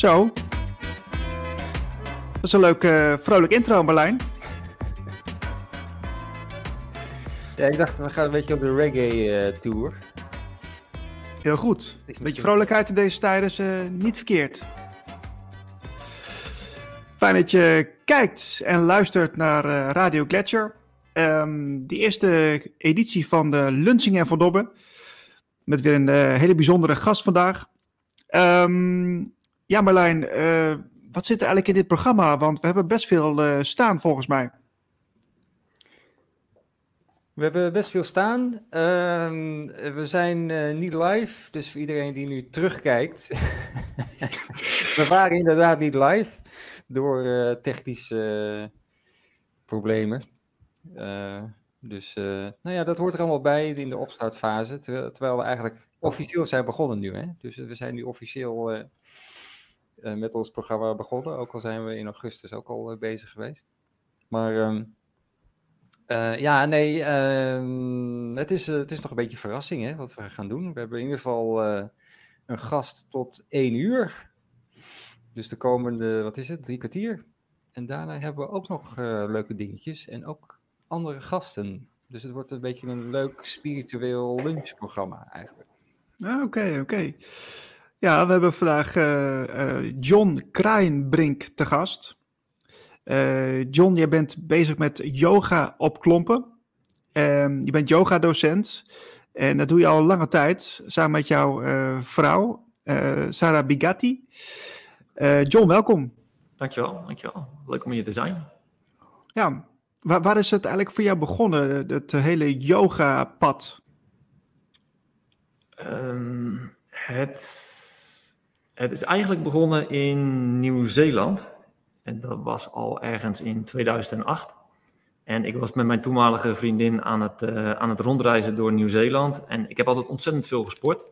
Zo. Dat is een leuk, uh, vrolijk intro, Marlijn. Ja, ik dacht, we gaan een beetje op de reggae-tour. Heel goed. Een beetje vrolijkheid in deze tijden is uh, niet verkeerd. Fijn dat je kijkt en luistert naar Radio Gletscher. Um, de eerste editie van de Lunsing en Verdobben. Met weer een hele bijzondere gast vandaag. Um, ja, Marlijn, uh, wat zit er eigenlijk in dit programma? Want we hebben best veel uh, staan volgens mij. We hebben best veel staan. Uh, we zijn uh, niet live, dus voor iedereen die nu terugkijkt. we waren inderdaad niet live door technische problemen. dus nou ja, dat hoort er allemaal bij in de opstartfase. Terwijl, terwijl we eigenlijk officieel zijn begonnen nu. Hè? Dus we zijn nu officieel met ons programma begonnen. Ook al zijn we in augustus ook al bezig geweest. Maar... Um, uh, ja, nee, uh, het, is, het is nog een beetje verrassing hè, wat we gaan doen. We hebben in ieder geval een gast tot één uur. Dus de komende, wat is het, drie kwartier. En daarna hebben we ook nog leuke dingetjes en ook andere gasten. Dus het wordt een beetje een leuk spiritueel lunchprogramma eigenlijk. Oké, ah, oké. Okay. Ja, we hebben vandaag John Kraaienbrink te gast. Uh, John, jij bent bezig met yoga op klompen. Uh, je bent yoga-docent. En dat doe je al lange tijd samen met jouw uh, vrouw, uh, Sarah Bigatti. John, welkom. Dankjewel, dankjewel. Leuk om hier te zijn. Ja, waar, waar is het eigenlijk voor jou begonnen, het hele yoga-pad? Um, het, het is eigenlijk begonnen in Nieuw-Zeeland. En dat was al ergens in 2008. En ik was met mijn toenmalige vriendin aan het, uh, aan het rondreizen door Nieuw-Zeeland. En ik heb altijd ontzettend veel gesport.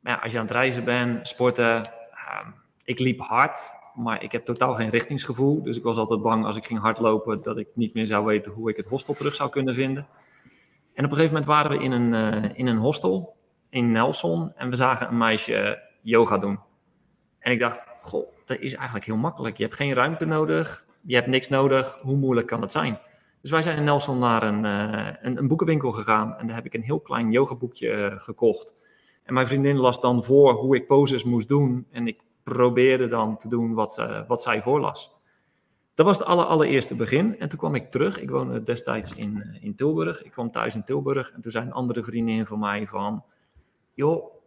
Maar ja, als je aan het reizen bent, sporten. Uh, ik liep hard, maar ik heb totaal geen richtingsgevoel. Dus ik was altijd bang als ik ging hardlopen dat ik niet meer zou weten hoe ik het hostel terug zou kunnen vinden. En op een gegeven moment waren we in een, uh, in een hostel in Nelson. En we zagen een meisje yoga doen. En ik dacht, goh, dat is eigenlijk heel makkelijk. Je hebt geen ruimte nodig, je hebt niks nodig. Hoe moeilijk kan het zijn? Dus wij zijn in Nelson naar een, uh, een, een, boekenwinkel gegaan en daar heb ik een heel klein yogaboekje uh, gekocht. En mijn vriendin las dan voor hoe ik poses moest doen en ik probeerde dan te doen wat, uh, wat zij voorlas. Dat was het aller, allereerste begin. En toen kwam ik terug. Ik woonde destijds in, in Tilburg. Ik kwam thuis in Tilburg. En toen zei een andere vriendin van mij van... joh,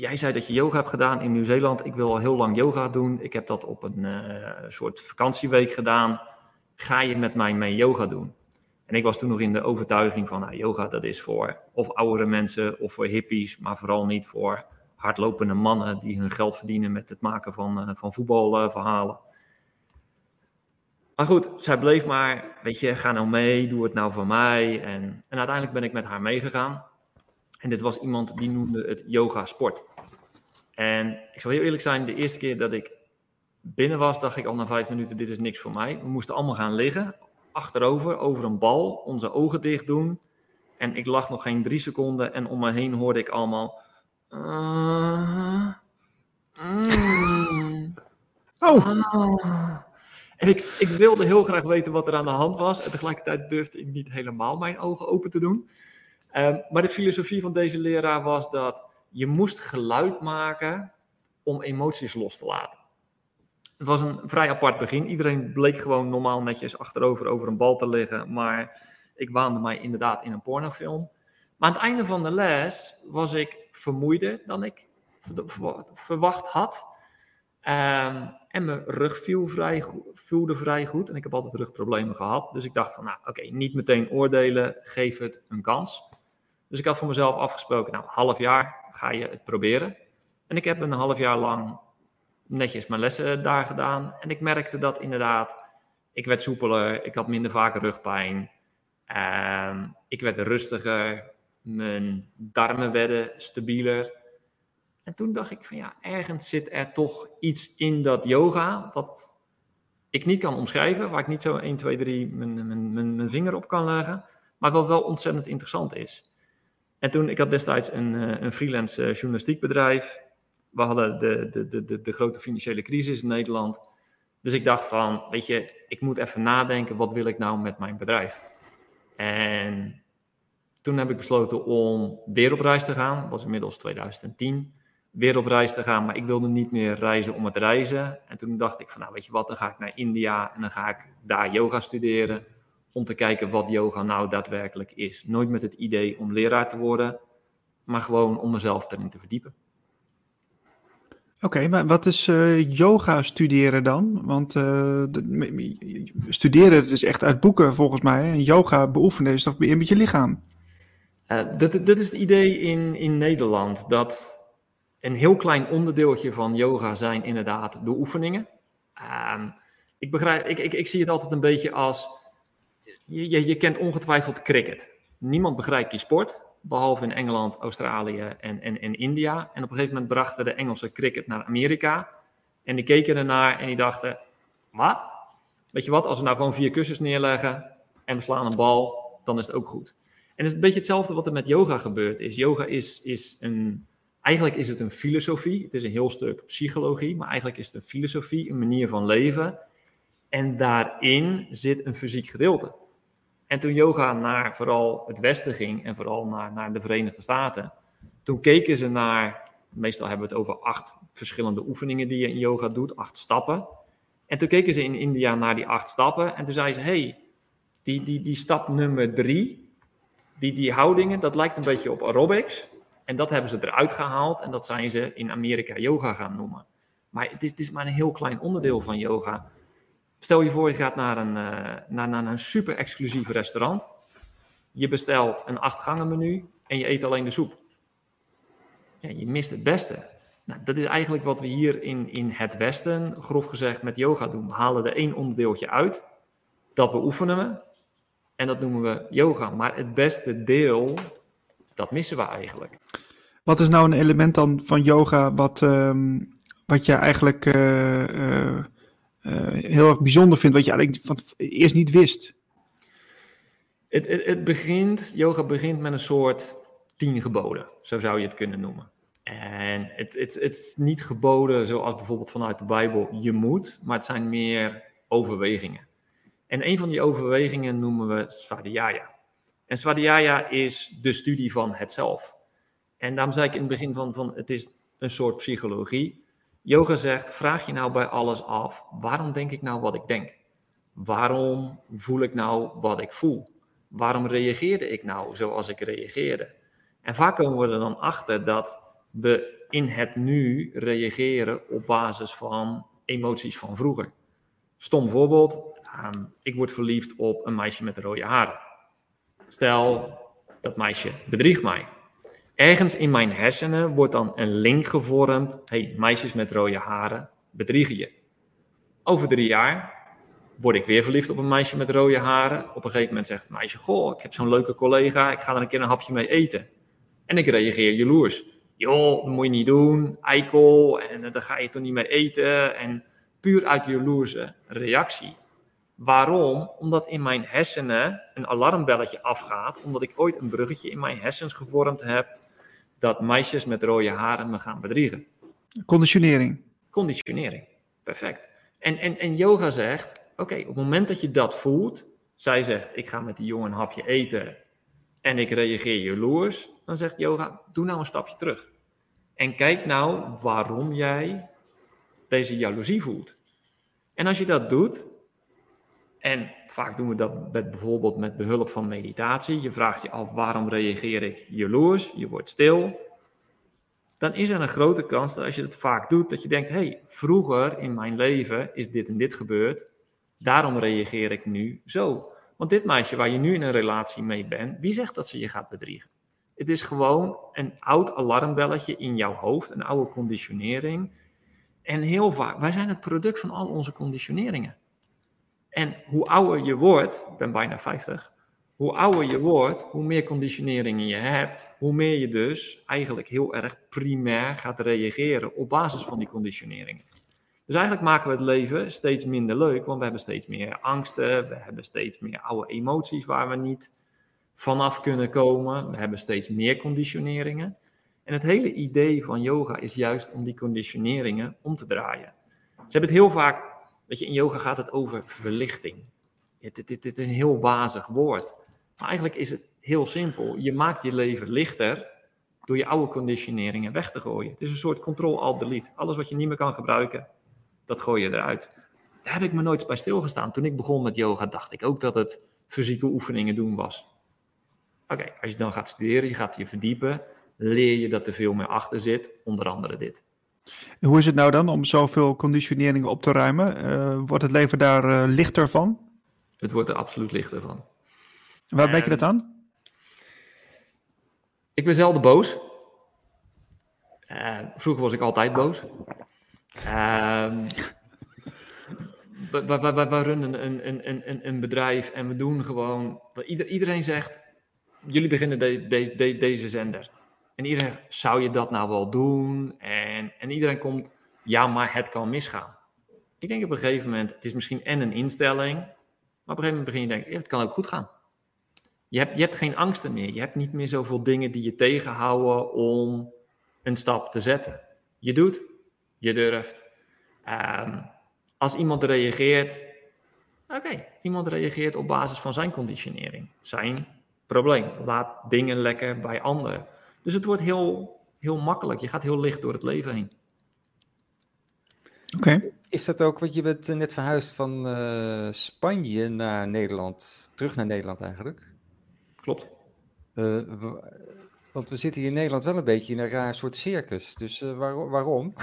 jij zei dat je yoga hebt gedaan in Nieuw-Zeeland. Ik wil al heel lang yoga doen. Ik heb dat op een uh, soort vakantieweek gedaan. Ga je met mij mee yoga doen? En ik was toen nog in de overtuiging van nou, yoga dat is voor of oudere mensen of voor hippies, maar vooral niet voor hardlopende mannen die hun geld verdienen met het maken van, uh, van voetbalverhalen. maar goed, zij bleef maar, weet je, ga nou mee, doe het nou voor mij. En, en uiteindelijk ben ik met haar meegegaan. En dit was iemand die noemde het yoga sport. En ik zal heel eerlijk zijn, de eerste keer dat ik binnen was, dacht ik al na vijf minuten, dit is niks voor mij. We moesten allemaal gaan liggen, achterover, over een bal, onze ogen dicht doen. En ik lag nog geen drie seconden en om me heen hoorde ik allemaal... Uh, mm, oh. Uh. En ik, ik wilde heel graag weten wat er aan de hand was. En tegelijkertijd durfde ik niet helemaal mijn ogen open te doen. Um, maar de filosofie van deze leraar was dat je moest geluid maken om emoties los te laten. Het was een vrij apart begin. Iedereen bleek gewoon normaal netjes achterover over een bal te liggen. Maar ik waande mij inderdaad in een pornofilm. Maar aan het einde van de les was ik vermoeider dan ik verwacht had. Um, en mijn rug viel vrij, voelde vrij goed. En ik heb altijd rugproblemen gehad. Dus ik dacht van, nou oké, niet meteen oordelen. Geef het een kans. Dus ik had voor mezelf afgesproken, nou, half jaar ga je het proberen. En ik heb een half jaar lang netjes mijn lessen daar gedaan. En ik merkte dat inderdaad, ik werd soepeler, ik had minder vaak rugpijn. Uh, ik werd rustiger, mijn darmen werden stabieler. En toen dacht ik van ja, ergens zit er toch iets in dat yoga wat ik niet kan omschrijven, waar ik niet zo 1, 2, 3 mijn, mijn, mijn, mijn vinger op kan leggen, maar wat wel ontzettend interessant is. En toen, ik had destijds een, eh, een freelance eh, journalistiekbedrijf. We hadden de, de, de, de, grote financiële crisis in Nederland. Dus ik dacht van, weet je, ik moet even nadenken, wat wil ik nou met mijn bedrijf? En toen heb ik besloten om weer op reis te gaan. Dat was inmiddels 2010. Weer op reis te gaan, maar ik wilde niet meer reizen om het reizen. En toen dacht ik van, nou weet je wat, dan ga ik naar India en dan ga ik daar yoga studeren. Om te kijken wat yoga nou daadwerkelijk is. Nooit met het idee om leraar te worden, maar gewoon om mezelf erin te verdiepen. Oké, maar wat is uh, yoga studeren dan? Want uh, studeren is echt uit boeken volgens mij. En yoga beoefenen is toch meer met je lichaam? Uh, dat, dat is het idee in, in Nederland. Dat een heel klein onderdeeltje van yoga zijn inderdaad de oefeningen. Uh, ik, begrijp, ik, ik, ik zie het altijd een beetje als... Je, je, kent ongetwijfeld cricket. Niemand begrijpt die sport behalve in Engeland, Australië en, en, India. En op een gegeven moment brachten de Engelse cricket naar Amerika. En die keken ernaar en die dachten, wat? Weet je wat, als we nou gewoon vier kussens neerleggen en we slaan een bal, dan is het ook goed. En het is een beetje hetzelfde wat er met yoga gebeurd is. Yoga is, is een, eigenlijk is het een filosofie. Het is een heel stuk psychologie, maar eigenlijk is het een filosofie, een manier van leven. En daarin zit een fysiek gedeelte. En toen yoga naar vooral het Westen ging en vooral naar, naar de Verenigde Staten, toen keken ze naar, meestal hebben we het over acht verschillende oefeningen die je in yoga doet, acht stappen. En toen keken ze in India naar die acht stappen en toen zeiden ze, hey, die, die, die stap nummer drie, die, die houdingen, dat lijkt een beetje op aerobics. En dat hebben ze eruit gehaald en dat zijn ze in Amerika yoga gaan noemen. Maar het is, het is maar een heel klein onderdeel van yoga. Stel je voor, je gaat naar een, uh, naar, naar een super exclusief restaurant. Je bestelt een acht menu en je eet alleen de soep. Je mist het beste. Nou, dat is eigenlijk wat we hier in, in het Westen, grof gezegd, met yoga doen. We halen er één onderdeeltje uit, dat beoefenen we en dat noemen we yoga. Maar het beste deel, dat missen we eigenlijk. Wat is nou een element dan van yoga wat, um, wat je eigenlijk uh, uh, heel erg bijzonder vindt, wat je eigenlijk van eerst niet wist? Het, het, het, begint, yoga begint met een soort tien geboden, zo zou je het kunnen noemen. En het, het, het is niet geboden zoals bijvoorbeeld vanuit de Bijbel je moet, maar het zijn meer overwegingen. En een van die overwegingen noemen we Svadhyaya. En Svadhyaya is de studie van het zelf. En daarom zei ik in het begin van, van het is een soort psychologie. Yoga zegt, vraag je nou bij alles af, waarom denk ik nou wat ik denk? Waarom voel ik nou wat ik voel? Waarom reageerde ik nou zoals ik reageerde? En vaak komen we er dan achter dat we in het nu reageren op basis van emoties van vroeger. Stom voorbeeld, ehm, ik word verliefd op een meisje met rode haren. Stel, dat meisje bedriegt mij ergens in mijn hersenen wordt dan een link gevormd. hey, meisjes met rode haren bedriegen je. Over drie jaar word ik weer verliefd op een meisje met rode haren. Op een gegeven moment zegt het meisje: Goh, ik heb zo'n leuke collega, ik ga er een keer een hapje mee eten. En ik reageer jaloers. Joh, dat moet je niet doen, eikel, en uh, daar ga je toch niet mee eten. En puur uit jaloerse reactie. Waarom? Omdat in mijn hersenen een alarmbelletje afgaat, omdat ik ooit een bruggetje in mijn hersens gevormd heb dat meisjes met rode haren me gaan bedriegen. Conditionering. Conditionering, perfect. En, en, en yoga zegt, oké, op het moment dat je dat voelt, zij zegt, ik ga met die jongen een hapje eten en ik reageer jaloers, dan zegt yoga, doe nou een stapje terug. En kijk nou waarom jij deze jaloezie voelt. En als je dat doet, en vaak doen we dat met, bijvoorbeeld met behulp van meditatie. Je vraagt je af waarom reageer ik jaloers, je wordt stil. Dan is er een grote kans dat als je het vaak doet, dat je denkt, hé, hey, vroeger in mijn leven is dit en dit gebeurd. Daarom reageer ik nu zo. Want dit meisje waar je nu in een relatie mee bent, wie zegt dat ze je gaat bedriegen? Het is gewoon een oud alarmbelletje in jouw hoofd, een oude conditionering. En heel vaak, wij zijn het product van al onze conditioneringen. En hoe ouder je wordt, ik ben bijna 50, hoe ouder je wordt, hoe meer conditioneringen je hebt, hoe meer je dus eigenlijk heel erg primair gaat reageren op basis van die conditioneringen. Dus eigenlijk maken we het leven steeds minder leuk, want we hebben steeds meer angsten, we hebben steeds meer oude emoties waar we niet vanaf kunnen komen, we hebben steeds meer conditioneringen. En het hele idee van yoga is juist om die conditioneringen om te draaien. Ze hebben het heel vaak, weet je, in yoga gaat het over verlichting. Het is een heel wazig woord. Maar eigenlijk is het heel simpel. Je maakt je leven lichter door je oude conditioneringen weg te gooien. Het is een soort control-alt-delete. Alles wat je niet meer kan gebruiken, dat gooi je eruit. Daar heb ik me nooit bij stilgestaan. Toen ik begon met yoga, dacht ik ook dat het fysieke oefeningen doen was. Oké, als je dan gaat studeren, je gaat je verdiepen, leer je dat er veel meer achter zit, onder andere dit. Hoe is het nou dan om zoveel conditioneringen op te ruimen? Uh, wordt het leven daar uh, lichter van? Het wordt er absoluut lichter van. Waar merk je dat aan? Ik ben zelden boos. Uh, vroeger was ik altijd boos. Uh, we, we, we, we, runnen een, een, een, een bedrijf en we doen gewoon. Iedereen zegt: jullie beginnen de, de, de, deze zender. En iedereen zegt: zou je dat nou wel doen? En, en iedereen komt: ja, maar het kan misgaan. Ik denk op een gegeven moment: het is misschien en een instelling, maar op een gegeven moment begin je te denken: het kan ook goed gaan. Je hebt, je hebt geen angsten meer. Je hebt niet meer zoveel dingen die je tegenhouden om een stap te zetten. Je doet, je durft. Um, als iemand reageert, oké, iemand reageert op basis van zijn conditionering, zijn probleem. Laat dingen lekker bij anderen. Dus het wordt heel, heel makkelijk. Je gaat heel licht door het leven heen. Oké. Is dat ook, want je bent net verhuisd van uh, Spanje naar Nederland, terug naar Nederland eigenlijk? Klopt. Uh, want we zitten hier in Nederland wel een beetje in een raar soort circus. Dus uh, waar, waarom?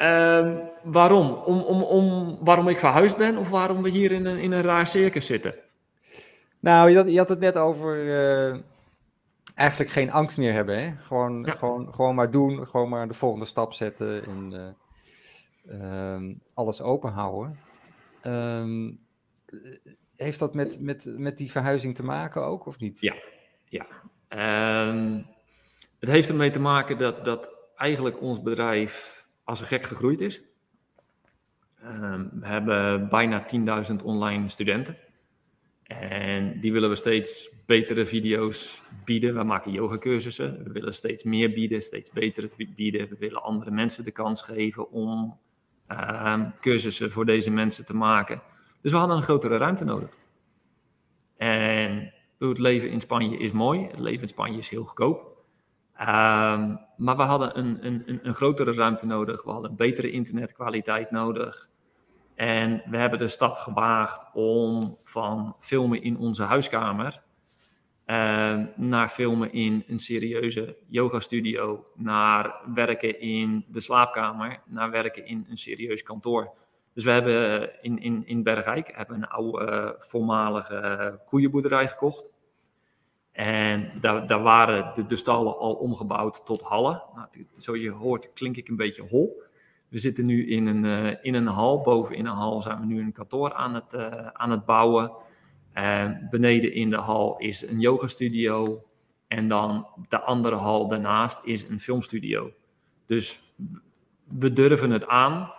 Uh, waarom? Om, om, om, waarom ik verhuisd ben of waarom we hier in een, in een raar circus zitten? Nou, je had, je had het net over uh, eigenlijk geen angst meer hebben. Hè? Gewoon, ja. gewoon, gewoon maar doen, gewoon maar de volgende stap zetten en uh, alles open houden. Um, heeft dat met, met, met die verhuizing te maken ook, of niet? Ja, ja. Um, het heeft ermee te maken dat, dat eigenlijk ons bedrijf als een gek gegroeid is. Um, we hebben bijna 10.000 online studenten. En die willen we steeds betere video's bieden. We maken yogacursussen. We willen steeds meer bieden, steeds betere bieden. We willen andere mensen de kans geven om um, cursussen voor deze mensen te maken. Dus we hadden een grotere ruimte nodig. En het leven in Spanje is mooi. Het leven in Spanje is heel goedkoop. Um, maar we hadden een, een, een, grotere ruimte nodig. We hadden betere internetkwaliteit nodig. En we hebben de stap gewaagd om van filmen in onze huiskamer uh, naar filmen in een serieuze yogastudio, naar werken in de slaapkamer, naar werken in een serieus kantoor. Dus we hebben in, in, in Bergijk hebben een oude uh, voormalige koeienboerderij gekocht. En daar, daar waren de, de, stallen al omgebouwd tot hallen. Nou, zoals je hoort klink ik een beetje hol. We zitten nu in een, uh, in een hal. Boven in een hal zijn we nu een kantoor aan het, uh, aan het bouwen. Uh, beneden in de hal is een yogastudio. En dan de andere hal daarnaast is een filmstudio. Dus we durven het aan,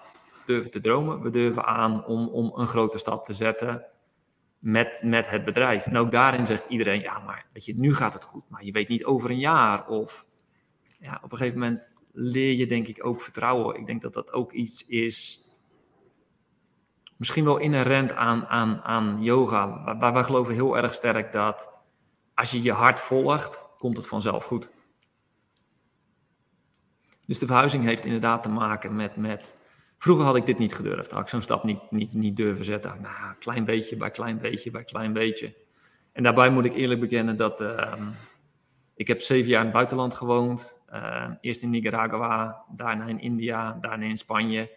durven te dromen. We durven aan om, om een grote stap te zetten met, met het bedrijf. En ook daarin zegt iedereen, ja, maar weet je, nu gaat het goed, maar je weet niet over een jaar. Of ja, op een gegeven moment leer je denk ik ook vertrouwen. Ik denk dat dat ook iets is, misschien wel inherent aan, aan, aan yoga. Waar wij geloven heel erg sterk dat als je je hart volgt, komt het vanzelf goed. Dus de verhuizing heeft inderdaad te maken met, met Vroeger had ik dit niet gedurfd. Had ik zo'n stap niet, niet, niet durven zetten. Nou, klein beetje bij klein beetje bij klein beetje. En daarbij moet ik eerlijk bekennen dat uh, ik heb zeven jaar in het buitenland gewoond. Uh, eerst in Nicaragua, daarna in India, daarna in Spanje.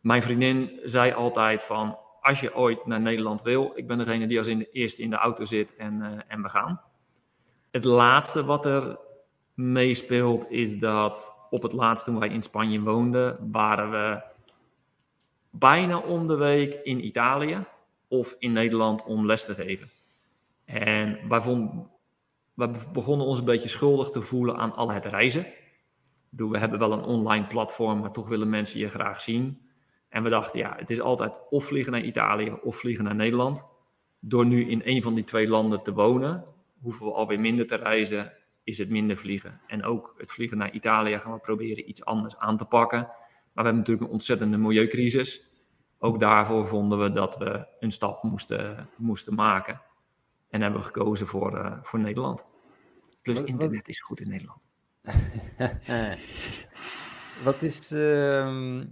Mijn vriendin zei altijd van, als je ooit naar Nederland wil, ik ben degene die als in eerste in de auto zit en, uh, en we gaan. Het laatste wat er meespeelt is dat op het laatst toen wij in Spanje woonden, waren we bijna om de week in Italië of in Nederland om les te geven. En wij, vonden, wij begonnen ons een beetje schuldig te voelen aan al het reizen. We hebben wel een online platform, maar toch willen mensen je graag zien. En we dachten, ja, het is altijd of vliegen naar Italië of vliegen naar Nederland. Door nu in een van die twee landen te wonen, hoeven we alweer minder te reizen, is het minder vliegen. En ook het vliegen naar Italië gaan we proberen iets anders aan te pakken. Maar we hebben natuurlijk een ontzettende milieucrisis. Ook daarvoor vonden we dat we een stap moesten, moesten maken. En hebben we gekozen voor, uh, voor Nederland. Plus Wat- internet wat- is goed in Nederland. wat, is, ehm,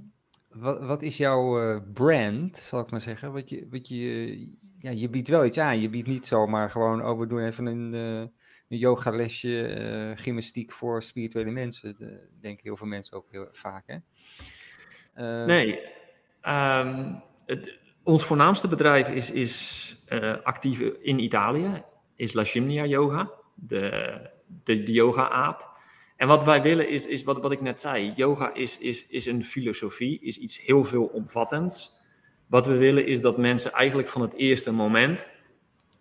wat, wat is jouw eh, brand, zal ik maar zeggen? Wat je, wat je, ja, je biedt wel iets aan. Je biedt niet zomaar gewoon, oh, we doen even een, eh een yogalesje, eh gymnastiek voor spirituele mensen. De, denken heel veel mensen ook heel vaak, hè? Eh, Nee, ehm, het, ons voornaamste bedrijf is, is eh, actief in Italië, is La Shimnia Yoga, de, de, de yoga-aap. En wat wij willen is, is wat, wat ik net zei, yoga is, is, is een filosofie, is iets heel veel omvattends. Wat we willen is dat mensen eigenlijk van het eerste moment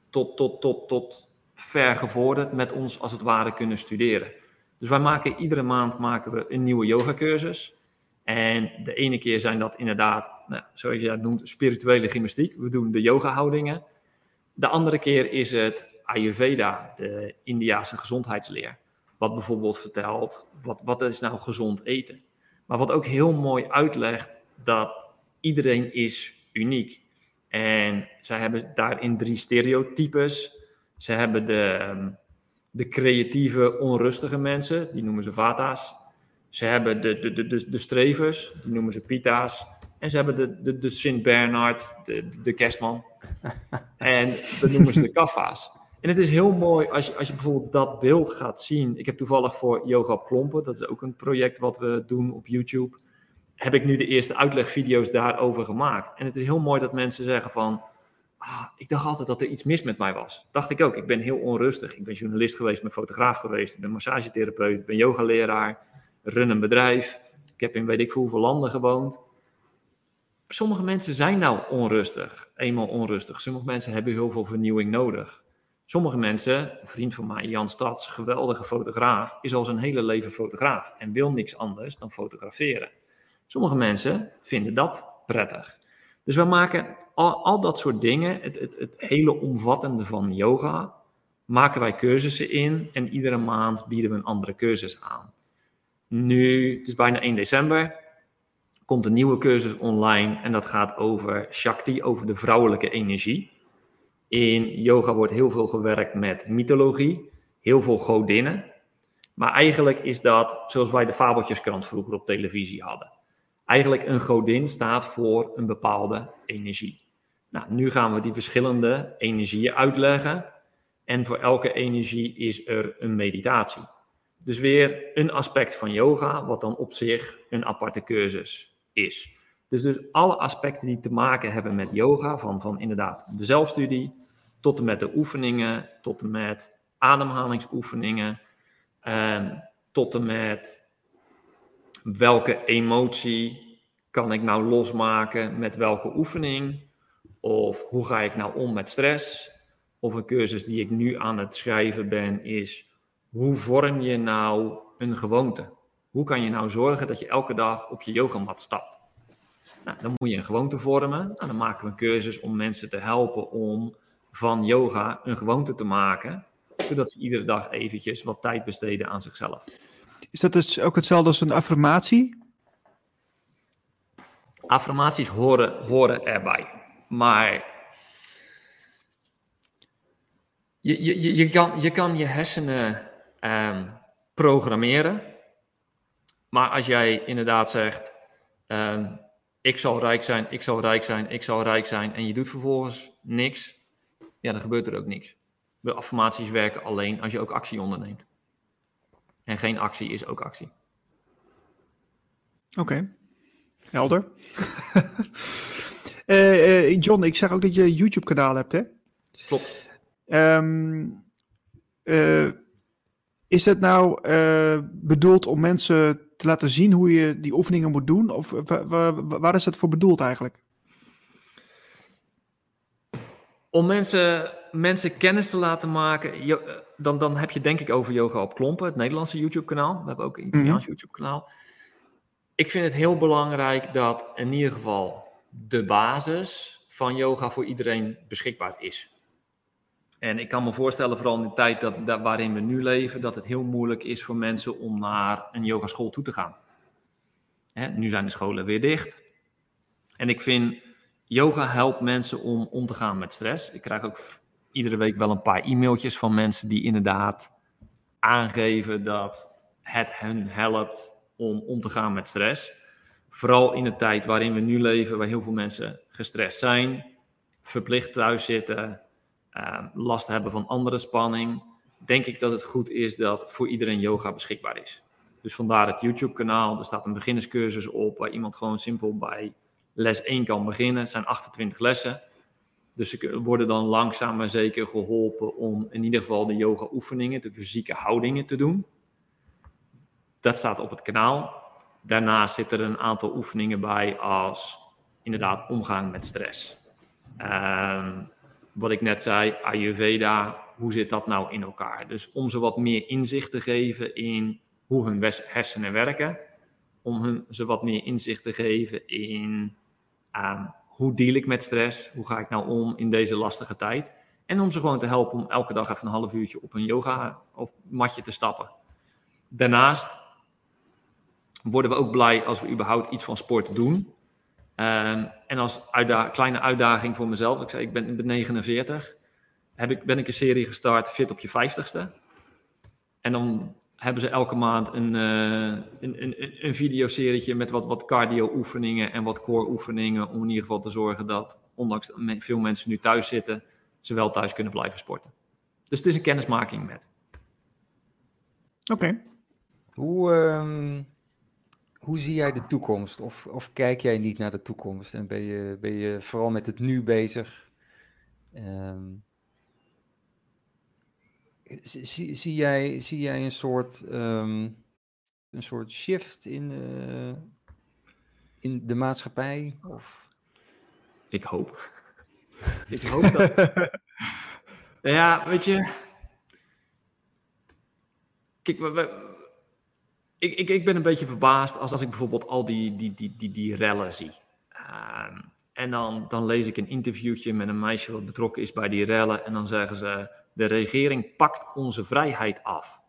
tot, tot, tot, tot ver gevorderd met ons als het ware kunnen studeren. Dus wij maken iedere maand maken we een nieuwe yogacursus. En de ene keer zijn dat inderdaad, nou, zoals je dat noemt, spirituele gymnastiek. We doen de yoga-houdingen. De andere keer is het Ayurveda, de Indiase gezondheidsleer. Wat bijvoorbeeld vertelt, wat, wat is nou gezond eten? Maar wat ook heel mooi uitlegt dat iedereen is uniek. En zij hebben daarin drie stereotypes. Ze hebben de, ehm, de creatieve, onrustige mensen, die noemen ze vata's. Ze hebben de, de, de, de, de strevers, die noemen ze pita's. En ze hebben de, de, de Sint-Bernard, de, de kerstman. En dat noemen ze de kaffa's. En het is heel mooi als je, als je bijvoorbeeld dat beeld gaat zien. Ik heb toevallig voor Yoga op Klompen, dat is ook een project wat we doen op YouTube. Heb ik nu de eerste uitlegvideo's daarover gemaakt. En het is heel mooi dat mensen zeggen van... Ah, ik dacht altijd dat er iets mis met mij was. Dacht ik ook. Ik ben heel onrustig. Ik ben journalist geweest, ik ben fotograaf geweest, ik ben massagetherapeut, ik ben yogaleraar, run een bedrijf. Ik heb in weet ik veel hoeveel landen gewoond. Sommige mensen zijn nou onrustig, eenmaal onrustig. Sommige mensen hebben heel veel vernieuwing nodig. Sommige mensen, een vriend van mij, Jan Stads, geweldige fotograaf, is al zijn hele leven fotograaf en wil niks anders dan fotograferen. Sommige mensen vinden dat prettig. Dus we maken al, al dat soort dingen, het, het, het hele omvattende van yoga, maken wij cursussen in en iedere maand bieden we een andere cursus aan. Nu, het is bijna 1 december, komt een nieuwe cursus online en dat gaat over Shakti, over de vrouwelijke energie. In yoga wordt heel veel gewerkt met mythologie, heel veel godinnen. Maar eigenlijk is dat zoals wij de fabeltjeskrant vroeger op televisie hadden. Eigenlijk een godin staat voor een bepaalde energie. Nou, nu gaan we die verschillende energieën uitleggen. En voor elke energie is er een meditatie. Dus weer een aspect van yoga, wat dan op zich een aparte cursus is. Dus, dus alle aspecten die te maken hebben met yoga, van, van inderdaad de zelfstudie, tot en met de oefeningen, tot en met ademhalingsoefeningen, eh, tot en met welke emotie kan ik nou losmaken met welke oefening, of hoe ga ik nou om met stress, of een cursus die ik nu aan het schrijven ben is, hoe vorm je nou een gewoonte? Hoe kan je nou zorgen dat je elke dag op je yogamat stapt? Nou, dan moet je een gewoonte vormen. Nou, dan maken we een cursus om mensen te helpen om van yoga een gewoonte te maken, zodat ze iedere dag eventjes wat tijd besteden aan zichzelf. Is dat dus ook hetzelfde als een affirmatie? Affirmaties horen, horen erbij. Maar je, je, je, je, kan, je kan je hersenen ehm, programmeren. Maar als jij inderdaad zegt: ehm, Ik zal rijk zijn, ik zal rijk zijn, ik zal rijk zijn. en je doet vervolgens niks, ja, dan gebeurt er ook niks. De affirmaties werken alleen als je ook actie onderneemt. En geen actie is ook actie. Oké, helder. Eh, eh, John, ik zag ook dat je een YouTube-kanaal hebt, hè? Klopt. Ehm, eh, is het nou eh, bedoeld om mensen te laten zien hoe je die oefeningen moet doen? Of wa- waar is het voor bedoeld eigenlijk? Om mensen, mensen kennis te laten maken, eh, dan, dan heb je denk ik over Yoga op Klompen, het Nederlandse YouTube-kanaal. We hebben ook een Italiaans YouTube-kanaal. Ik vind het heel belangrijk dat in ieder geval de basis van yoga voor iedereen beschikbaar is. En ik kan me voorstellen, vooral in de tijd dat, waarin we nu leven, dat het heel moeilijk is voor mensen om naar een yogaschool toe te gaan. Hè, nu zijn de scholen weer dicht. En ik vind, yoga helpt mensen om om te gaan met stress. Ik krijg ook iedere week wel een paar e-mailtjes van mensen die inderdaad aangeven dat het hen helpt om om te gaan met stress. Vooral in de tijd waarin we nu leven, waar heel veel mensen gestrest zijn, verplicht thuis zitten, uh, last hebben van andere spanning, denk ik dat het goed is dat voor iedereen yoga beschikbaar is. Dus vandaar het YouTube-kanaal. Er staat een beginnerscursus op waar iemand gewoon simpel bij les 1 kan beginnen. Het zijn 28 lessen. Dus ze worden dan langzaam maar zeker geholpen om in ieder geval de yoga-oefeningen, de fysieke houdingen te doen. Dat staat op het kanaal. Daarnaast zitten er een aantal oefeningen bij als inderdaad omgaan met stress. Um, wat ik net zei, Ayurveda, hoe zit dat nou in elkaar? Dus om ze wat meer inzicht te geven in hoe hun hersenen werken, om hun, ze wat meer inzicht te geven in uh, hoe deal ik met stress, hoe ga ik nou om in deze lastige tijd. En om ze gewoon te helpen om elke dag even een half uurtje op een yoga of matje te stappen. Daarnaast worden we ook blij als we überhaupt iets van sport doen. Um, en als uitda kleine uitdaging voor mezelf, ik zei ik ben, ik ben 49, heb ik, ben ik een serie gestart, Fit op je 50ste. En dan hebben ze elke maand een, uh, een, een, een videoserietje met wat, wat cardio oefeningen en wat core oefeningen. Om in ieder geval te zorgen dat, ondanks dat veel mensen nu thuis zitten, ze wel thuis kunnen blijven sporten. Dus het is een kennismaking met. Oké. Okay. Hoe, um, hoe zie jij de toekomst? Of, of kijk jij niet naar de toekomst en ben je, ben je vooral met het nu bezig? Um, zie, zie, jij, zie jij een soort, um, een soort shift in, uh, in de maatschappij? Of? Ik hoop. ik hoop dat. ja, weet je. Kijk, we, we ik, ik, ik ben een beetje verbaasd als, als ik bijvoorbeeld al die, die, die, die, die rellen zie. Uh, en dan, dan lees ik een interviewtje met een meisje wat betrokken is bij die rellen. En dan zeggen ze: De regering pakt onze vrijheid af.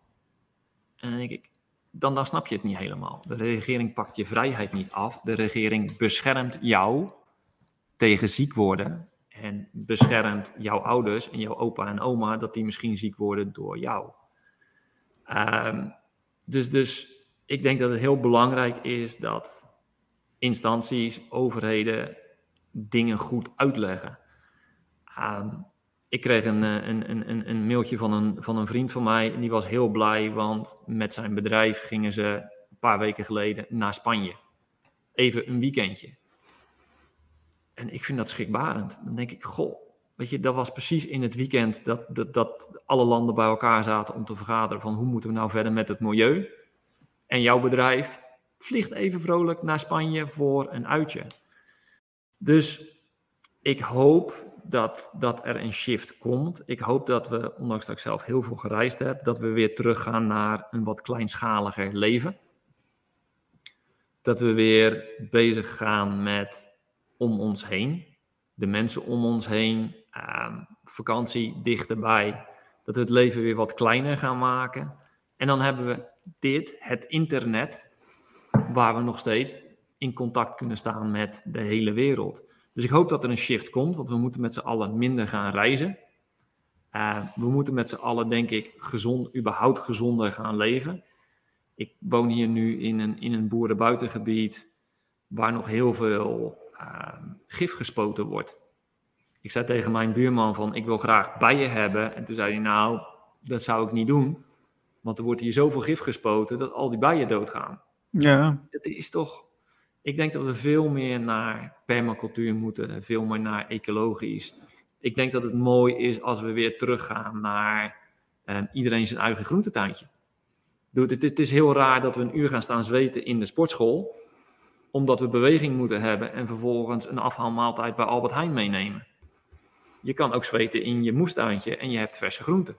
En dan denk ik: dan, dan snap je het niet helemaal. De regering pakt je vrijheid niet af. De regering beschermt jou tegen ziek worden. En beschermt jouw ouders en jouw opa en oma dat die misschien ziek worden door jou. Um, dus, dus ik denk dat het heel belangrijk is dat instanties, overheden dingen goed uitleggen. Um, ik kreeg een, eh, een, een, een mailtje van een, van een vriend van mij en die was heel blij, want met zijn bedrijf gingen ze een paar weken geleden naar Spanje. Even een weekendje. En ik vind dat schrikbarend. Dan denk ik, goh, weet je, dat was precies in het weekend dat, dat, dat alle landen bij elkaar zaten om te vergaderen van hoe moeten we nou verder met het milieu. En jouw bedrijf vliegt even vrolijk naar Spanje voor een uitje. Dus ik hoop dat, dat er een shift komt. Ik hoop dat we, ondanks dat ik zelf heel veel gereisd heb, dat we weer teruggaan naar een wat kleinschaliger leven. Dat we weer bezig gaan met om ons heen, de mensen om ons heen, uh, vakantie dichterbij. Dat we het leven weer wat kleiner gaan maken. En dan hebben we dit, het internet, waar we nog steeds in contact kunnen staan met de hele wereld. Dus ik hoop dat er een shift komt, want we moeten met z'n allen minder gaan reizen. Uh, we moeten met z'n allen, denk ik, gezond, überhaupt gezonder gaan leven. Ik woon hier nu in een, in een boerenbuitengebied waar nog heel veel uh, gif gespoten wordt. Ik zei tegen mijn buurman van, ik wil graag bijen hebben. En toen zei hij, nou, dat zou ik niet doen. Want er wordt hier zoveel gif gespoten dat al die bijen doodgaan. Ja. Het is toch. Ik denk dat we veel meer naar permacultuur moeten, veel meer naar ecologisch. Ik denk dat het mooi is als we weer teruggaan naar eh, iedereen zijn eigen groentetuintje. Het, het is heel raar dat we een uur gaan staan zweten in de sportschool, omdat we beweging moeten hebben en vervolgens een afhaalmaaltijd bij Albert Heijn meenemen. Je kan ook zweten in je moestuintje en je hebt verse groenten.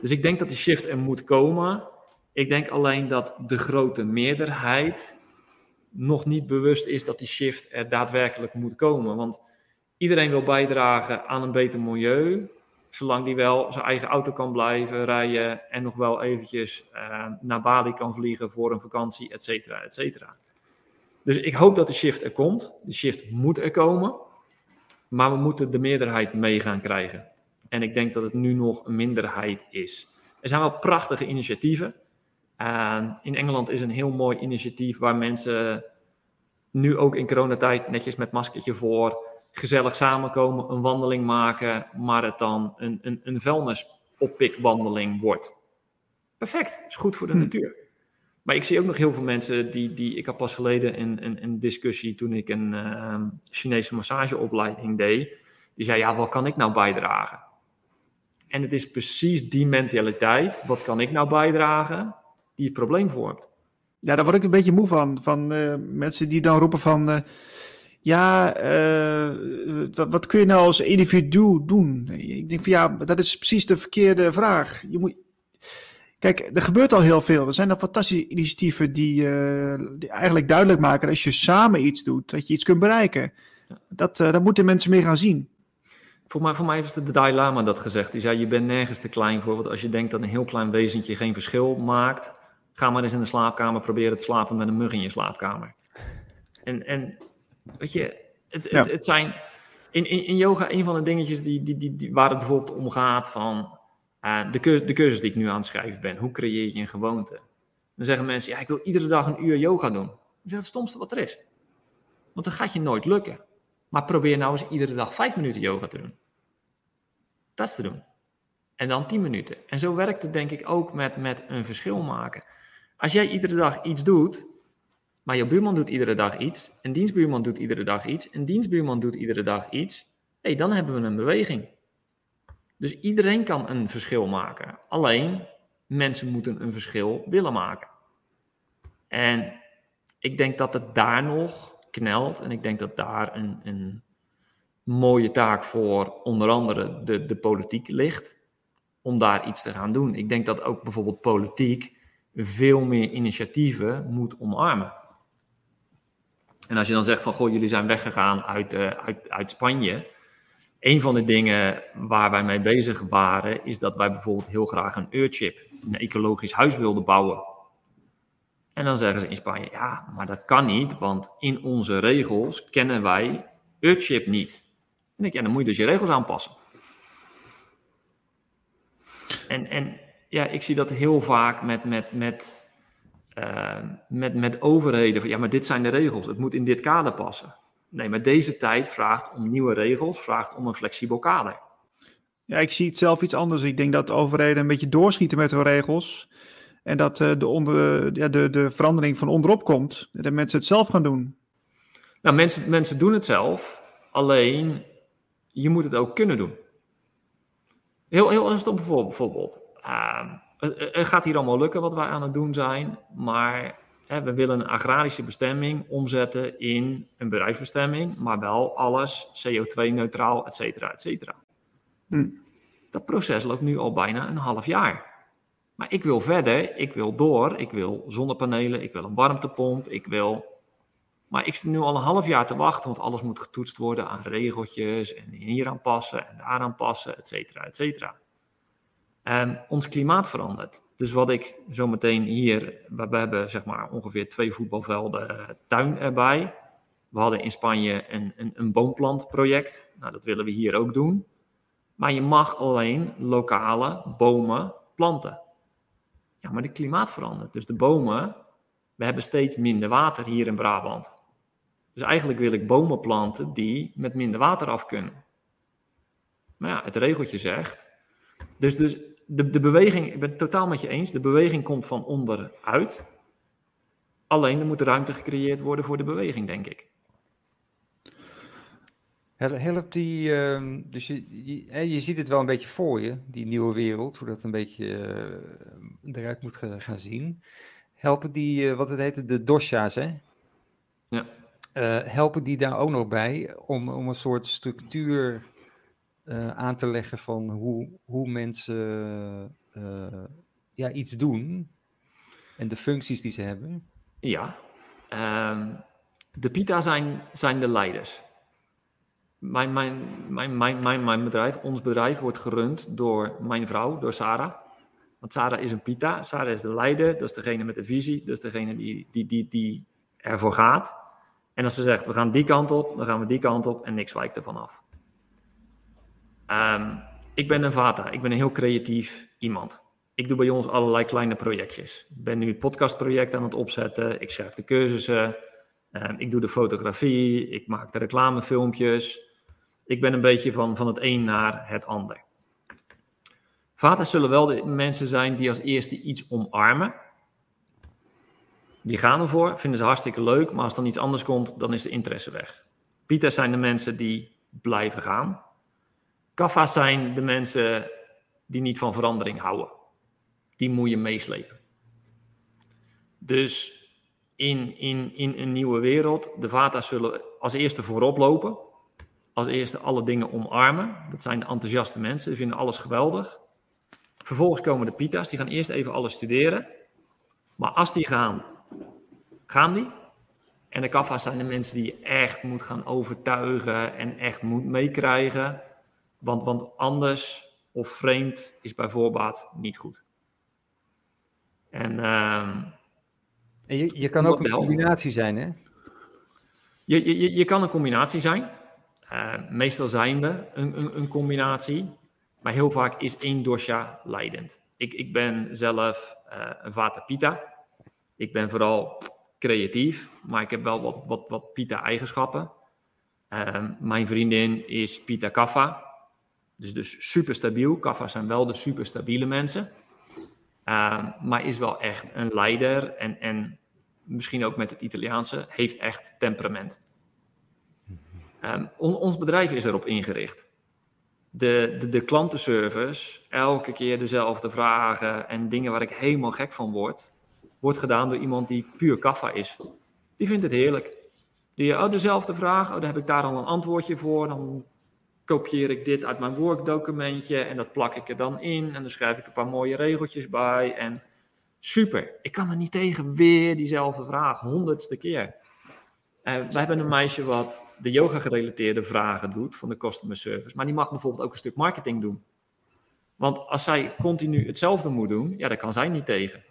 Dus ik denk dat die shift er moet komen. Ik denk alleen dat de grote meerderheid nog niet bewust is dat die shift er daadwerkelijk moet komen. Want iedereen wil bijdragen aan een beter milieu. zolang die wel zijn eigen auto kan blijven rijden en nog wel eventjes uh, naar Bali kan vliegen voor een vakantie, et cetera, et cetera. Dus ik hoop dat de shift er komt. De shift moet er komen, maar we moeten de meerderheid mee gaan krijgen. En ik denk dat het nu nog een minderheid is. Er zijn wel prachtige initiatieven. Uh, in Engeland is een heel mooi initiatief waar mensen nu ook in coronatijd netjes met maskertje voor gezellig samenkomen, een wandeling maken, maar het dan een, een, een vuilnisoppikwandeling wordt. Perfect, is goed voor de hm. natuur. Maar ik zie ook nog heel veel mensen die, die ik had pas geleden een, een, een discussie toen ik een uh, Chinese massageopleiding deed. Die zei, ja, wat kan ik nou bijdragen? En het is precies die mentaliteit, wat kan ik nou bijdragen, die het probleem vormt. Ja, daar word ik een beetje moe van. Van uh, mensen die dan roepen van... Uh, ja, uh, wat, wat, kun je nou als individu doen? Ik denk van ja, dat is precies de verkeerde vraag. Je moet, kijk, er gebeurt al heel veel. Er zijn al fantastische initiatieven die, uh, die eigenlijk duidelijk maken dat als je samen iets doet, dat je iets kunt bereiken. Dat, uh, dat moeten mensen meer gaan zien. Voor mij, voor mij heeft de Dalai Lama dat gezegd. Die zei, je bent nergens te klein voor. Want als je denkt dat een heel klein wezentje geen verschil maakt, ga maar eens in de slaapkamer proberen te slapen met een mug in je slaapkamer. En, en Weet je, het, het, het, zijn in, in, in, yoga een van de dingetjes die, die, die, die waar het bijvoorbeeld om gaat van uh, de, cursus, de cursus die ik nu aan het schrijven ben. Hoe creëer je een gewoonte? Dan zeggen mensen, ja, ik wil iedere dag een uur yoga doen. Dat is het stomste wat er is. Want dan gaat je nooit lukken. Maar probeer nou eens iedere dag vijf minuten yoga te doen. Dat is te doen. En dan tien minuten. En zo werkt het denk ik ook met, met een verschil maken. Als jij iedere dag iets doet, maar je buurman doet iedere dag iets, en dienstbuurman doet iedere dag iets, en dienstbuurman doet iedere dag iets. hey, dan hebben we een beweging. Dus iedereen kan een verschil maken. Alleen mensen moeten een verschil willen maken. En ik denk dat het daar nog knelt. En ik denk dat daar een, een mooie taak voor onder andere de, de politiek ligt. Om daar iets te gaan doen. Ik denk dat ook bijvoorbeeld politiek veel meer initiatieven moet omarmen. En als je dan zegt van, goh, jullie zijn weggegaan uit, uh, uit, uit Spanje. Een van de dingen waar wij mee bezig waren, is dat wij bijvoorbeeld heel graag een Earthship, een ecologisch huis wilden bouwen. En dan zeggen ze in Spanje, ja, maar dat kan niet, want in onze regels kennen wij Earthship niet. En ja, dan moet je dus je regels aanpassen. En, en ja, ik zie dat heel vaak met, met, met uh, met, met overheden ja, maar dit zijn de regels, het moet in dit kader passen. Nee, maar deze tijd vraagt om nieuwe regels, vraagt om een flexibel kader. Ja, ik zie het zelf iets anders. Ik denk dat overheden een beetje doorschieten met hun regels. En dat uh, de, onder, ja, de, de verandering van onderop komt. Dat mensen het zelf gaan doen. Nou, mensen, mensen doen het zelf. Alleen, je moet het ook kunnen doen. Heel, heel stom bijvoorbeeld. Uh, het gaat hier allemaal lukken wat wij aan het doen zijn, maar hè, we willen een agrarische bestemming omzetten in een bedrijfsbestemming, maar wel alles CO2-neutraal, et cetera, et cetera. Hm. Dat proces loopt nu al bijna een half jaar. Maar ik wil verder, ik wil door, ik wil zonnepanelen, ik wil een warmtepomp, ik wil... Maar ik zit nu al een half jaar te wachten, want alles moet getoetst worden aan regeltjes en hier aanpassen en daar aanpassen, et cetera, et cetera. Um, ons klimaat verandert. Dus wat ik zo meteen hier, we, hebben zeg maar ongeveer twee voetbalvelden uh, tuin erbij. We hadden in Spanje een, een, een boomplantproject. Nou, dat willen we hier ook doen. Maar je mag alleen lokale bomen planten. Ja, maar het klimaat verandert. Dus de bomen, we hebben steeds minder water hier in Brabant. Dus eigenlijk wil ik bomen planten die met minder water af kunnen. Maar ja, het regeltje zegt. Dus, dus de, de beweging, ik ben het totaal met je eens, de beweging komt van onderuit. Alleen er moet ruimte gecreëerd worden voor de beweging, denk ik. Helpt die, uh, dus je, je, je, ziet het wel een beetje voor je, die nieuwe wereld, hoe dat een beetje uh, eruit moet gaan zien. Helpen die, uh, wat het heet, de dosha's, hè? Ja. Uh, helpen die daar ook nog bij om, om een soort structuur aan te leggen van hoe, hoe mensen ja, iets doen en de functies die ze hebben? Ja, um, de PITA zijn, zijn de leiders. Mijn, mijn, mijn, mijn, mijn, bedrijf, ons bedrijf, wordt gerund door mijn vrouw, door Sarah. Want Sarah is een pita. Sarah is de leider, dat is degene met de visie, dat is degene die, die, die, die ervoor gaat. En als ze zegt, we gaan die kant op, dan gaan we die kant op en niks wijkt ervan af. Um, ik ben een vata, ik ben een heel creatief iemand. Ik doe bij ons allerlei kleine projectjes. Ik ben nu het podcastproject aan het opzetten, ik schrijf de cursussen, um, ik doe de fotografie, ik maak de reclamefilmpjes. Ik ben een beetje van, van het een naar het ander. Vaten zullen wel de mensen zijn die als eerste iets omarmen. Die gaan ervoor, vinden ze hartstikke leuk, maar als dan iets anders komt, dan is de interesse weg. Pieters zijn de mensen die blijven gaan. Kaffa's zijn de mensen die niet van verandering houden. Die moet je meeslepen. Dus in, in, in een nieuwe wereld, de Vata's zullen als eerste voorop lopen. Als eerste alle dingen omarmen. Dat zijn de enthousiaste mensen, die vinden alles geweldig. Vervolgens komen de Pita's, die gaan eerst even alles studeren. Maar als die gaan, gaan die. En de Kaffa's zijn de mensen die je echt moet gaan overtuigen en echt moet meekrijgen. Want, want anders of vreemd is bij voorbaat niet goed. En, uh, en je, je kan ook een combinatie zijn, hè? Je, je, je kan een combinatie zijn. Uh, meestal zijn we een, een, een, combinatie. Maar heel vaak is één dosha leidend. Ik, ik ben zelf uh, een Vata Pita. Ik ben vooral creatief, maar ik heb wel wat, wat, wat Pita-eigenschappen. Uh, mijn vriendin is Pita Kaffa. Dus, dus super stabiel. Kaffa's zijn wel de super stabiele mensen. Maar is wel echt een leider en, en misschien ook met het Italiaanse, heeft echt temperament. On, ons bedrijf is erop ingericht. De, de, de klantenservice, elke keer dezelfde vragen en dingen waar ik helemaal gek van word, wordt gedaan door iemand die puur kaffa is. Die vindt het heerlijk. Die, oh, dezelfde vraag, oh, daar heb ik daar al een antwoordje voor. Dan kopieer ik dit uit mijn Word-documentje en dat plak ik er dan in. En dan schrijf ik een paar mooie regeltjes bij. En super, ik kan er niet tegen weer diezelfde vraag, honderdste keer. Uh, we hebben een meisje wat de yoga-gerelateerde vragen doet van de customer service. Maar die mag bijvoorbeeld ook een stuk marketing doen. Want als zij continu hetzelfde moet doen, ja, daar kan zij niet tegen.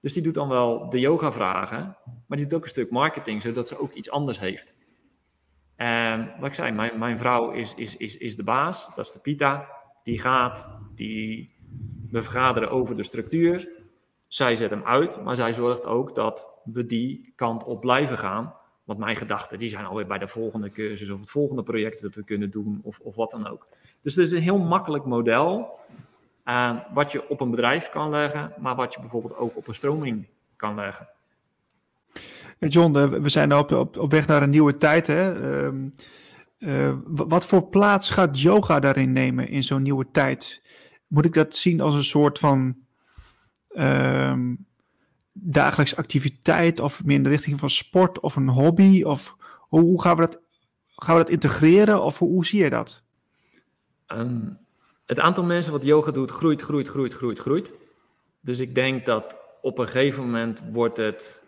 Dus die doet dan wel de yoga-vragen, maar die doet ook een stuk marketing, zodat ze ook iets anders heeft. En wat ik zei, mijn, mijn vrouw is, is, is, is de baas, dat is de Pita. Die gaat, die, we vergaderen over de structuur. Zij zet hem uit, maar zij zorgt ook dat we die kant op blijven gaan. Want mijn gedachten die zijn alweer bij de volgende cursus of het volgende project dat we kunnen doen of, of wat dan ook. Dus het is een heel makkelijk model uh, wat je op een bedrijf kan leggen, maar wat je bijvoorbeeld ook op een stroming kan leggen. John, eh, we zijn op, op, op weg naar een nieuwe tijd. Hè? Uh, wat voor plaats gaat yoga daarin nemen in zo'n nieuwe tijd? Moet ik dat zien als een soort van dagelijks activiteit of meer in de richting van sport of een hobby? Of hoe, hoe gaan, we dat, gaan we dat integreren of hoe, hoe zie je dat? Um, het aantal mensen wat yoga doet groeit, groeit, groeit, groeit, groeit. Dus ik denk dat op een gegeven moment wordt het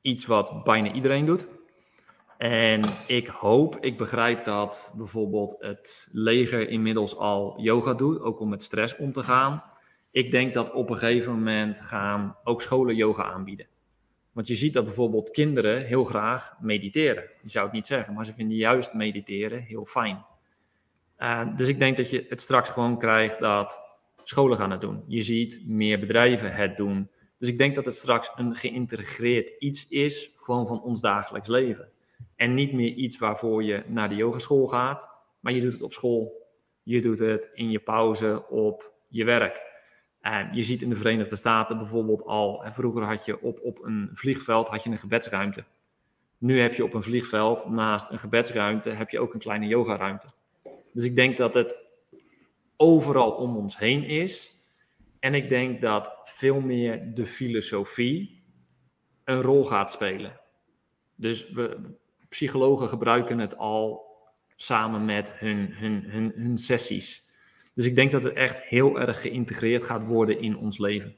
iets wat bijna iedereen doet. En ik hoop, ik begrijp dat bijvoorbeeld het leger inmiddels al yoga doet, ook om met stress om te gaan. Ik denk dat op een gegeven moment gaan ook scholen yoga aanbieden. Want je ziet dat bijvoorbeeld kinderen heel graag mediteren. Je zou het niet zeggen, maar ze vinden juist mediteren heel fijn. Uh, dus ik denk dat je het straks gewoon krijgt dat scholen gaan het doen. Je ziet meer bedrijven het doen. Dus ik denk dat het straks een geïntegreerd iets is, gewoon van ons dagelijks leven. En niet meer iets waarvoor je naar de yogeschool gaat, maar je doet het op school. Je doet het in je pauze op je werk. Je ziet in de Verenigde Staten bijvoorbeeld al, vroeger had je op, op een vliegveld had je een gebedsruimte. Nu heb je op een vliegveld naast een gebedsruimte heb je ook een kleine yogaruimte. Dus ik denk dat het overal om ons heen is. En ik denk dat veel meer de filosofie een rol gaat spelen. Dus we, psychologen gebruiken het al samen met hun, hun, hun, hun sessies. Dus ik denk dat het echt heel erg geïntegreerd gaat worden in ons leven.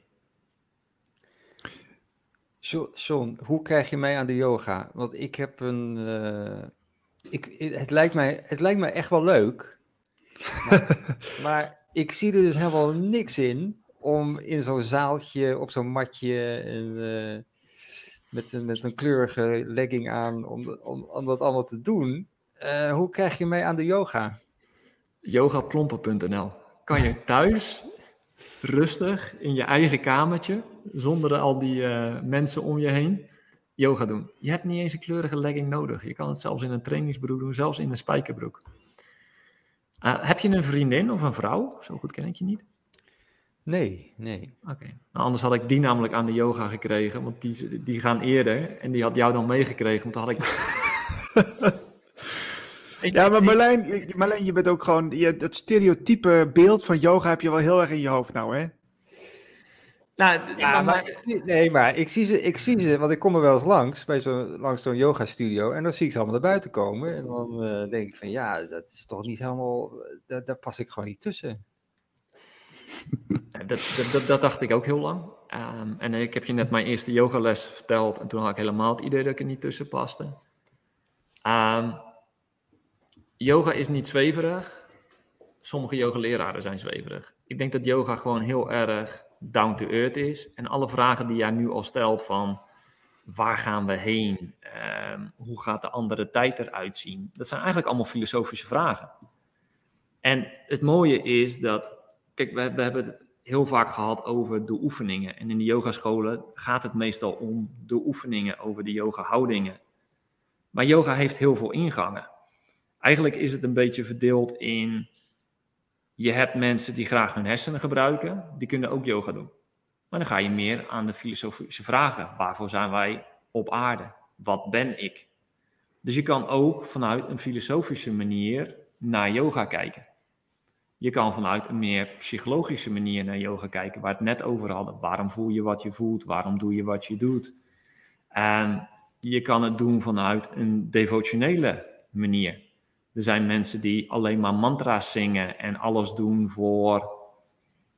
John, hoe krijg je mij aan de yoga? Want ik heb een, uh, ik, het, lijkt mij, het lijkt mij echt wel leuk. Maar, ik zie er dus helemaal niks in om in zo'n zaaltje op zo'n matje en, uh, met, een, met een kleurige legging aan om, om, om dat allemaal te doen. Uh, hoe krijg je mee aan de yoga? Yogaplompen.nl. Kan je thuis rustig in je eigen kamertje, zonder al die uh, mensen om je heen, yoga doen. Je hebt niet eens een kleurige legging nodig. Je kan het zelfs in een trainingsbroek doen, zelfs in een spijkerbroek. Uh, heb je een vriendin of een vrouw? Zo goed ken ik je niet. Nee, nee. Oké. Nou, anders had ik die namelijk aan de yoga gekregen, want die, die gaan eerder. En die had jou dan meegekregen, want dan had ik... ja, maar Marlijn, Marlijn, je bent ook gewoon... Je, dat stereotype beeld van yoga heb je wel heel erg in je hoofd nou, hè? Nou, ja, maar, nee, maar ik zie, ze, ik zie ze, want ik kom er wel eens langs, bij zo, langs zo'n yoga studio, en dan zie ik ze allemaal naar buiten komen. En dan uh, denk ik van, ja, dat is toch niet helemaal, daar, daar pas ik gewoon niet tussen. dat, dat, dat, dacht ik ook heel lang. Um, en ik heb je net mijn eerste yogales verteld, en toen had ik helemaal het idee dat ik er niet tussen paste. Um, yoga is niet zweverig. Sommige yogaleraren zijn zweverig. Ik denk dat yoga gewoon heel erg down to earth is. En alle vragen die jij nu al stelt van waar gaan we heen? Um, hoe gaat de andere tijd eruit zien? Dat zijn eigenlijk allemaal filosofische vragen. En het mooie is dat, kijk, we, we hebben het heel vaak gehad over de oefeningen. En in de yogascholen gaat het meestal om de oefeningen, over de yoga-houdingen. Maar yoga heeft heel veel ingangen. Eigenlijk is het een beetje verdeeld in je hebt mensen die graag hun hersenen gebruiken, die kunnen ook yoga doen. Maar dan ga je meer aan de filosofische vragen. Waarvoor zijn wij op aarde? Wat ben ik? Dus je kan ook vanuit een filosofische manier naar yoga kijken. Je kan vanuit een meer psychologische manier naar yoga kijken, waar we het net over hadden. Waarom voel je wat je voelt? Waarom doe je wat je doet? En je kan het doen vanuit een devotionele manier. Er zijn mensen die alleen maar mantra's zingen en alles doen voor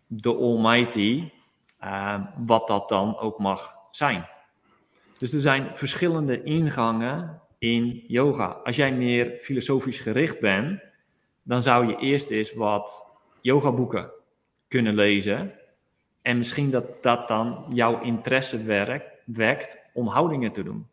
de Almighty, uh, wat dat dan ook mag zijn. Dus er zijn verschillende ingangen in yoga. Als jij meer filosofisch gericht bent, dan zou je eerst eens wat yogaboeken kunnen lezen. En misschien dat dat dan jouw interesse werkt, wekt om houdingen te doen.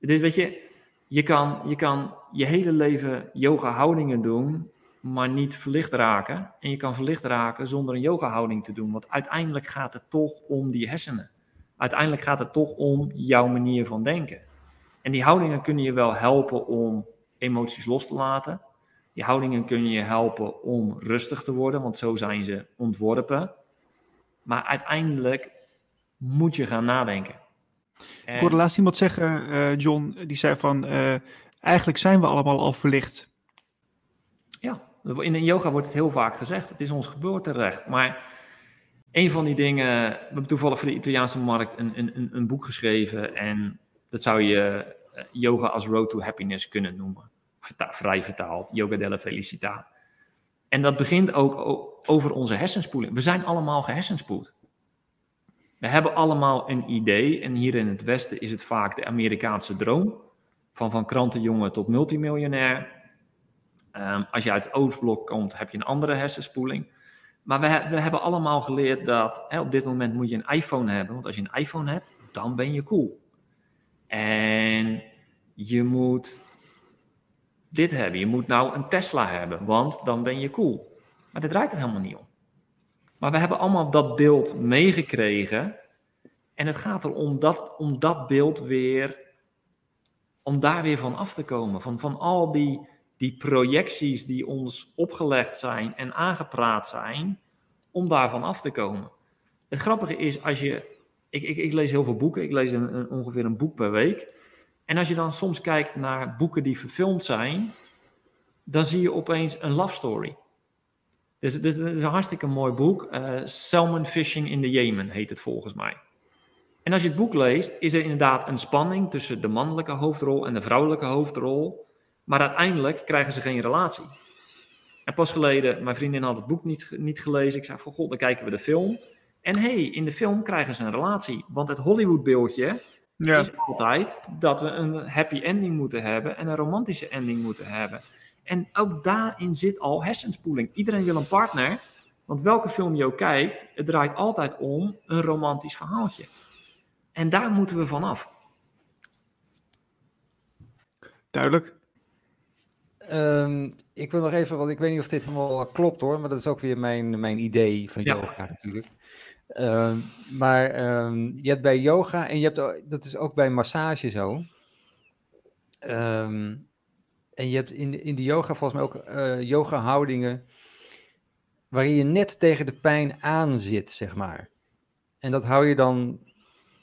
Dus weet je, je kan, je kan je hele leven yoga houdingen doen, maar niet verlicht raken. En je kan verlicht raken zonder een yoga houding te doen. Want uiteindelijk gaat het toch om die hersenen. Uiteindelijk gaat het toch om jouw manier van denken. En die houdingen kunnen je wel helpen om emoties los te laten. Die houdingen kunnen je helpen om rustig te worden, want zo zijn ze ontworpen. Maar uiteindelijk moet je gaan nadenken. Ik hoorde laatst iemand zeggen, uh, John, die zei van, uh, eigenlijk zijn we allemaal al verlicht. Ja, in yoga wordt het heel vaak gezegd, het is ons geboorterecht. Maar een van die dingen, we hebben toevallig voor de Italiaanse markt een, een, een boek geschreven en dat zou je eh, yoga als road to happiness kunnen noemen. Verta vrij vertaald, yoga della felicità. En dat begint ook over onze hersenspoeling. We zijn allemaal gehersenspoeld. We hebben allemaal een idee en hier in het Westen is het vaak de Amerikaanse droom. Van van krantenjongen tot multimiljonair. Um, als je uit het Oostblok komt, heb je een andere hersenspoeling. Maar we, hebben allemaal geleerd dat hè, op dit moment moet je een iPhone hebben. Want als je een iPhone hebt, dan ben je cool. En je moet dit hebben. Je moet nou een Tesla hebben, want dan ben je cool. Maar dit draait er helemaal niet om. Maar we hebben allemaal dat beeld meegekregen. En het gaat er om dat, om dat beeld weer, om daar weer van af te komen. Van, van al die, die projecties die ons opgelegd zijn en aangepraat zijn, om daarvan af te komen. Het grappige is, als je, ik, ik, ik lees heel veel boeken, ik lees ongeveer een boek per week. En als je dan soms kijkt naar boeken die verfilmd zijn, dan zie je opeens een love story. Dus het is, een hartstikke mooi boek. Uh, Salmon Fishing in the Jemen heet het volgens mij. En als je het boek leest, is er inderdaad een spanning tussen de mannelijke hoofdrol en de vrouwelijke hoofdrol. Maar uiteindelijk krijgen ze geen relatie. En pas geleden, mijn vriendin had het boek niet, niet gelezen. Ik zei van, god, dan kijken we de film. En hé, hey, in de film krijgen ze een relatie. Want het Hollywood-beeldje ja. is altijd dat we een happy ending moeten hebben en een romantische ending moeten hebben. En ook daarin zit al hersenspoeling. Iedereen wil een partner, want welke film je ook kijkt, het draait altijd om een romantisch verhaaltje. En daar moeten we vanaf. Duidelijk. Um, ik wil nog even, want ik weet niet of dit helemaal klopt hoor, maar dat is ook weer mijn, mijn idee van yoga natuurlijk. Um, maar um, je hebt bij yoga en je hebt, dat is ook bij massage zo. En je hebt in, in de yoga volgens mij ook uh, yoga houdingen waarin je net tegen de pijn aan zit, zeg maar. En dat hou je dan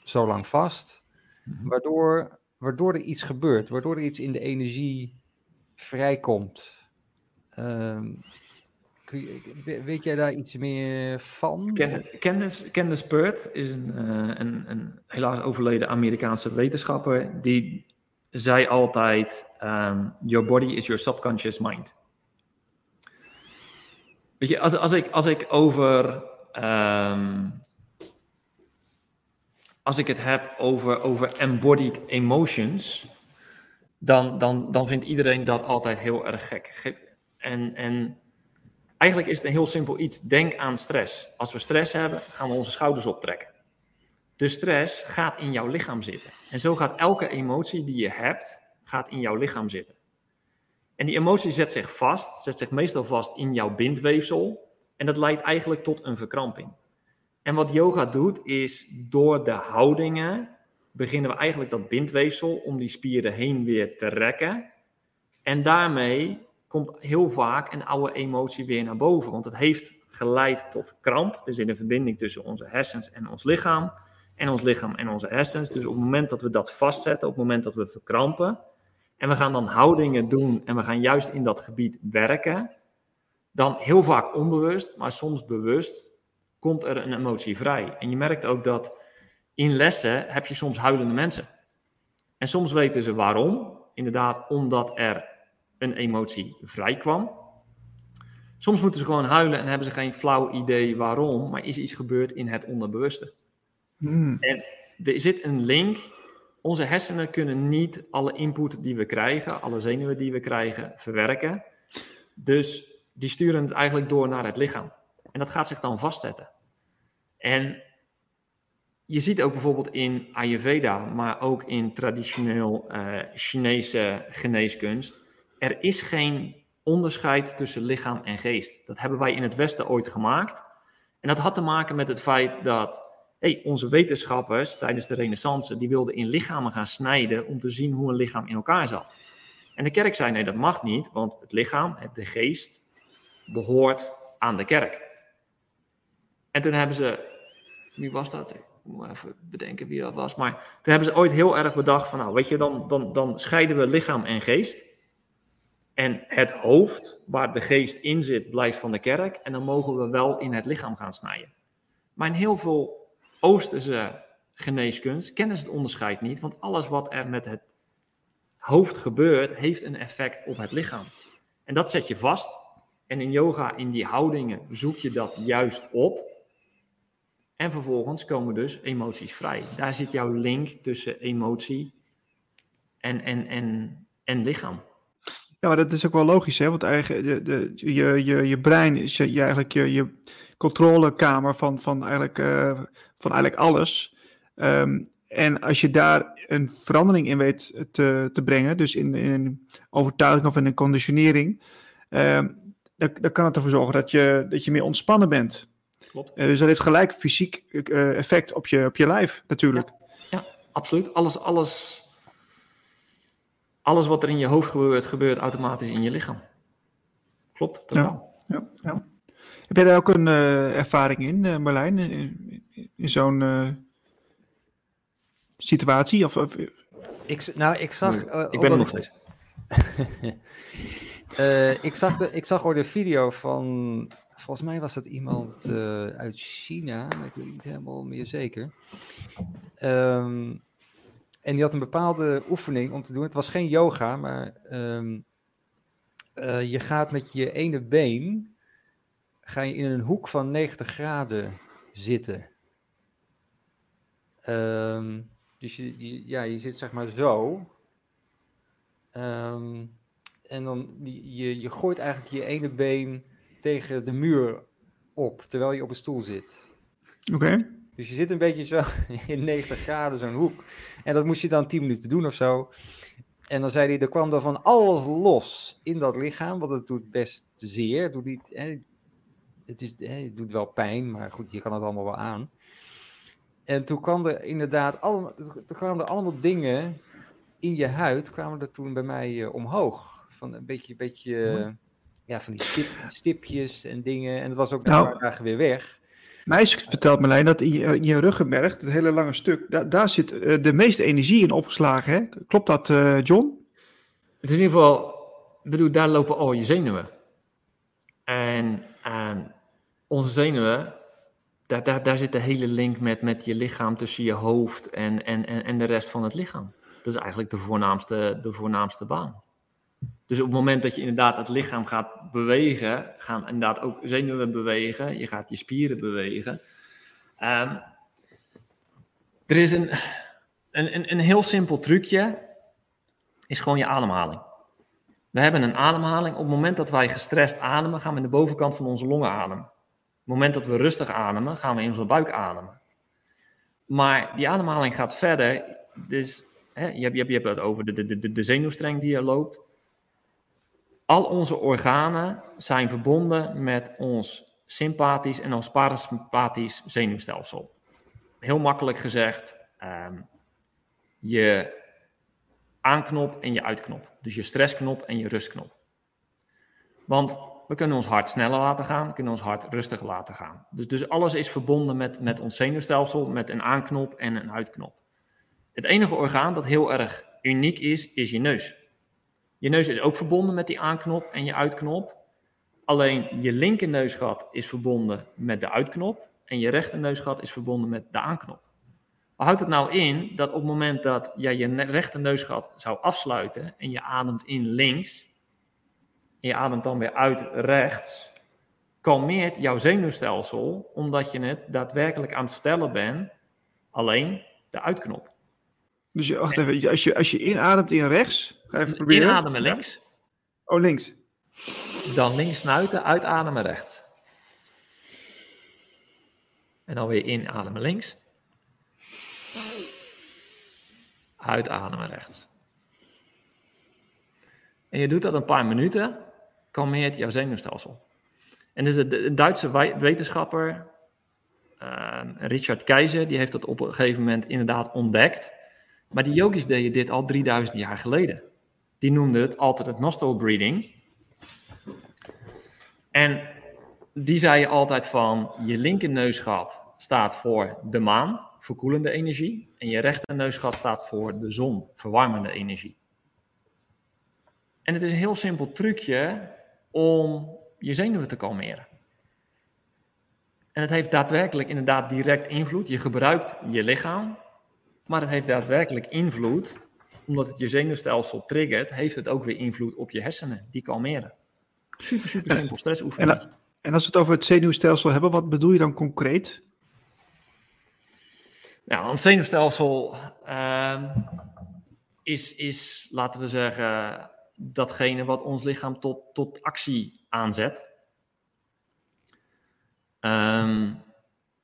zo lang vast, mhm. waardoor, waardoor er iets gebeurt, waardoor er iets in de energie vrijkomt. Um, weet jij daar iets meer van? Candice, Candice Pert is een, uh, een, een, helaas overleden Amerikaanse wetenschapper. Die zei altijd: um, Your body is your subconscious mind. Weet je, als, als, ik, als ik over. Um, als ik het heb over, over embodied emotions dan, dan, dan vindt iedereen dat altijd heel erg gek. En, en eigenlijk is het een heel simpel iets. Denk aan stress. Als we stress hebben, gaan we onze schouders optrekken. De stress gaat in jouw lichaam zitten. En zo gaat elke emotie die je hebt, gaat in jouw lichaam zitten. En die emotie zet zich vast, zet zich meestal vast in jouw bindweefsel. En dat leidt eigenlijk tot een verkramping. En wat yoga doet, is door de houdingen beginnen we eigenlijk dat bindweefsel om die spieren heen weer te rekken. En daarmee komt heel vaak een oude emotie weer naar boven. Want het heeft geleid tot kramp. Er zit een verbinding tussen onze hersens en ons lichaam. En ons lichaam en onze hersens. Dus op het moment dat we dat vastzetten, op het moment dat we verkrampen. En we gaan dan houdingen doen en we gaan juist in dat gebied werken. Dan heel vaak onbewust, maar soms bewust, komt er een emotie vrij. En je merkt ook dat in lessen heb je soms huilende mensen. En soms weten ze waarom. Inderdaad, omdat er een emotie vrij kwam. Soms moeten ze gewoon huilen en hebben ze geen flauw idee waarom, maar is iets gebeurd in het onderbewuste. Hmm. En er zit een link. Onze hersenen kunnen niet alle input die we krijgen, alle zenuwen die we krijgen, verwerken. Dus die sturen het eigenlijk door naar het lichaam. En dat gaat zich dan vastzetten. En je ziet ook bijvoorbeeld in Ayurveda, maar ook in traditioneel uh, Chinese geneeskunst, er is geen onderscheid tussen lichaam en geest. Dat hebben wij in het Westen ooit gemaakt. En dat had te maken met het feit dat hey, onze wetenschappers tijdens de Renaissance, die wilden in lichamen gaan snijden om te zien hoe een lichaam in elkaar zat. En de kerk zei nee, dat mag niet, want het lichaam, de geest, behoort aan de kerk. En toen hebben ze, wie was dat? moet even bedenken wie dat was. Maar toen hebben ze ooit heel erg bedacht van, nou weet je, dan, dan, dan scheiden we lichaam en geest. En het hoofd, waar de geest in zit, blijft van de kerk. En dan mogen we wel in het lichaam gaan snijden. Maar in heel veel Oosterse geneeskunst kennen ze het onderscheid niet. Want alles wat er met het hoofd gebeurt, heeft een effect op het lichaam. En dat zet je vast. En in yoga, in die houdingen, zoek je dat juist op. En vervolgens komen dus emoties vrij. Daar zit jouw link tussen emotie en, en, en, en lichaam. Ja, maar dat is ook wel logisch, hè? Want eigenlijk, de, de, je, je, je brein is je, je eigenlijk je, je controlekamer van, van, eigenlijk, uh, van eigenlijk alles. Um, en als je daar een verandering in weet te, te brengen, dus in, in een overtuiging of in een conditionering, um, dan, dan kan het ervoor zorgen dat je, dat je meer ontspannen bent. Klopt. Uh, dus dat heeft gelijk fysiek uh, effect op je, op je lijf, natuurlijk. Ja, ja, absoluut. Alles, alles, alles wat er in je hoofd gebeurt, gebeurt automatisch in je lichaam. Klopt, ja, ja, ja. Heb jij daar ook een uh, ervaring in, Marlijn? In, zo'n situatie? Of, of, Ik, nou, ik zag... ik ben er nog steeds. ik, zag de, ik zag ooit een video van volgens mij was dat iemand uh, uit China, maar ik weet niet helemaal meer zeker. Um, en die had een bepaalde oefening om te doen. Het was geen yoga, maar um, uh, je gaat met je ene been ga je in een hoek van 90 graden zitten. Um, Dus je, je- ja, je zit zeg maar zo. Ehm, en dan je, je gooit eigenlijk je ene been tegen de muur op, terwijl je op een stoel zit. Oké. Dus je zit een beetje zo in 90 graden, zo'n hoek. En dat moest je dan 10 minuten doen of zo. En dan zei hij, er kwam dan van alles los in dat lichaam, want het doet best zeer. Het doet, niet, hè, het, is, hè, het doet wel pijn, maar goed, je kan het allemaal wel aan. En toen kwam er inderdaad allemaal, er kwamen er allemaal dingen in je huid, kwamen er toen bij mij eh, omhoog. Van een beetje, beetje eh, ja, van die stip, stipjes en dingen. En het was ook een Nou. paar dagen weer weg. Mij is verteld Marlijn dat in je, in je ruggenmerg, het hele lange stuk, da- daar zit eh, de meeste energie in opgeslagen. Hè? Klopt dat, eh, John? Het is in ieder geval, ik bedoel, daar lopen al je zenuwen. En ehm, onze zenuwen, daar, zit de hele link met, met je lichaam tussen je hoofd en, en, en, en de rest van het lichaam. Dat is eigenlijk de voornaamste, de voornaamste baan. Dus op het moment dat je inderdaad het lichaam gaat bewegen, gaan inderdaad ook zenuwen bewegen, je gaat je spieren bewegen. Ehm, er is een, een, een, een heel simpel trucje, is gewoon je ademhaling. We hebben een ademhaling. Op het moment dat wij gestrest ademen, gaan we in de bovenkant van onze longen ademen. Het moment dat we rustig ademen, gaan we in onze buik ademen. Maar die ademhaling gaat verder. Dus hè, je, hebt, je, hebt, het over de, de, de, de zenuwstreng die er loopt. Al onze organen zijn verbonden met ons sympathisch en ons parasympathisch zenuwstelsel. Heel makkelijk gezegd, ehm, je aanknop en je uitknop. Dus je stressknop en je rustknop. Want we kunnen ons hart sneller laten gaan, we kunnen ons hart rustiger laten gaan. Dus, dus alles is verbonden met, met ons zenuwstelsel, met een aanknop en een uitknop. Het enige orgaan dat heel erg uniek is, is je neus. Je neus is ook verbonden met die aanknop en je uitknop. Alleen je linker neusgat is verbonden met de uitknop en je rechter neusgat is verbonden met de aanknop. Wat houdt het nou in dat op het moment dat jij je ne- rechter neusgat zou afsluiten en je ademt in links je ademt dan weer uit rechts, kalmeert jouw zenuwstelsel omdat je het daadwerkelijk aan het vertellen bent, alleen de uitknop. Dus je, wacht even, als je, als je inademt in rechts, ga even proberen. Inademen links, Oh, links. dan links snuiten, uitademen rechts. En dan weer inademen links. Uitademen rechts. En je doet dat een paar minuten, kalmeert jouw zenuwstelsel. En dus een Duitse wetenschapper, ehm, Richard Keizer, die heeft dat op een gegeven moment inderdaad ontdekt. Maar die yogis deden dit al 3000 jaar geleden. Die noemden het altijd het nostril breathing. En die zei altijd van, je linker neusgat staat voor de maan, verkoelende energie. En je rechter neusgat staat voor de zon, verwarmende energie. En het is een heel simpel trucje om je zenuwen te kalmeren. En het heeft daadwerkelijk inderdaad direct invloed. Je gebruikt je lichaam, maar het heeft daadwerkelijk invloed, omdat het je zenuwstelsel triggert, heeft het ook weer invloed op je hersenen, die kalmeren. Super, super simpel stressoefening. En, en als we het over het zenuwstelsel hebben, wat bedoel je dan concreet? Nou, ons zenuwstelsel ehm, is, is, laten we zeggen, datgene wat ons lichaam tot, tot actie aanzet. Ehm,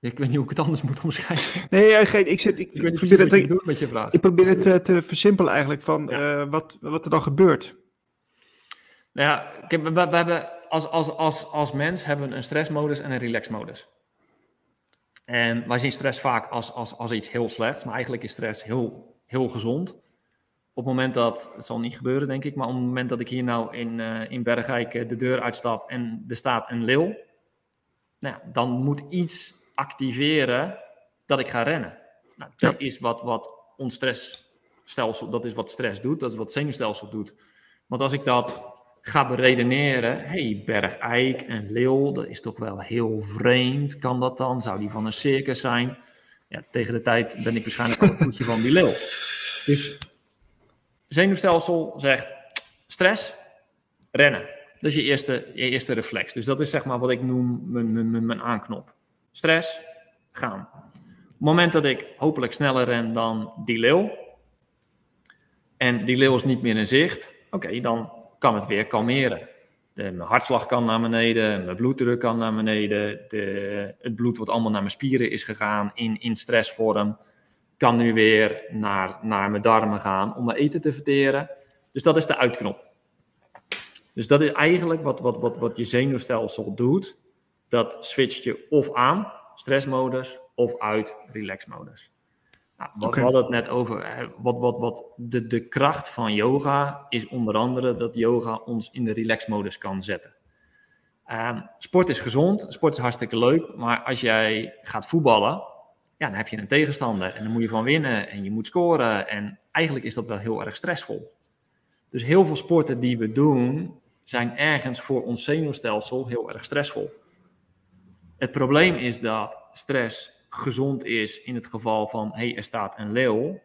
ik weet niet hoe ik het anders moet omschrijven. Nee, geen, ik, zit, ik, Ik probeer het, bedoelt met je vraag. ik probeer het eh, te versimpelen eigenlijk van eh, wat, wat er dan gebeurt. Nou ja, we, we, we hebben als, als, als, als mens hebben we een stressmodus en een relaxmodus. En wij zien stress vaak als, als, als iets heel slechts, maar eigenlijk is stress heel, heel gezond. Op het moment dat, het zal niet gebeuren denk ik, maar op het moment dat ik hier nou in, eh, in Bergijk eh, de deur uitstap en er staat een leeuw, nou, ja, dan moet iets activeren dat ik ga rennen. Nou, dat is wat, wat ons stressstelsel, dat is wat stress doet, dat is wat zenuwstelsel doet. Want als ik dat ga beredeneren, hey, bergeik en leeuw, dat is toch wel heel vreemd. Kan dat dan? Zou die van een circus zijn? Ja, tegen de tijd ben ik waarschijnlijk al het voetje van die leeuw. Dus zenuwstelsel zegt stress, rennen. Dat is je eerste, je eerste reflex. Dus dat is zeg maar wat ik noem mijn, mijn, mijn, aanknop. Stress, gaan. Op het moment dat ik hopelijk sneller ren dan die leeuw, en die leeuw is niet meer in zicht, oké, dan kan het weer kalmeren. De, mijn hartslag kan naar beneden, mijn bloeddruk kan naar beneden, de, het bloed wat allemaal naar mijn spieren is gegaan in, in stressvorm, kan nu weer naar, naar mijn darmen gaan om mijn eten te verteren. Dus dat is de uitknop. Dus dat is eigenlijk wat, wat, wat, wat je zenuwstelsel doet. Dat switcht je of aan, stressmodus, of uit, relaxmodus. Nou, wat, We hadden het net over, wat, wat, wat de, de kracht van yoga is onder andere dat yoga ons in de relaxmodus kan zetten. Uh, sport is gezond, sport is hartstikke leuk, maar als jij gaat voetballen, ja, dan heb je een tegenstander en dan moet je van winnen en je moet scoren. En eigenlijk is dat wel heel erg stressvol. Dus heel veel sporten die we doen, zijn ergens voor ons zenuwstelsel heel erg stressvol. Het probleem is dat stress gezond is in het geval van, hé, hey, er staat een leeuw.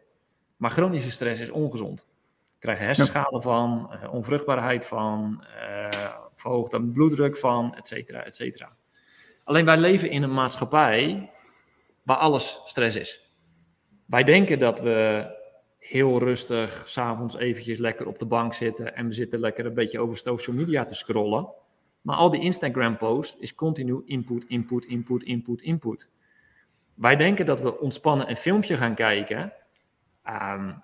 Maar chronische stress is ongezond. We krijgen hersenschade van, uh, onvruchtbaarheid van, uh, verhoogde bloeddruk van, et cetera, et cetera. Alleen wij leven in een maatschappij waar alles stress is. Wij denken dat we heel rustig s'avonds eventjes lekker op de bank zitten en we zitten lekker een beetje over social media te scrollen. Maar al die Instagram posts is continu input, input, input, input, input. Wij denken dat we ontspannen een filmpje gaan kijken. Um,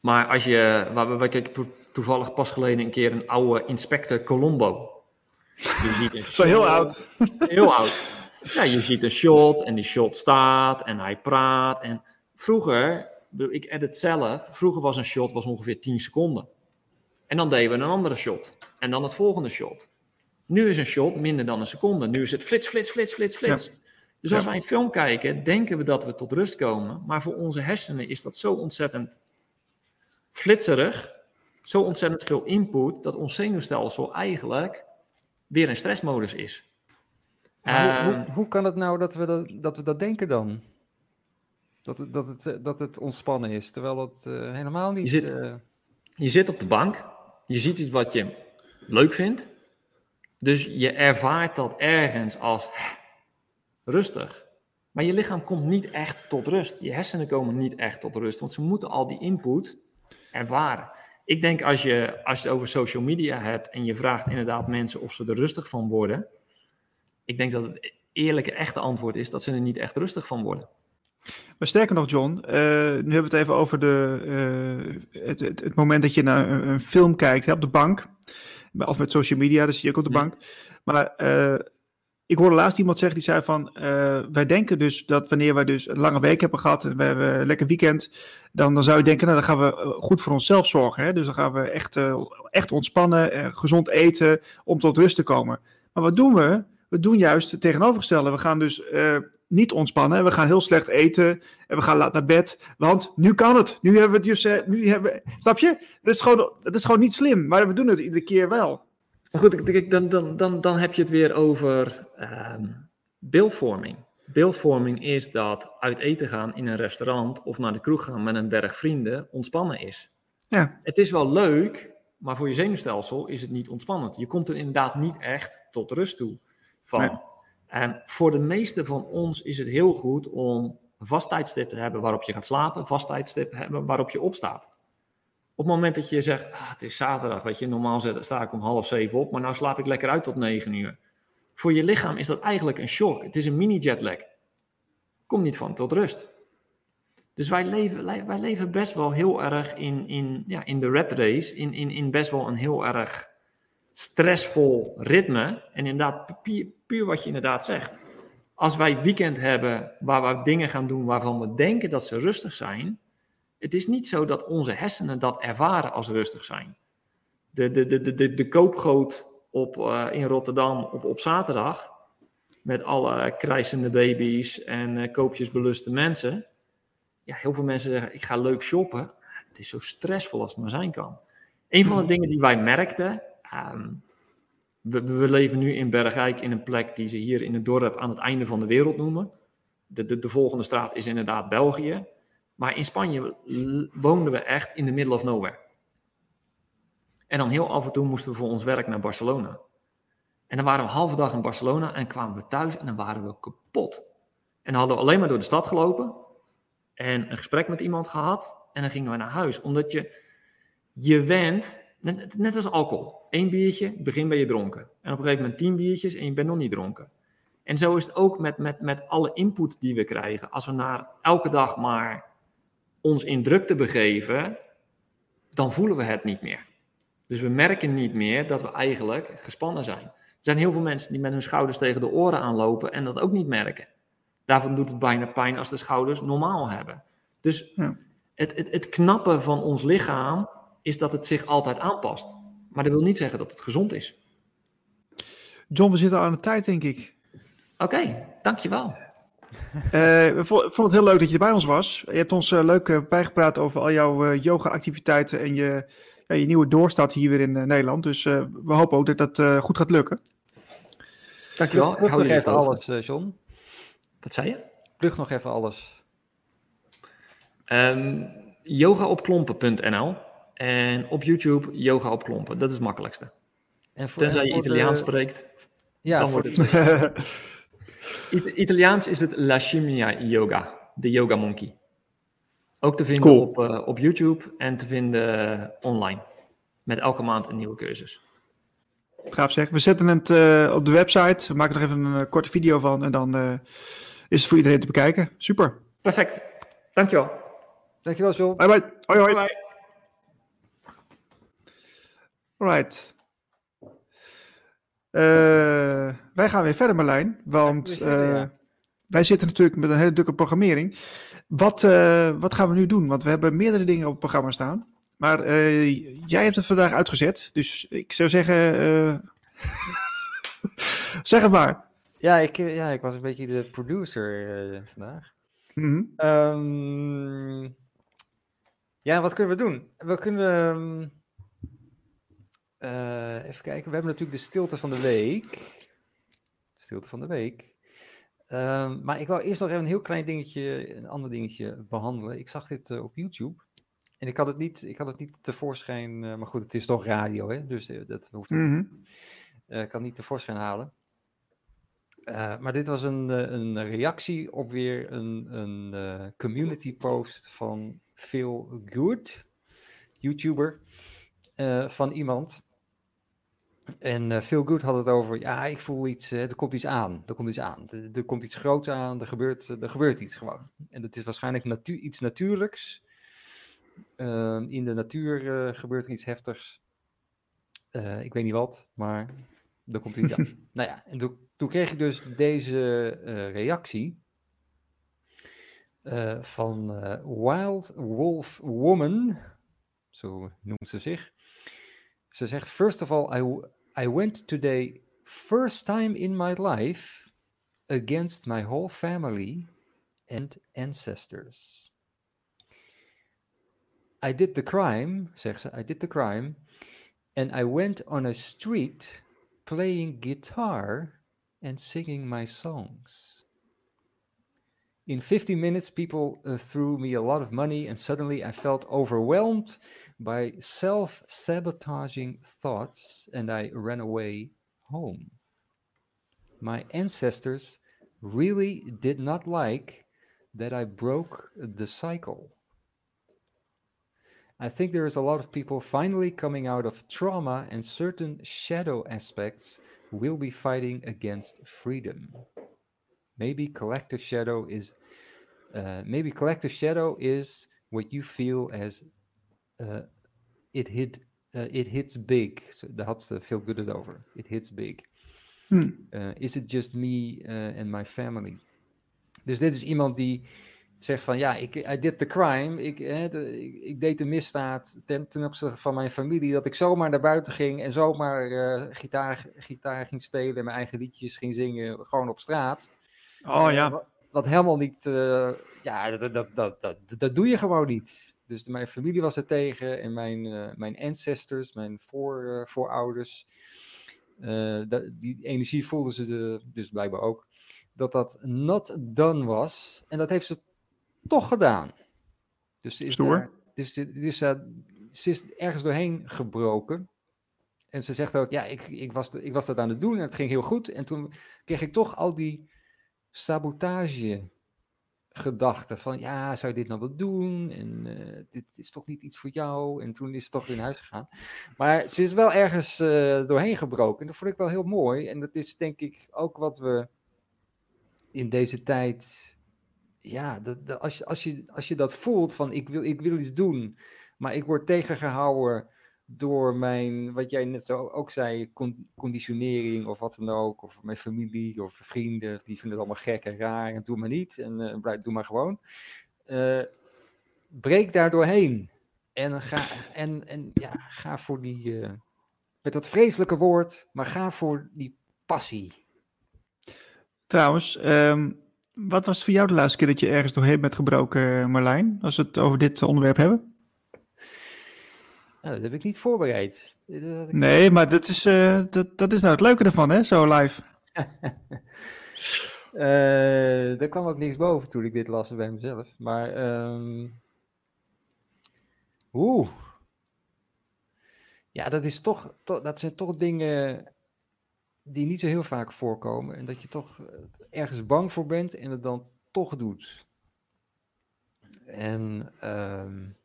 maar als je, wij kijken toevallig pas geleden een keer een oude Inspector Colombo. Je ziet een Zo heel oud. Heel oud. Ja, je ziet een shot en die shot staat en hij praat. En vroeger, ik edit zelf, vroeger was een shot was ongeveer 10 seconden. En dan deden we een andere shot. En dan het volgende shot. Nu is een shot minder dan een seconde. Nu is het flits, flits, flits, flits, flits. Dus als wij een film kijken, denken we dat we tot rust komen. Maar voor onze hersenen is dat zo ontzettend flitserig. Zo ontzettend veel input dat ons zenuwstelsel eigenlijk weer in stressmodus is. Hoe, hoe, ehm, hoe, kan het nou dat we dat, dat, we dat denken dan? Dat, het, dat, het, dat het ontspannen is, terwijl het uh, helemaal niet... Je zit, uh... je zit op de bank, je ziet iets wat je leuk vindt. Dus je ervaart dat ergens als rustig. Maar je lichaam komt niet echt tot rust. Je hersenen komen niet echt tot rust, want ze moeten al die input ervaren. Ik denk als je, als je het over social media hebt en je vraagt inderdaad mensen of ze er rustig van worden, ik denk dat het eerlijke, echte antwoord is dat ze er niet echt rustig van worden. Maar sterker nog, John, uh, nu hebben we het even over de, uh, het, het, het, moment dat je naar een, een film kijkt hè, op de bank. Of met social media, dus je ook op de bank. Maar uh, ik hoorde laatst iemand zeggen die zei van, wij denken dus dat wanneer wij dus een lange week hebben gehad en we hebben een lekker weekend, dan, dan zou je denken, nou dan gaan we goed voor onszelf zorgen. Hè? Dus dan gaan we echt, echt ontspannen, gezond eten om tot rust te komen. Maar wat doen we? We doen juist het tegenovergestelde. We gaan dus uh, niet ontspannen. We gaan heel slecht eten. En we gaan laat naar bed. Want nu kan het. Nu hebben we het dus. Uh, nu hebben, snap je? Dat is, gewoon, dat is gewoon niet slim. Maar we doen het iedere keer wel. Maar goed, dan, dan, dan, dan heb je het weer over uh, beeldvorming. Beeldvorming is dat uit eten gaan in een restaurant of naar de kroeg gaan met een berg vrienden ontspannen is. Ja. Het is wel leuk, maar voor je zenuwstelsel is het niet ontspannend. Je komt er inderdaad niet echt tot rust toe van. En voor de meeste van ons is het heel goed om een vast tijdstip te hebben waarop je gaat slapen, een vast tijdstip te hebben waarop je opstaat. Op het moment dat je zegt, ah, het is zaterdag, weet je, normaal sta ik om half zeven op, maar nou slaap ik lekker uit tot negen uur. Voor je lichaam is dat eigenlijk een shock. Het is een mini jetlag. Kom niet van tot rust. Dus wij leven, wij leven best wel heel erg in, in, ja, in de red race, in, in, in best wel een heel erg stressvol ritme. En inderdaad, puur, puur wat je inderdaad zegt. Als wij weekend hebben waar we dingen gaan doen waarvan we denken dat ze rustig zijn, het is niet zo dat onze hersenen dat ervaren als rustig zijn. De, de, de, de, de, koopgoot op, uh, in Rotterdam op, op zaterdag, met alle krijsende baby's en uh, koopjesbeluste mensen. Ja, heel veel mensen zeggen, ik ga leuk shoppen. Het is zo stressvol als het maar zijn kan. Een van de hmm. dingen die wij merkten, Ehm, we, we, leven nu in Bergijk in een plek die ze hier in het dorp aan het einde van de wereld noemen. De, de, de volgende straat is inderdaad België. Maar in Spanje woonden we echt in the middle of nowhere. En dan heel af en toe moesten we voor ons werk naar Barcelona. En dan waren we halve dag in Barcelona en kwamen we thuis en dan waren we kapot. En dan hadden we alleen maar door de stad gelopen en een gesprek met iemand gehad. En dan gingen we naar huis. Omdat je, je went, net, net als alcohol. Eén biertje, begin ben je dronken. En op een gegeven moment tien biertjes en je bent nog niet dronken. En zo is het ook met, met, met alle input die we krijgen. Als we naar elke dag maar ons in drukte begeven, dan voelen we het niet meer. Dus we merken niet meer dat we eigenlijk gespannen zijn. Er zijn heel veel mensen die met hun schouders tegen de oren aanlopen en dat ook niet merken. Daarvan doet het bijna pijn als de schouders normaal hebben. Dus ja. het, het, het knappe van ons lichaam is dat het zich altijd aanpast. Maar dat wil niet zeggen dat het gezond is. John, we zitten aan de tijd, denk ik. Oké, dankjewel. Uh, we vonden het heel leuk dat je bij ons was. Je hebt ons uh, leuk uh, bijgepraat over al jouw yoga-activiteiten en je, ja, je nieuwe doorstart hier weer in Nederland. Dus we hopen ook dat dat goed gaat lukken. Dankjewel. Ik hou je even alles, John. Wat zei je? Plug nog even alles. Um, yogaopklompen.nl en op YouTube yoga op klompen. Dat is het makkelijkste. En voor, Tenzij je Italiaans spreekt, ja, dan wordt het... Italiaans is het La Scimmia Yoga, de Yoga Monkey. Ook te vinden op, uh, op YouTube en te vinden online. Met elke maand een nieuwe cursus. Gaaf zeg. We zetten het uh, op de website. We maken er even een uh, korte video van. En dan is het voor iedereen te bekijken. Super. Perfect. Dankjewel. Dankjewel, John. Bye bye. Hoi hoi. Bye, bye. Alright. Uh, wij gaan weer verder, Marlijn. Want uh, wij zitten natuurlijk met een hele drukke programmering. Wat, uh, wat gaan we nu doen? Want we hebben meerdere dingen op het programma staan. Maar jij hebt het vandaag uitgezet. Dus ik zou zeggen. zeg het maar. Ja ik, ja, ik was een beetje de producer vandaag. Mm -hmm. um, ja, wat kunnen we doen? We kunnen. Um, uh, even kijken, we hebben natuurlijk de stilte van de week. Stilte van de week. Um, maar ik wou eerst nog even een heel klein dingetje, een ander dingetje behandelen. Ik zag dit uh, op YouTube. En ik had het niet, ik had het niet tevoorschijn, uh, maar goed, het is toch radio, hè? dus dat hoeft mm -hmm. Ik kan niet tevoorschijn halen. maar dit was een, een reactie op weer een, een community post van Phil Good, YouTuber, van iemand. En uh, Phil Good had het over, ja, ik voel iets, uh, er komt iets aan, er komt iets aan, er, er komt iets groots aan, er gebeurt, er gebeurt iets gewoon. En dat is waarschijnlijk iets natuurlijks. Uh, in de natuur gebeurt er iets heftigs. ik weet niet wat, maar er komt iets aan. nou ja, en toen, toen kreeg ik dus deze reactie van Wild Wolf Woman, zo noemt ze zich. Ze zegt, first of all, I, I went today first time in my life against my whole family and ancestors. I did the crime, zegt ze, I did the crime, and I went on a street playing guitar and singing my songs. In 50 minutes, people uh, threw me a lot of money, and suddenly I felt overwhelmed by self sabotaging thoughts and I ran away home. My ancestors really did not like that I broke the cycle. I think there is a lot of people finally coming out of trauma, and certain shadow aspects will be fighting against freedom. Maybe collective shadow is, uh, maybe collective shadow is what you feel as uh, it hit uh, it hits big. So daar had ze Feel Good het over. It hits big. Hmm. Uh, is it just me and my family? Dus dit is iemand die zegt van ja, ik I did the crime. Ik, de, ik, ik, deed de misdaad ten, ten opzichte van mijn familie. Dat ik zomaar naar buiten ging en zomaar uh, gitaar, gitaar ging spelen. Mijn eigen liedjes ging zingen. Gewoon op straat. Oh ja. Wat, wat helemaal niet. ja, dat, dat, dat, dat, dat doe je gewoon niet. Dus mijn familie was er tegen en mijn, uh, mijn ancestors, mijn voor, uh, voorouders. Uh, die energie voelden ze de, dus blijkbaar ook. Dat dat not done was. En dat heeft ze toch gedaan. Dus is daar, dus, is, ze is ergens doorheen gebroken. En ze zegt ook, ja, ik, ik, was, ik was dat aan het doen en het ging heel goed. En toen kreeg ik toch al die sabotage gedachten van, ja, zou je dit nou wel doen? En eh, dit is toch niet iets voor jou? En toen is ze toch weer naar huis gegaan. Maar ze is wel ergens uh, doorheen gebroken. En dat vond ik wel heel mooi. En dat is denk ik ook wat we in deze tijd, ja, dat, als, je, als, je, als je dat voelt van, ik wil, ik wil iets doen, maar ik word tegengehouden door mijn, wat jij net ook zei, conditionering of wat dan ook, of mijn familie of vrienden, die vinden het allemaal gek en raar en doe maar niet en uh, blijf, doe maar gewoon. Uh, breek daar doorheen en ga, en, en, ja, ga voor die, uh, met dat vreselijke woord, maar ga voor die passie. Trouwens, um, wat was voor jou de laatste keer dat je ergens doorheen bent gebroken, Marlijn, als we het over dit onderwerp hebben? Nou, dat heb ik niet voorbereid. Nee, maar dat is, uh, dat, dat is nou het leuke ervan, hè, zo live. uh, er kwam ook niks boven toen ik dit las bij mezelf. Maar, um... oeh. Ja, dat, is toch, to, dat zijn toch dingen die niet zo heel vaak voorkomen. En dat je toch ergens bang voor bent en het dan toch doet. En... Um...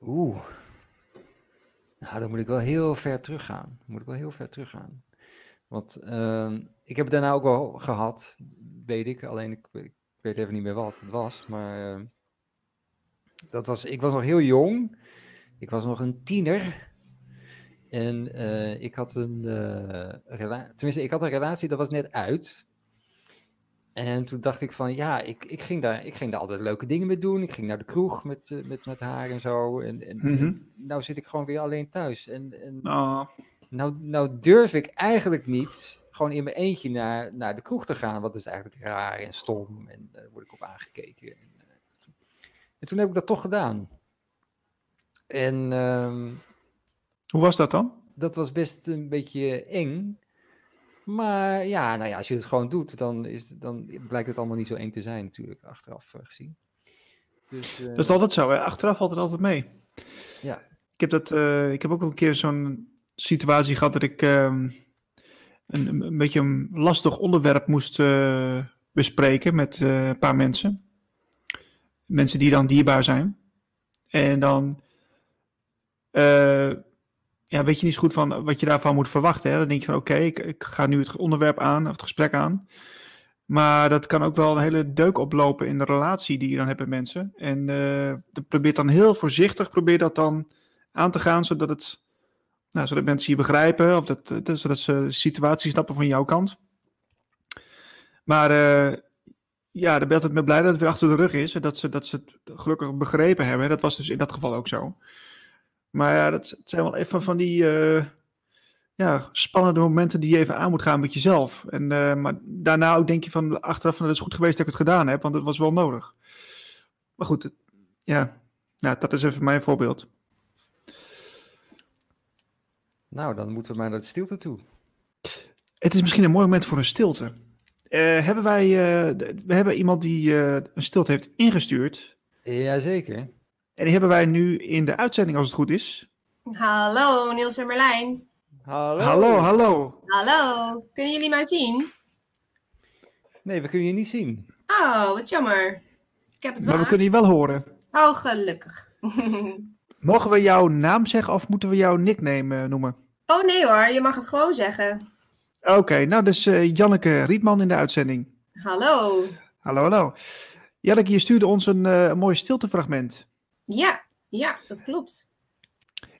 Oeh. Nou, dan moet ik wel heel ver teruggaan. Moet ik wel heel ver teruggaan. Want uh, ik heb het daarna ook wel gehad, weet ik. Alleen ik, weet even niet meer wat het was. Maar uh, dat was, ik was nog heel jong. Ik was nog een tiener. En uh, ik had een uh, relatie, tenminste, ik had een relatie, dat was net uit. En toen dacht ik van ja, ik, ik, ging, daar, ik ging daar altijd leuke dingen mee doen. Ik ging naar de kroeg met, uh, met, met haar en zo. En, en, mm -hmm. nou zit ik gewoon weer alleen thuis. En, en oh. nou, nou durf ik eigenlijk niet gewoon in mijn eentje naar, naar de kroeg te gaan. Wat is eigenlijk raar en stom. En daar uh, word ik op aangekeken. En, uh, en, toen heb ik dat toch gedaan. En um, hoe was dat dan? Dat was best een beetje eng. Maar ja, nou ja, als je het gewoon doet, dan, is, dan blijkt het allemaal niet zo eng te zijn natuurlijk, achteraf uh, gezien. Dus, uh, dat is altijd zo, hè? achteraf valt het altijd mee. Ja. Ik heb, dat, uh, ik heb ook een keer zo'n situatie gehad dat ik een, een, beetje een lastig onderwerp moest bespreken met een paar mensen. Mensen die dan dierbaar zijn. En dan ja, weet je niet zo goed van wat je daarvan moet verwachten. Hè? Dan denk je van oké, ik, ik, ga nu het onderwerp aan, of het gesprek aan. Maar dat kan ook wel een hele deuk oplopen in de relatie die je dan hebt met mensen. En uh, probeer dan heel voorzichtig, probeer dat dan aan te gaan, zodat, het, nou, zodat mensen je begrijpen, of dat, dat, zodat ze de situatie snappen van jouw kant. Maar uh, ja, dan ben ik altijd blij dat het weer achter de rug is. En dat ze, dat ze het gelukkig begrepen hebben. Dat was dus in dat geval ook zo. Maar ja, dat, het zijn wel even van die uh, ja, spannende momenten die je even aan moet gaan met jezelf. En, uh, maar daarna ook denk je van achteraf van het is goed geweest dat ik het gedaan heb, want het was wel nodig. Maar goed, het, ja, nou, dat is even mijn voorbeeld. Nou, dan moeten we maar naar de stilte toe. Het is misschien een mooi moment voor een stilte. Uh, hebben wij, we hebben iemand die een stilte heeft ingestuurd. Jazeker. En die hebben wij nu in de uitzending, als het goed is. Hallo, Niels en Merlijn. Hallo. Hallo, hallo. Hallo. Kunnen jullie mij zien? Nee, we kunnen je niet zien. Oh, wat jammer. Ik heb het maar we kunnen je wel horen. Oh, gelukkig. Mogen we jouw naam zeggen of moeten we jouw nickname uh, noemen? Oh nee hoor, je mag het gewoon zeggen. Oké, okay, nou dus uh, Janneke Rietman in de uitzending. Hallo. Hallo, hallo. Janneke, je stuurde ons een, uh, een mooi stiltefragment. Ja, ja, dat klopt.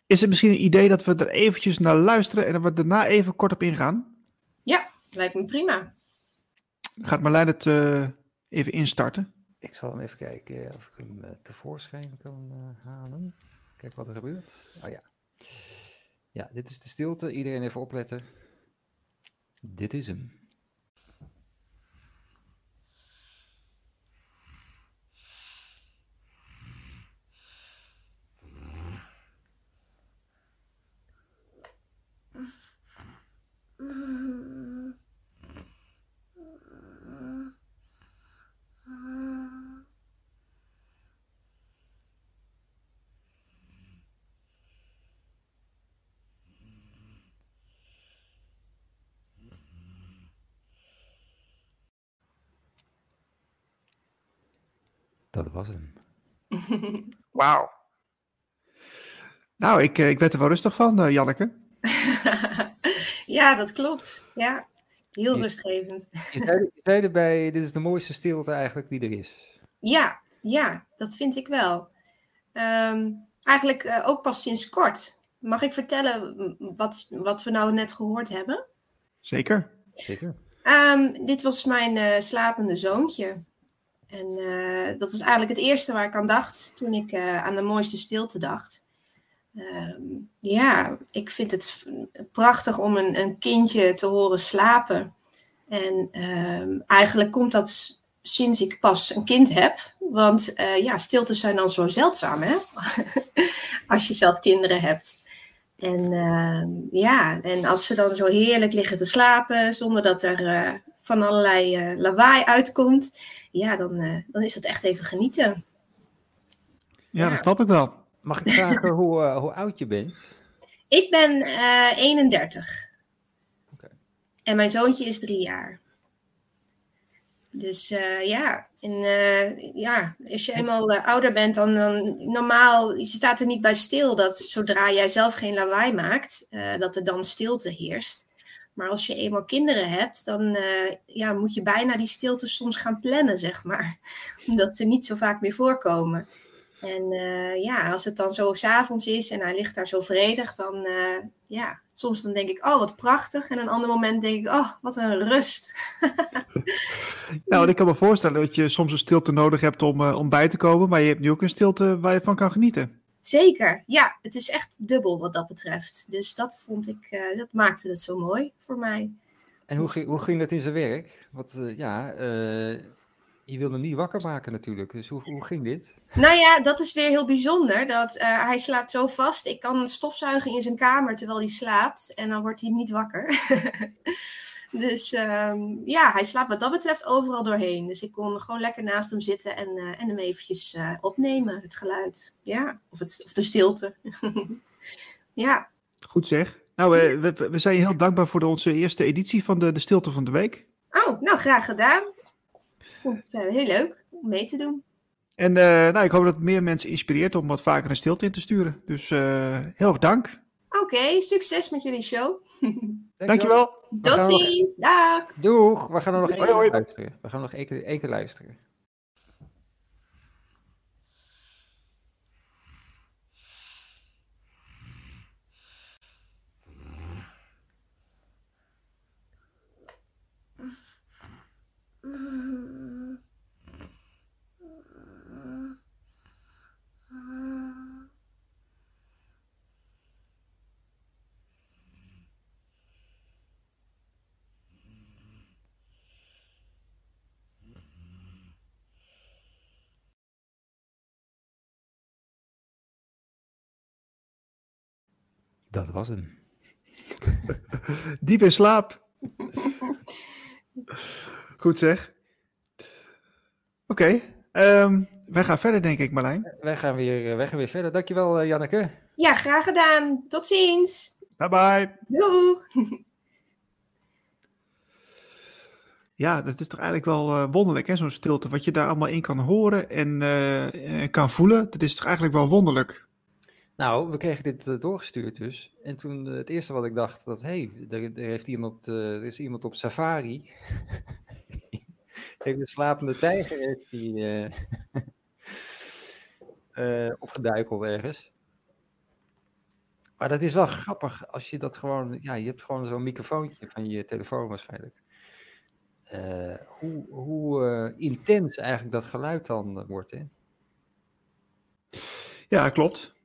Is het misschien een idee dat we er eventjes naar luisteren en dat we daarna even kort op ingaan? Ja, lijkt me prima. Gaat Marlijn het uh, even instarten? Ik zal hem even kijken of ik hem uh, tevoorschijn kan uh, halen. Kijk wat er gebeurt. Oh ja. Ja, dit is de stilte. Iedereen even opletten. Dit is hem. Dat was hem. Wauw. Nou, ik, eh, ik werd er wel rustig van, eh, Janneke. ja, dat klopt. Ja, heel Je- rustgevend. Je zei, je zei erbij, dit is de mooiste stilte eigenlijk die er is. Ja, ja, dat vind ik wel. Ehm, eigenlijk eh, ook pas sinds kort. Mag ik vertellen wat, wat we nou net gehoord hebben? Zeker. Zeker. Ehm, dit was mijn eh, slapende zoontje. En eh, dat was eigenlijk het eerste waar ik aan dacht toen ik eh, aan de mooiste stilte dacht. Ehm, ja, ik vind het prachtig om een, een kindje te horen slapen. En ehm, eigenlijk komt dat sinds ik pas een kind heb. Want eh, ja, stiltes zijn dan zo zeldzaam, hè? Als je zelf kinderen hebt. En ehm, ja, en als ze dan zo heerlijk liggen te slapen, zonder dat er eh, van allerlei eh, lawaai uitkomt, ja, dan, eh, dan is het echt even genieten. Ja, Ja. dat snap ik wel. Mag ik vragen hoe, eh, hoe oud je bent? Ik ben eh 31. Oké. En mijn zoontje is drie jaar. Dus eh, ja, en, ja, als je eenmaal ouder bent, dan, dan normaal, je staat er niet bij stil dat zodra jij zelf geen lawaai maakt, dat er dan stilte heerst. Maar als je eenmaal kinderen hebt, dan ja, moet je bijna die stilte soms gaan plannen, zeg maar. Omdat ze niet zo vaak meer voorkomen. En eh, ja, als het dan zo s'avonds is en hij ligt daar zo vredig, dan eh, ja, soms dan denk ik, oh wat prachtig. En een ander moment denk ik, oh wat een rust. Nou, en ik kan me voorstellen dat je soms een stilte nodig hebt om, eh, om bij te komen, maar je hebt nu ook een stilte waar je van kan genieten. Zeker, ja, het is echt dubbel wat dat betreft. Dus dat vond ik, eh, dat maakte het zo mooi voor mij. En hoe, ging- hoe ging dat in zijn werk? Want eh, ja, eh, je wilde hem niet wakker maken natuurlijk. Dus hoe, hoe ging dit? Nou ja, dat is weer heel bijzonder. Dat, eh, hij slaapt zo vast. Ik kan stofzuigen in zijn kamer terwijl hij slaapt. En dan wordt hij niet wakker. dus ehm, ja, hij slaapt wat dat betreft overal doorheen. Dus ik kon gewoon lekker naast hem zitten en, eh, en hem eventjes eh, opnemen, het geluid. Ja, of, het, of de stilte. ja, Goed zeg. Nou, we, we- we zijn je heel dankbaar voor de, onze eerste editie van de, de Stilte van de Week. oh, nou graag gedaan. Vond het eh, heel leuk om mee te doen. En eh, nou, ik hoop dat het meer mensen inspireert om wat vaker een stilte in te sturen. Dus eh, heel erg dank. Oké, succes met jullie show. Dankjewel. Tot ziens, dag! Doeg, we gaan er nog één keer luisteren. We gaan nog één keer, één keer luisteren. Dat was hem. Diep in slaap. Goed zeg. Oké, ehm, wij gaan verder denk ik Marlijn. Wij gaan weer, eh, wij gaan weer verder. Dankjewel, eh, Janneke. Ja, graag gedaan. Tot ziens. Bye bye. Doeg! Ja, dat is toch eigenlijk wel eh, wonderlijk hè, zo'n stilte. Wat je daar allemaal in kan horen en kan voelen. Dat is toch eigenlijk wel wonderlijk. Nou, we kregen dit eh, doorgestuurd dus. En toen eh, het eerste wat ik dacht, dat hé, hey, er, heeft iemand, eh, er is iemand op safari. een slapende tijger heeft die, opgeduikeld ergens. Maar dat is wel grappig als je dat gewoon, ja, je hebt gewoon zo'n microfoontje van je telefoon waarschijnlijk. Hoe hoe intens eigenlijk dat geluid dan wordt, hè? Ja, klopt.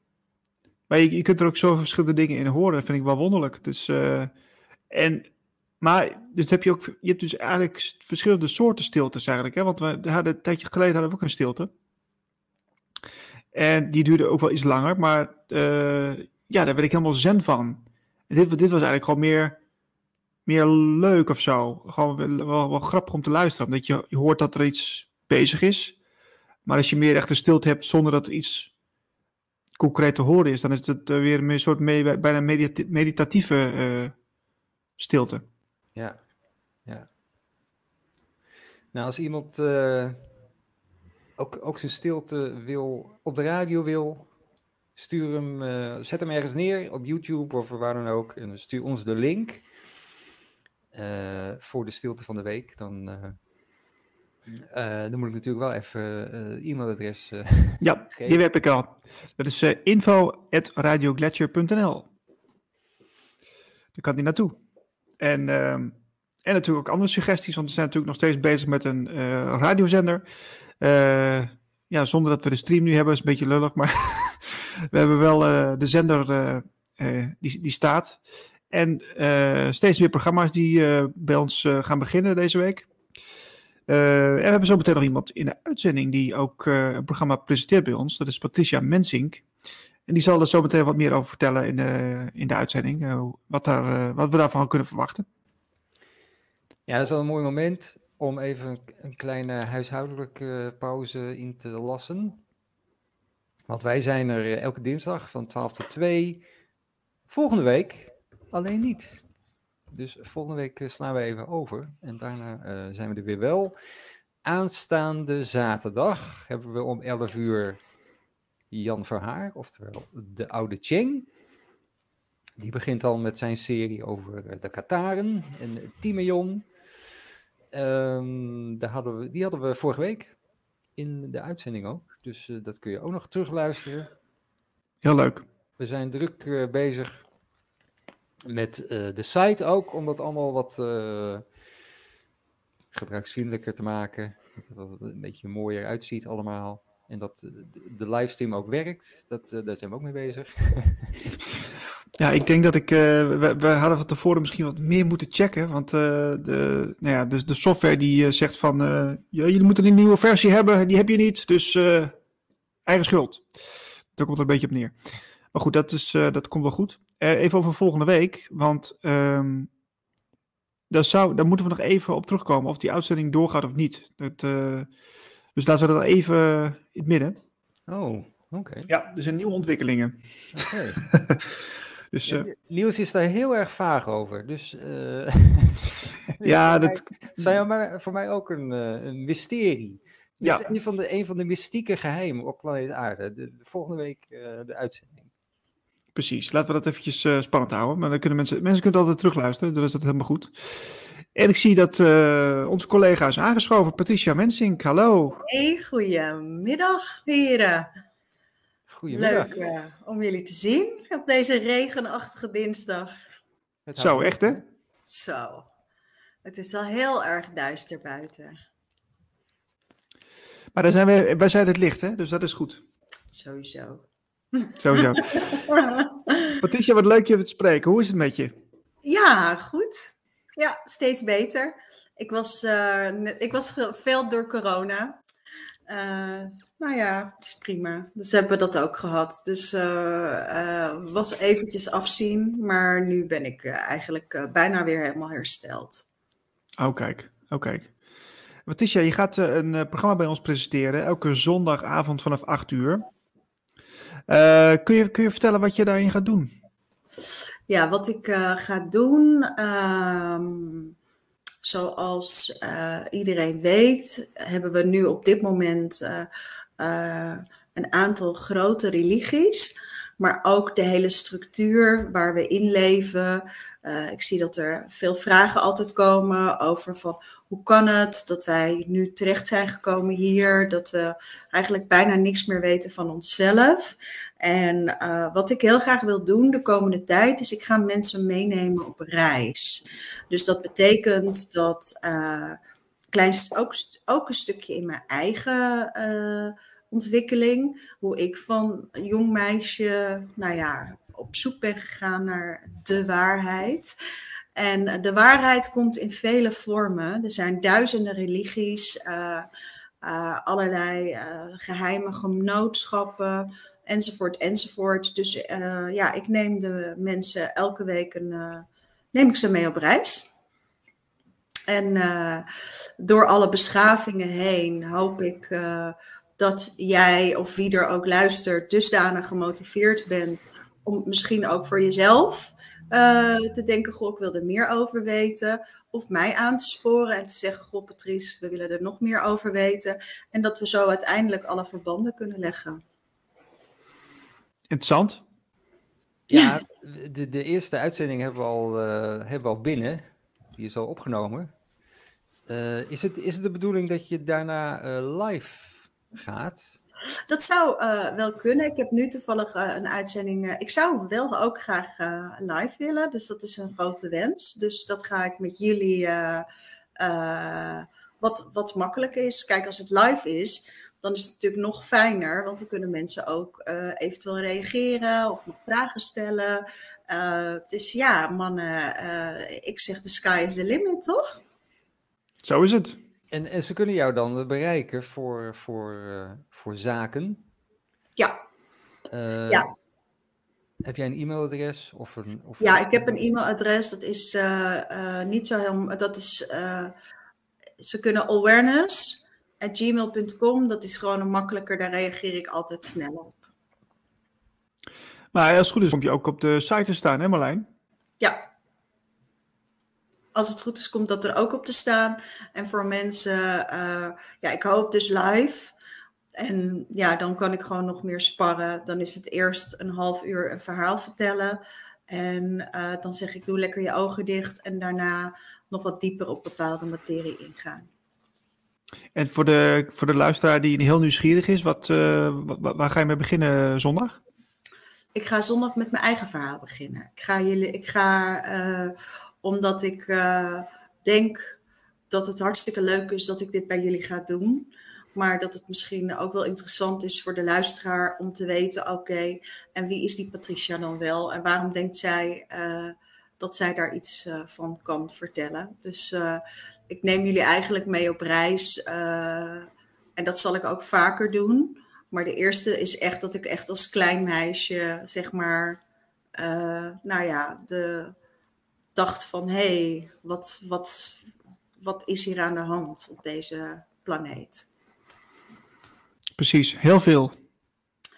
Maar je, kunt er ook zo verschillende dingen in horen. Dat vind ik wel wonderlijk. Dus, eh, en, maar dus heb je, ook, je hebt dus eigenlijk verschillende soorten stiltes eigenlijk. Hè? Want we hadden, een tijdje geleden hadden we ook een stilte. En die duurde ook wel iets langer. Maar eh, ja, daar werd ik helemaal zen van. Dit, dit was eigenlijk gewoon meer, meer leuk of zo. Gewoon wel, wel, wel grappig om te luisteren. Omdat je, je hoort dat er iets bezig is. Maar als je meer echt een stilte hebt zonder dat er iets concreet te horen is, dan is het eh, weer een soort me- bijna medita- meditatieve eh, stilte. Ja, ja. Nou, als iemand, eh, ook, ook zijn stilte wil, op de radio wil, stuur hem, zet hem ergens neer op YouTube of waar dan ook. En stuur ons de link voor de stilte van de week. Dan, uh, dan moet ik natuurlijk wel even e-mailadres Ja, geven. die heb ik al. Dat is info.radioglacier.nl Daar kan die naartoe. En, ehm, en natuurlijk ook andere suggesties, want we zijn natuurlijk nog steeds bezig met een radiozender. ja, zonder dat we de stream nu hebben, is een beetje lullig, maar we hebben wel uh, de zender, uh, uh, die, die staat. En steeds meer programma's die bij ons gaan beginnen deze week. En we hebben zo meteen nog iemand in de uitzending die ook een programma presenteert bij ons. Dat is Patricia Mensink. En die zal er zo meteen wat meer over vertellen in de, in de uitzending. wat, daar, wat we daarvan kunnen verwachten. Ja, dat is wel een mooi moment om even een kleine huishoudelijke pauze in te lassen. Want wij zijn er eh, elke dinsdag van 12 tot 2. Volgende week alleen niet. Dus volgende week eh, slaan we even over. En daarna uh, zijn we er weer wel. Aanstaande zaterdag hebben we om 11 uur Jan Verhaar, oftewel de oude Cheng. Die begint al met zijn serie over de Kataren en Timeon. Um, daar hadden we, die hadden we vorige week in de uitzending ook. Dus uh, dat kun je ook nog terugluisteren. Heel leuk. We zijn druk uh, bezig met uh, de site ook, om dat allemaal wat gebruiksvriendelijker te maken. Dat het een beetje mooier uitziet allemaal. En dat de, de livestream ook werkt. Dat, daar zijn we ook mee bezig. Ja, ik denk dat ik. Uh, we, hadden van tevoren misschien wat meer moeten checken. Want uh, de, nou ja, dus de software die uh, zegt van. ja, jullie moeten een nieuwe versie hebben. Die heb je niet. Dus eigen schuld. Daar komt het een beetje op neer. Maar goed, dat, is, dat komt wel goed. Even over volgende week. Want. Um, daar, zou, daar moeten we nog even op terugkomen. Of die uitzending doorgaat of niet. Dat, dus laten we dat even in het midden. Oh, oké. Okay. Ja, er zijn nieuwe ontwikkelingen. Oké. Okay. Dus, ja, Niels is daar heel erg vaag over. Dus, uh, ja, dat het zijn voor mij ook een, uh, een mysterie. Ja. is een van, de, een van de mystieke geheimen op planeet Aarde. De, de volgende week uh, de uitzending. Precies, laten we dat eventjes spannend houden. Maar dan kunnen mensen, mensen kunnen altijd terugluisteren, dus dat is helemaal goed. En ik zie dat onze collega is aangeschoven, Patricia Mensink. Hallo. Hey, goedemiddag heren. Goedemiddag. Leuk uh, om jullie te zien op deze regenachtige dinsdag. Zo, echt hè? Zo. Het is al heel erg duister buiten. Maar dan zijn wij, wij zijn het licht hè, dus dat is goed. Sowieso. Sowieso. Patricia, wat leuk je te spreken. Hoe is het met je? Ja, goed. Ja, steeds beter. Ik was, uh, ik was geveld door corona. Uh, nou ja, het is prima. Dus hebben we dat ook gehad. Dus uh, was eventjes afzien, maar nu ben ik eigenlijk bijna weer helemaal hersteld. Oh, kijk. Oh, kijk. Patricia, je gaat een programma bij ons presenteren, elke zondagavond vanaf 8 uur. Kun, je, kun je vertellen wat je daarin gaat doen? Ja, wat ik ga doen. Um, zoals iedereen weet, hebben we nu op dit moment uh, een aantal grote religies, maar ook de hele structuur waar we in leven. Uh, ik zie dat er veel vragen altijd komen over van hoe kan het dat wij nu terecht zijn gekomen hier, dat we eigenlijk bijna niks meer weten van onszelf. En uh, wat ik heel graag wil doen de komende tijd is ik ga mensen meenemen op reis. Dus dat betekent dat klein, ook, ook een stukje in mijn eigen uh, ontwikkeling. Hoe ik van jong meisje, nou ja, op zoek ben gegaan naar de waarheid. En de waarheid komt in vele vormen. Er zijn duizenden religies, uh, uh, allerlei uh, geheime genootschappen, enzovoort, enzovoort. Dus ja, ik neem de mensen elke week een, neem ik ze mee op reis. En door alle beschavingen heen hoop ik dat jij of wie er ook luistert, dusdanig gemotiveerd bent om misschien ook voor jezelf eh, te denken, goh, ik wil er meer over weten. Of mij aan te sporen en te zeggen, goh Patrice, we willen er nog meer over weten. En dat we zo uiteindelijk alle verbanden kunnen leggen. Interessant. Ja, de, de eerste uitzending hebben we, al, uh, hebben we al binnen. Die is al opgenomen. Uh, is, het, is het de bedoeling dat je daarna live gaat? Dat zou uh, wel kunnen. Ik heb nu toevallig uh, een uitzending. Uh, ik zou wel ook graag live willen. Dus dat is een grote wens. Dus dat ga ik met jullie. wat, wat makkelijk is. Kijk, als het live is, dan is het natuurlijk nog fijner. Want dan kunnen mensen ook eventueel reageren of nog vragen stellen. dus ja, mannen, ik zeg de sky is the limit, toch? Zo is het. En, en ze kunnen jou dan bereiken voor, voor, uh, voor zaken? Ja. Uh, ja. Heb jij een e-mailadres? Of een, of ja, ik heb een e-mailadres. Dat is uh, niet zo heel. Dat is. ze kunnen awareness at gmail.com. Dat is gewoon een makkelijker. Daar reageer ik altijd snel op. Maar als het goed is, kom je ook op de site te staan, hè Marlijn? Als het goed is, komt dat er ook op te staan. En voor mensen, uh, ja, ik hoop dus live. En ja, dan kan ik gewoon nog meer sparren. Dan is het eerst een half uur een verhaal vertellen. En uh, dan zeg ik, doe lekker je ogen dicht. En daarna nog wat dieper op bepaalde materie ingaan. En voor de, voor de luisteraar die heel nieuwsgierig is, wat, uh, waar ga je mee beginnen zondag? Ik ga zondag met mijn eigen verhaal beginnen. Ik ga, jullie, ik ga omdat ik uh, denk dat het hartstikke leuk is dat ik dit bij jullie ga doen. Maar dat het misschien ook wel interessant is voor de luisteraar om te weten: oké, en wie is die Patricia dan wel? En waarom denkt zij uh, dat zij daar iets uh, van kan vertellen? Dus ik neem jullie eigenlijk mee op reis. en dat zal ik ook vaker doen. Maar de eerste is echt dat ik echt als klein meisje, zeg maar, nou ja, de dacht van hé, hey, wat, wat, wat is hier aan de hand op deze planeet? Precies, heel veel.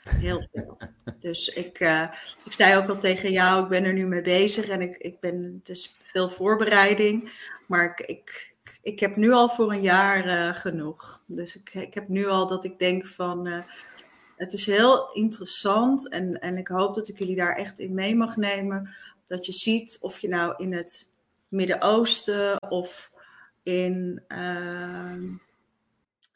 Heel veel. Dus ik, uh, ik zei ook al tegen jou, ik ben er nu mee bezig en ik, ik ben, het is veel voorbereiding, maar ik, ik, ik heb nu al voor een jaar uh, genoeg. Dus ik, ik heb nu al dat ik denk van, uh, het is heel interessant en, en ik hoop dat ik jullie daar echt in mee mag nemen dat je ziet of je nou in het Midden-Oosten of in uh,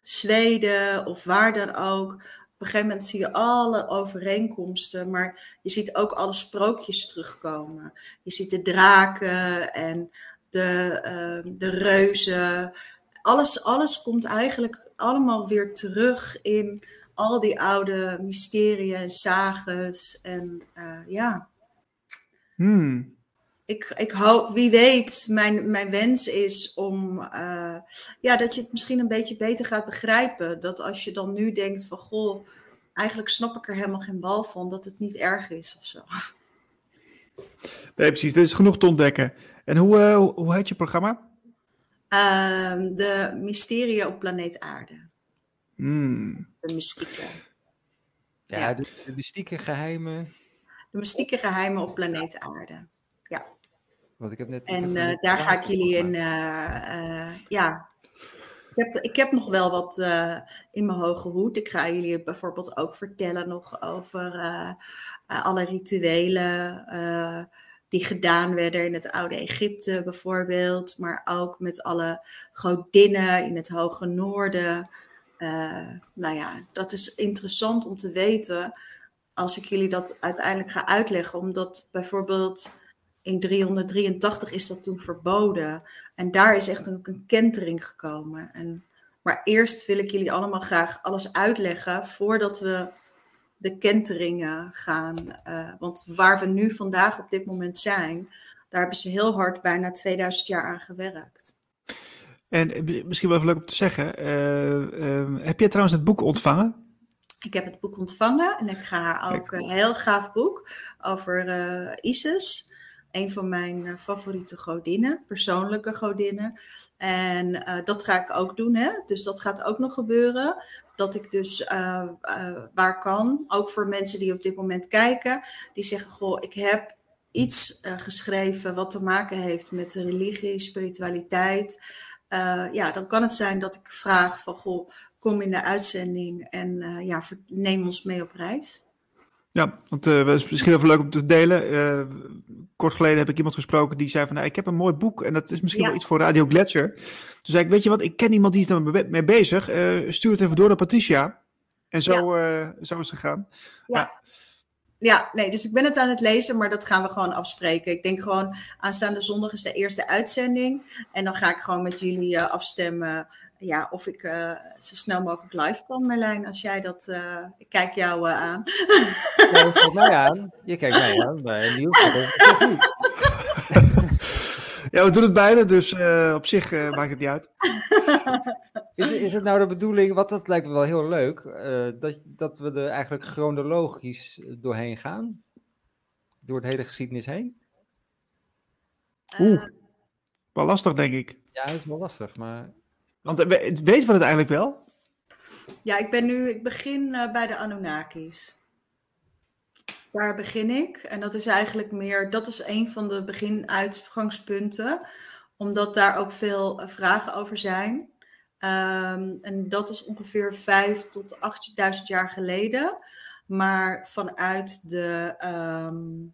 Zweden of waar dan ook. Op een gegeven moment zie je alle overeenkomsten, maar je ziet ook alle sprookjes terugkomen. Je ziet de draken en de, uh, de reuzen. Alles, alles komt eigenlijk allemaal weer terug in al die oude mysterieën en sages. En uh, ja, Hmm. Ik, ik hoop, wie weet, mijn, mijn wens is om, uh, ja, dat je het misschien een beetje beter gaat begrijpen. Dat als je dan nu denkt van, goh, eigenlijk snap ik er helemaal geen bal van, dat het niet erg is of zo. Nee, precies. Er is genoeg te ontdekken. En hoe, uh, hoe heet je programma? Uh, de Mysterie op planeet Aarde. Hmm. De mystieke. Ja, ja. De, de mystieke geheimen de mystieke geheimen op planeet Aarde. Ja. Want ik heb net, en heb uh, daar ga ik jullie in, uh, uh, ja. Ik heb, ik heb nog wel wat in mijn hoge hoed. Ik ga jullie bijvoorbeeld ook vertellen nog over alle rituelen die gedaan werden in het oude Egypte bijvoorbeeld. Maar ook met alle godinnen in het hoge noorden. nou ja, dat is interessant om te weten als ik jullie dat uiteindelijk ga uitleggen, omdat bijvoorbeeld in 383 is dat toen verboden. En daar is echt een, een kentering gekomen. En, maar eerst wil ik jullie allemaal graag alles uitleggen voordat we de kenteringen gaan. Uh, want waar we nu vandaag op dit moment zijn, daar hebben ze heel hard bijna 2000 jaar aan gewerkt. En misschien wel even leuk om te zeggen, uh, heb je trouwens het boek ontvangen? Ik heb het boek ontvangen en ik ga ook een heel gaaf boek over uh, Isis. Een van mijn uh, favoriete godinnen, persoonlijke godinnen. En uh, dat ga ik ook doen, hè? dus dat gaat ook nog gebeuren. Dat ik dus waar kan, ook voor mensen die op dit moment kijken, die zeggen: Goh, ik heb iets geschreven wat te maken heeft met de religie, spiritualiteit, ja, dan kan het zijn dat ik vraag van, goh, kom in de uitzending en ja, neem ons mee op reis. Ja, want uh, het is misschien even leuk om te delen. Uh, kort geleden heb ik iemand gesproken die zei van, nou, ik heb een mooi boek en dat is misschien wel iets voor Radio Gletscher. Toen zei ik, weet je wat, ik ken iemand die is daar mee bezig. Stuur het even door naar Patricia. En zo, ja. zo is het gegaan. Ja. ja. nee, dus ik ben het aan het lezen, maar dat gaan we gewoon afspreken. Ik denk gewoon, aanstaande zondag is de eerste uitzending. En dan ga ik gewoon met jullie afstemmen ja, of ik uh, zo snel mogelijk live kan, Merlijn, als jij dat... Uh, ik kijk jou uh, aan. Ja, je kijkt mij aan. Je kijkt mij aan, maar dat. Ja, we doen het beide, dus op zich maakt het niet uit. Is, is het nou de bedoeling, wat dat lijkt me wel heel leuk, dat, dat we er eigenlijk chronologisch doorheen gaan? Door de hele geschiedenis heen? Oeh, wel lastig denk ik. Ja, het is wel lastig, maar... Want weten we het eigenlijk wel? Ja, ik ben nu, ik begin uh, bij de Anunnakis. Daar begin ik. En dat is eigenlijk meer, dat is een van de beginuitgangspunten. Omdat daar ook veel uh, vragen over zijn. Um, en dat is ongeveer 5 tot 8.000 jaar geleden. Maar vanuit de, um,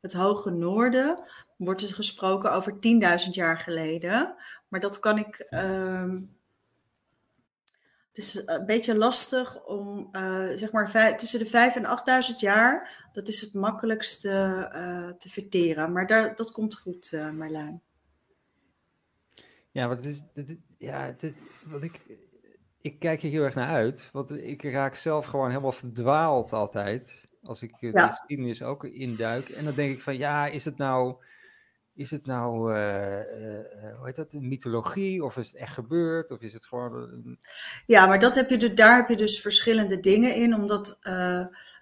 het hoge noorden wordt er gesproken over 10.000 jaar geleden. Maar dat kan ik. Uh, het is een beetje lastig om, uh, zeg maar, vijf, tussen de 5 en 8000 jaar, dat is het makkelijkste uh, te verteren. Maar daar, dat komt goed, uh, Marlijn. Ja, wat is, dit, ja, dit, wat ik, ik kijk er heel erg naar uit. Want ik raak zelf gewoon helemaal verdwaald altijd. Als ik ja. de geschiedenis ook induik. En dan denk ik van, ja, is het nou is het nou, uh, uh, hoe heet dat, een mythologie? Of is het echt gebeurd? Of is het gewoon... Ja, maar dat heb je dus, daar heb je dus verschillende dingen in. Omdat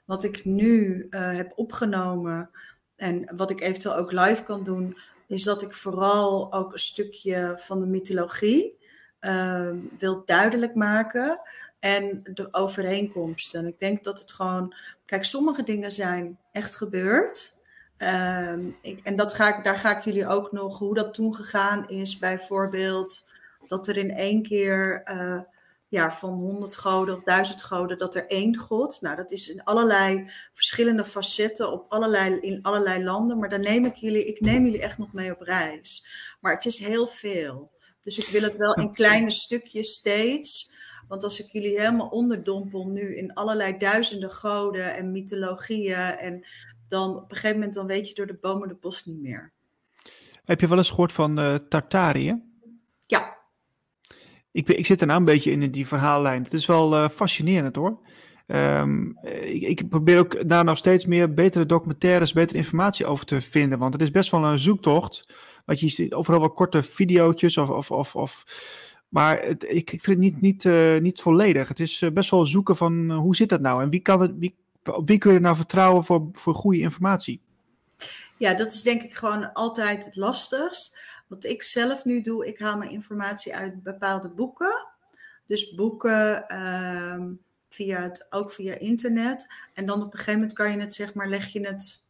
wat ik nu heb opgenomen en wat ik eventueel ook live kan doen... is dat ik vooral ook een stukje van de mythologie ehm, wil duidelijk maken... En de overeenkomsten. Ik denk dat het gewoon... Kijk, sommige dingen zijn echt gebeurd... Um, ik, en dat ga ik, daar ga ik jullie ook nog, hoe dat toen gegaan is, bijvoorbeeld dat er in één keer uh, ja, van honderd goden of duizend goden, dat er één god, nou dat is in allerlei verschillende facetten op allerlei, in allerlei landen, maar dan neem ik jullie, ik neem jullie echt nog mee op reis. Maar het is heel veel. Dus ik wil het wel in kleine stukjes steeds. Want als ik jullie helemaal onderdompel nu in allerlei duizenden goden en mythologieën en dan op een gegeven moment dan weet je door de bomen de bos niet meer. Heb je wel eens gehoord van uh, Tartarië? Ja. Ik, ik zit er nou een beetje in die verhaallijn. Het is wel uh, fascinerend hoor. Um, ik, ik, probeer ook daar nog steeds meer betere documentaires, betere informatie over te vinden. Want het is best wel een zoektocht. Want je ziet overal wel korte video's of, of, of, of maar het, ik, ik, vind het niet, niet, uh, niet volledig. Het is best wel zoeken van hoe zit dat nou? En wie kan het, wie, op wie kun je nou vertrouwen voor, voor goede informatie? Ja, dat is denk ik gewoon altijd het lastigst. Wat ik zelf nu doe, ik haal mijn informatie uit bepaalde boeken. Dus boeken uh, via het, ook via internet. En dan op een gegeven moment kan je het, zeg maar, leg je het,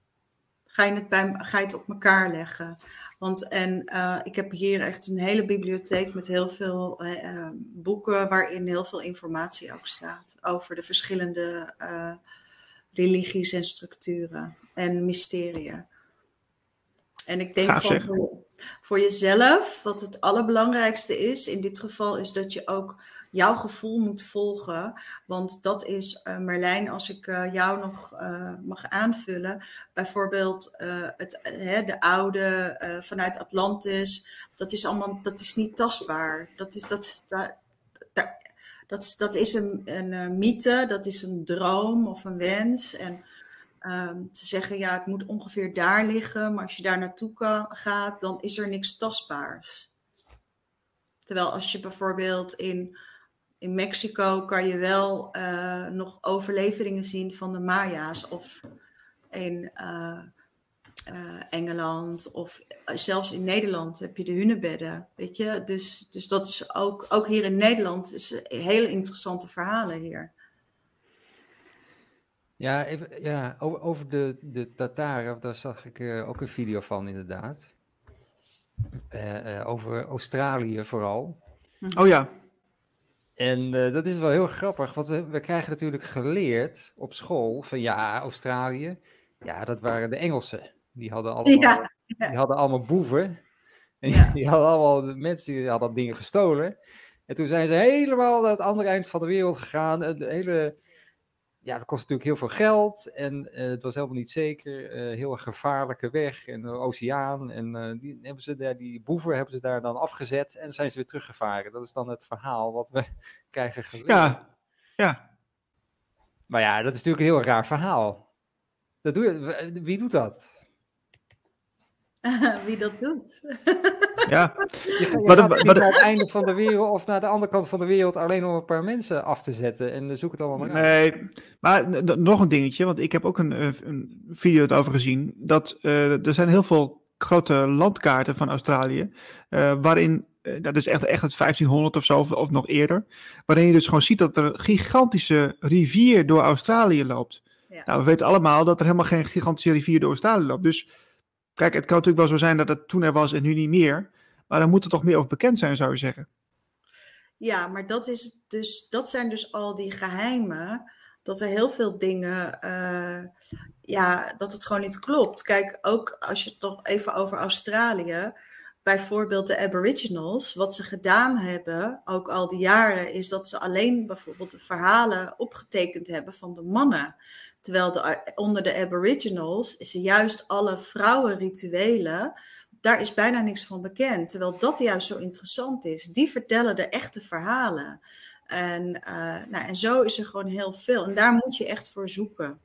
ga je het, bij, ga je het op elkaar leggen. Want en uh, ik heb hier echt een hele bibliotheek met heel veel uh, boeken waarin heel veel informatie ook staat over de verschillende religies en structuren en mysterieën. En ik denk van voor, voor, jezelf, wat het allerbelangrijkste is in dit geval, is dat je ook jouw gevoel moet volgen. Want dat is, uh, Merlijn, als ik uh, jou nog uh, mag aanvullen, bijvoorbeeld het, de oude vanuit Atlantis, dat is allemaal, dat is niet tastbaar. Dat is, dat, dat, dat, dat is een, een, een, mythe, dat is een droom of een wens. En um, ze zeggen, ja, het moet ongeveer daar liggen, maar als je daar naartoe gaat, dan is er niks tastbaars. Terwijl als je bijvoorbeeld in, in Mexico kan je wel uh, nog overleveringen zien van de Maya's of in... Uh, uh, Engeland of eh, zelfs in Nederland heb je de hunebedden, weet je. Dus, dus dat is ook, ook hier in Nederland is hele interessante verhalen hier. Ja, even, ja over, over de, de Tataren, daar zag ik uh, ook een video van inderdaad. Uh, uh, over Australië vooral. Oh ja. En dat is wel heel grappig, want we, we, krijgen natuurlijk geleerd op school van ja, Australië, ja, dat waren de Engelsen. Die hadden allemaal, ja, ja. Die hadden allemaal boeven. En ja. die hadden allemaal, mensen die hadden dingen gestolen. En toen zijn ze helemaal naar het andere eind van de wereld gegaan. De hele ja, dat kost natuurlijk heel veel geld en uh, het was helemaal niet zeker. Uh, heel erg gevaarlijke weg en de oceaan. En uh, die, hebben ze daar, die boeven hebben ze daar dan afgezet en zijn ze weer teruggevaren. Dat is dan het verhaal wat we krijgen geleerd. Ja, ja. Maar ja, dat is natuurlijk een heel raar verhaal. Dat doe je, wie doet dat? wie dat doet. Ja. Je, je maar gaat niet naar het einde van de wereld of naar de andere kant van de wereld alleen om een paar mensen af te zetten en zoek het allemaal maar uit. Nee, maar nog een dingetje, want ik heb ook een, een video over gezien. Dat uh, er zijn heel veel grote landkaarten van Australië, uh, waarin uh, dat is echt, echt het 1500 of zo, of, of, nog eerder. Waarin je dus gewoon ziet dat er een gigantische rivier door Australië loopt. Ja. Nou, we weten allemaal dat er helemaal geen gigantische rivier door Australië loopt. Dus Kijk, het kan natuurlijk wel zo zijn dat het toen er was en nu niet meer. Maar dan moet er toch meer over bekend zijn, zou je zeggen. Ja, maar dat, is dus, dat zijn dus al die geheimen. Dat er heel veel dingen, uh, ja, dat het gewoon niet klopt. Kijk, ook als je het toch even over Australië, bijvoorbeeld de Aboriginals, wat ze gedaan hebben, ook al die jaren, is dat ze alleen bijvoorbeeld de verhalen opgetekend hebben van de mannen. Terwijl de, onder de Aboriginals is juist alle vrouwenrituelen, daar is bijna niks van bekend. Terwijl dat juist zo interessant is. Die vertellen de echte verhalen. En, uh, nou, en zo is er gewoon heel veel. En daar moet je echt voor zoeken.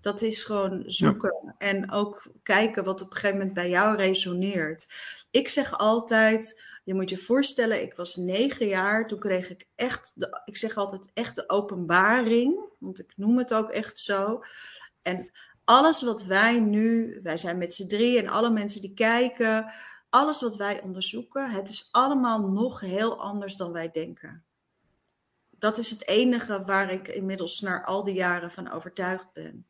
Dat is gewoon zoeken. En ook kijken wat op een gegeven moment bij jou resoneert. Ik zeg altijd je moet je voorstellen, ik was negen jaar, toen kreeg ik echt, de, ik zeg altijd echt de openbaring, want ik noem het ook echt zo. En alles wat wij nu, wij zijn met z'n drie en alle mensen die kijken, alles wat wij onderzoeken, het is allemaal nog heel anders dan wij denken. Dat is het enige waar ik inmiddels naar al die jaren van overtuigd ben.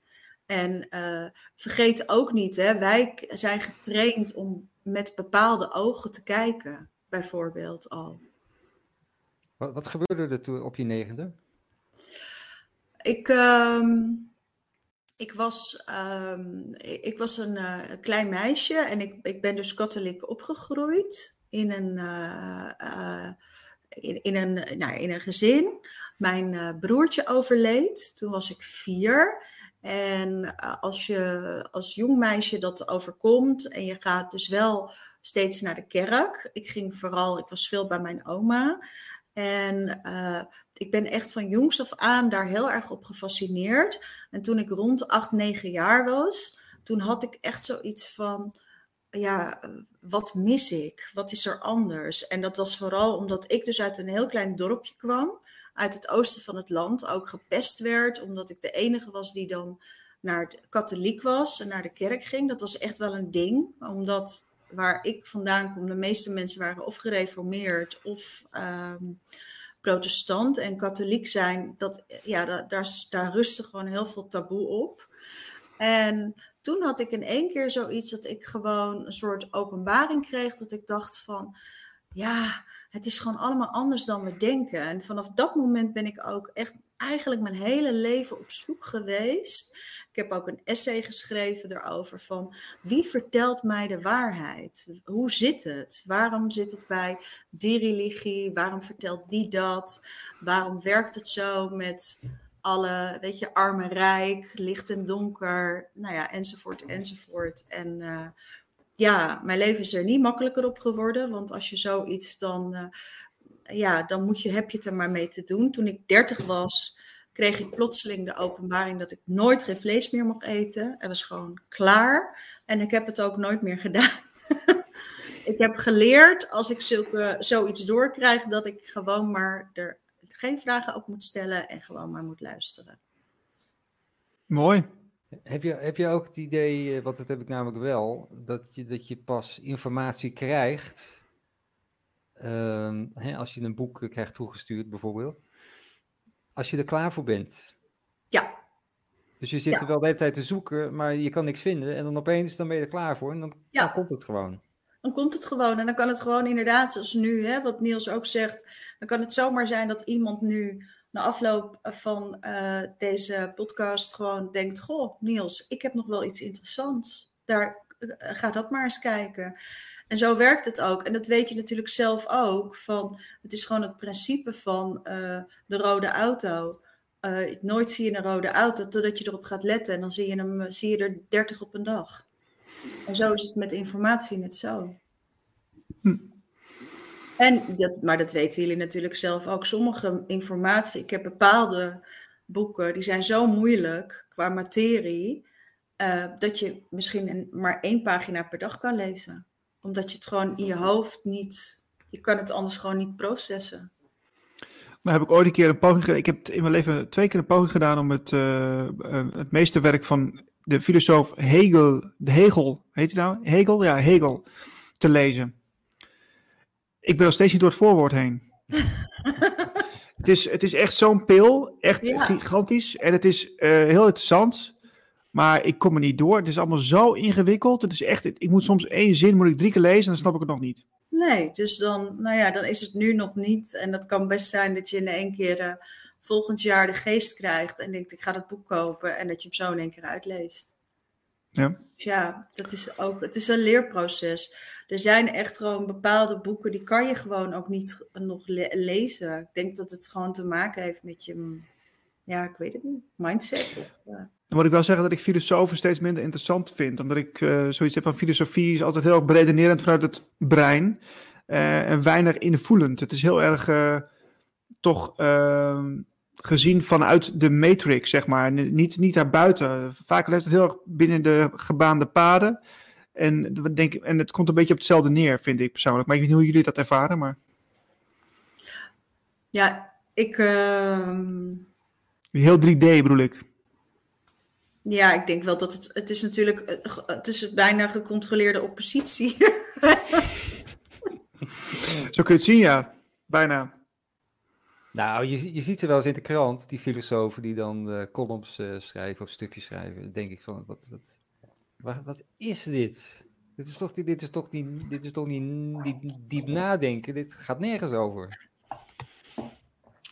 En uh, vergeet ook niet, hè, wij zijn getraind om met bepaalde ogen te kijken bijvoorbeeld al. Wat, wat gebeurde er toen op je negende? Ik, um, ik, was, um, ik was een uh, klein meisje en ik, ik ben dus katholiek opgegroeid in een, uh, uh, in, in, een, nou, in een gezin. Mijn broertje overleed, toen was ik vier. En als je als jong meisje dat overkomt en je gaat dus wel steeds naar de kerk. Ik ging vooral, ik was veel bij mijn oma. En uh, ik ben echt van jongs af aan daar heel erg op gefascineerd. En toen ik rond 8, 9 jaar was, toen had ik echt zoiets van, ja, wat mis ik? Wat is er anders? En dat was vooral omdat ik dus uit een heel klein dorpje kwam, uit het oosten van het land, ook gepest werd, omdat ik de enige was die dan naar de katholiek was en naar de kerk ging. Dat was echt wel een ding, omdat waar ik vandaan kom, de meeste mensen waren of gereformeerd of um, protestant en katholiek zijn, dat, ja, daar, daar, daar rustte gewoon heel veel taboe op. En toen had ik in één keer zoiets dat ik gewoon een soort openbaring kreeg, dat ik dacht van, ja, het is gewoon allemaal anders dan we denken. En vanaf dat moment ben ik ook echt eigenlijk mijn hele leven op zoek geweest ik heb ook een essay geschreven erover van wie vertelt mij de waarheid? Hoe zit het? Waarom zit het bij die religie? Waarom vertelt die dat? Waarom werkt het zo met alle, weet je, arm en rijk, licht en donker, nou ja, enzovoort, enzovoort. En uh, ja, mijn leven is er niet makkelijker op geworden, want als je zoiets dan, uh, ja, dan moet je, heb je het er maar mee te doen. Toen ik dertig was, kreeg ik plotseling de openbaring dat ik nooit geen vlees meer mocht eten. Het was gewoon klaar. En ik heb het ook nooit meer gedaan. ik heb geleerd als ik zulke, zoiets doorkrijg, dat ik gewoon maar er geen vragen op moet stellen en gewoon maar moet luisteren. Mooi. Heb je, heb je ook het idee, eh, want dat heb ik namelijk wel, dat je, dat je pas informatie krijgt uh, hè, als je een boek krijgt toegestuurd bijvoorbeeld, als je er klaar voor bent. Ja. Dus je zit Ja. er wel de hele tijd te zoeken, maar je kan niks vinden. En dan opeens dan ben je er klaar voor en dan, Ja. dan komt het gewoon. Dan komt het gewoon. En dan kan het gewoon inderdaad, zoals nu, hè, wat Niels ook zegt. Dan kan het zomaar zijn dat iemand nu na afloop van eh, deze podcast gewoon denkt: Goh, Niels, ik heb nog wel iets interessants. Daar, eh, ga dat maar eens kijken. En zo werkt het ook. En dat weet je natuurlijk zelf ook. Van, het is gewoon het principe van eh, de rode auto. Eh, nooit zie je een rode auto totdat je erop gaat letten. En dan zie je, hem, eh, zie je er 30 op een dag. En zo is het met informatie net zo. Hm. En dat, maar dat weten jullie natuurlijk zelf ook. Sommige informatie, ik heb bepaalde boeken, die zijn zo moeilijk qua materie, dat je misschien een, maar één pagina per dag kan lezen. Omdat je het gewoon in je hoofd niet, je kan het anders gewoon niet processen. Maar heb ik ooit een keer een poging gedaan. Ik heb in mijn leven twee keer een poging gedaan om het, eh, het meeste werk van de filosoof Hegel, de Hegel, heet hij nou? Hegel? Ja, Hegel, te lezen. Ik ben nog steeds niet door het voorwoord heen. het, is, het is echt zo'n pil, echt Ja. gigantisch. En het is eh, heel interessant, maar ik kom er niet door. Het is allemaal zo ingewikkeld. Het is echt, ik moet soms één zin moet ik drie keer lezen en dan snap ik het nog niet. Nee, dus dan, nou ja, dan is het nu nog niet. En dat kan best zijn dat je in één keer eh, volgend jaar de geest krijgt en denkt, ik ga dat boek kopen en dat je hem zo in één keer uitleest. Ja. Dus ja, dat is ook, het is een leerproces. Er zijn echt gewoon bepaalde boeken, die kan je gewoon ook niet nog le- lezen. Ik denk dat het gewoon te maken heeft met je, mm, ja, ik weet het niet, mindset. Of, eh, Dan moet ik wel zeggen dat ik filosofen steeds minder interessant vind. Omdat ik eh, zoiets heb van filosofie is altijd heel erg beredenerend vanuit het brein. eh, en weinig invoelend. Het is heel erg eh, toch ehm, gezien vanuit de matrix, zeg maar. Niet, niet daarbuiten. Vaak leeft het heel erg binnen de gebaande paden. En, we denken, en het komt een beetje op hetzelfde neer, vind ik persoonlijk. Maar ik weet niet hoe jullie dat ervaren. Maar ja, ik, ehm, heel 3D bedoel ik. Ja, ik denk wel dat het, het is natuurlijk, eh, ge- het is bijna gecontroleerde oppositie. Zo kun je het zien, ja. Bijna. Nou, je, je ziet ze wel eens in de krant, die filosofen die dan eh, columns eh, schrijven of stukjes schrijven. Dan denk ik van, wat, wat, wat, wat is dit? Dit is toch, dit is toch, niet, dit is toch niet, niet diep nadenken? Dit gaat nergens over.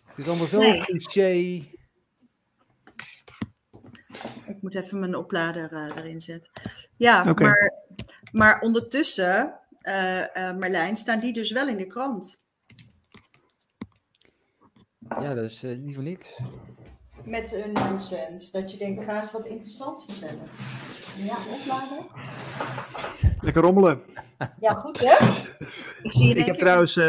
Het is allemaal zo Nee. cliché. Ik moet even mijn oplader eh, erin zetten. Ja, maar, maar ondertussen, eh, eh, Marlijn, staan die dus wel in de krant. Ja, dat is niet voor niks. Met een nonsens. Dat je denkt, ga eens wat interessants vertellen. Ja, oplader. Lekker rommelen. Ja, goed hè? Ik zie je Ik heb trouwens,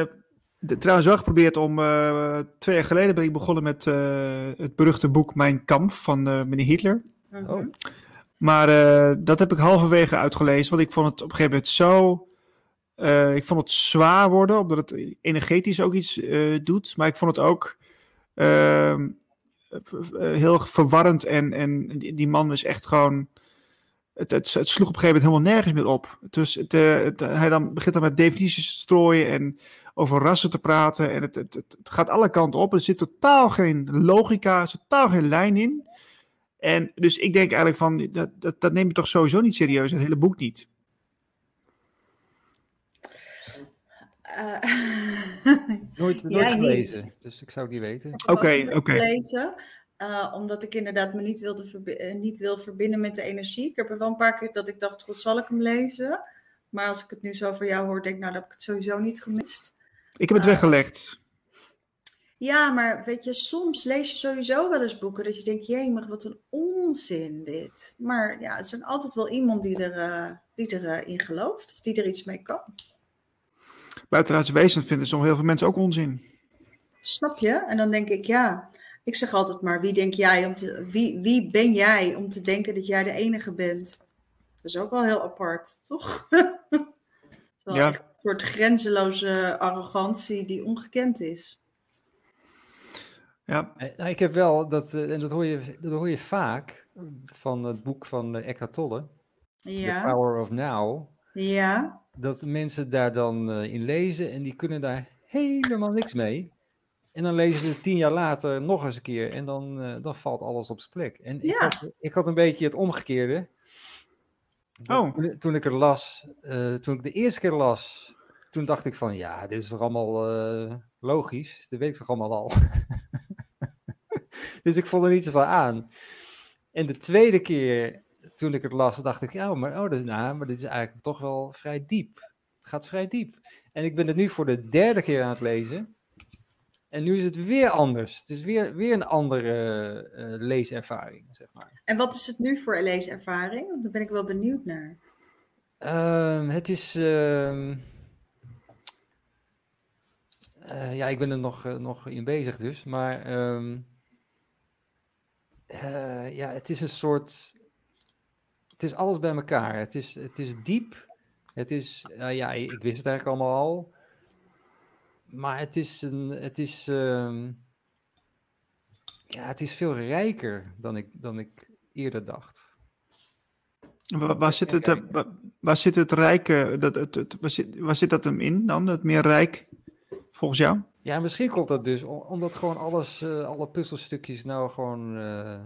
de- trouwens wel geprobeerd om. eh, twee jaar geleden ben ik begonnen met eh, het beruchte boek Mijn Kamp van eh, meneer Hitler. Mhm. Oh. Maar eh, dat heb ik halverwege uitgelezen, want ik vond het op een gegeven moment zo. eh, ik vond het zwaar worden, omdat het energetisch ook iets eh, doet. Maar ik vond het ook ehm, eh, heel verwarrend. En, en die, man is echt gewoon. Het, het, het sloeg op een gegeven moment helemaal nergens meer op. Dus het, het- hij dan begint dan met definities te strooien en over rassen te praten. En het, het, het, het gaat alle kanten op. Er zit totaal geen logica, er zit totaal geen lijn in. En dus ik denk eigenlijk van, dat, dat, dat neem je toch sowieso niet serieus, het hele boek niet. Eh, Nooit, nooit Jij niet. gelezen, dus ik zou het niet weten. Oké, oké. gelezen, eh, omdat ik inderdaad me niet, wilde verbi- eh, niet wil verbinden met de energie. Ik heb er wel een paar keer dat ik dacht, god, zal ik hem lezen? Maar als ik het nu zo van jou hoor, denk ik, nou, dan heb ik het sowieso niet gemist. Ik heb het Ah. weggelegd. Ja, maar weet je, soms lees je sowieso wel eens boeken dat je denkt, jee, maar wat een onzin dit. Maar ja, het is altijd wel iemand die er, eh, die er eh, in gelooft of die er iets mee kan. Buitenaardse wezens vinden soms heel veel mensen ook onzin. Snap je? En dan denk ik, ja, ik zeg altijd maar, wie denk jij om te, wie, wie ben jij om te denken dat jij de enige bent? Dat is ook wel heel apart, toch? Ja. Soort grenzeloze arrogantie die ongekend is. Ja, Eh, Nou, ik heb wel, dat, eh, en dat hoor, je, dat hoor je vaak van het boek van uh, Eckhart Tolle, The Ja, Power of Now, ja, dat mensen daar dan eh, in lezen en die kunnen daar helemaal niks mee. En dan lezen ze het tien jaar later nog eens een keer en dan, eh, dan valt alles op zijn plek. En ik, had, ik had een beetje het omgekeerde. Oh. Toen, toen ik er las, eh, toen ik de eerste keer las, toen dacht ik van ja, dit is toch allemaal eh, logisch, dat weet ik toch allemaal al. dus ik vond er niet zoveel aan. En de tweede keer, toen ik het las, dacht ik, ja, maar, oh, dat, nou, maar dit is eigenlijk toch wel vrij diep. Het gaat vrij diep. En ik ben het nu voor de derde keer aan het lezen. En nu is het weer anders. Het is weer, weer een andere eh, leeservaring, zeg maar. En wat is het nu voor een leeservaring? Want daar ben ik wel benieuwd naar. Ehm, het is. ehm, eh, ja, ik ben er nog, eh, nog in bezig dus. Maar. ehm, eh, ja, het is een soort. Het is alles bij elkaar. Het is, het is diep. Het is. ja, ik wist het eigenlijk allemaal al. Maar het is een. Het is. ehm, ja, het is veel rijker dan ik, dan ik eerder dacht. Waar, waar, zit het, eh, waar, waar zit het rijke, dat, het, het, waar, zit, waar zit dat hem in dan, het meer rijk, volgens jou? Ja, misschien komt dat dus omdat gewoon alles, eh, alle puzzelstukjes nou gewoon eh,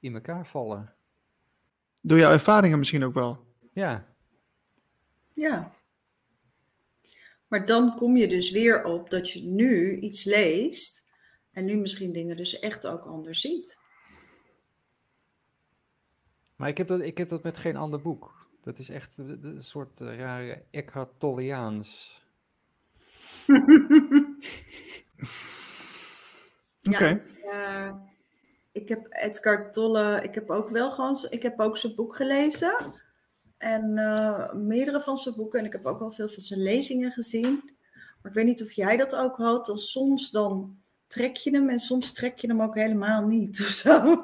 in elkaar vallen. Door jouw ervaringen misschien ook wel. Ja, Ja. Maar dan kom je dus weer op dat je nu iets leest en nu misschien dingen dus echt ook anders ziet. maar ik heb dat, ik heb dat met geen ander boek. Dat is echt een soort eh, rare Eckhart Tolleaans. Oké. Ja. Eh, ik heb Edgar Tolle, ik heb ook wel gewoon, ik heb ook zijn boek gelezen. En eh, meerdere van zijn boeken. En ik heb ook wel veel van zijn lezingen gezien. Maar ik weet niet of jij dat ook had. Dan soms dan trek je hem en soms trek je hem ook helemaal niet of zo.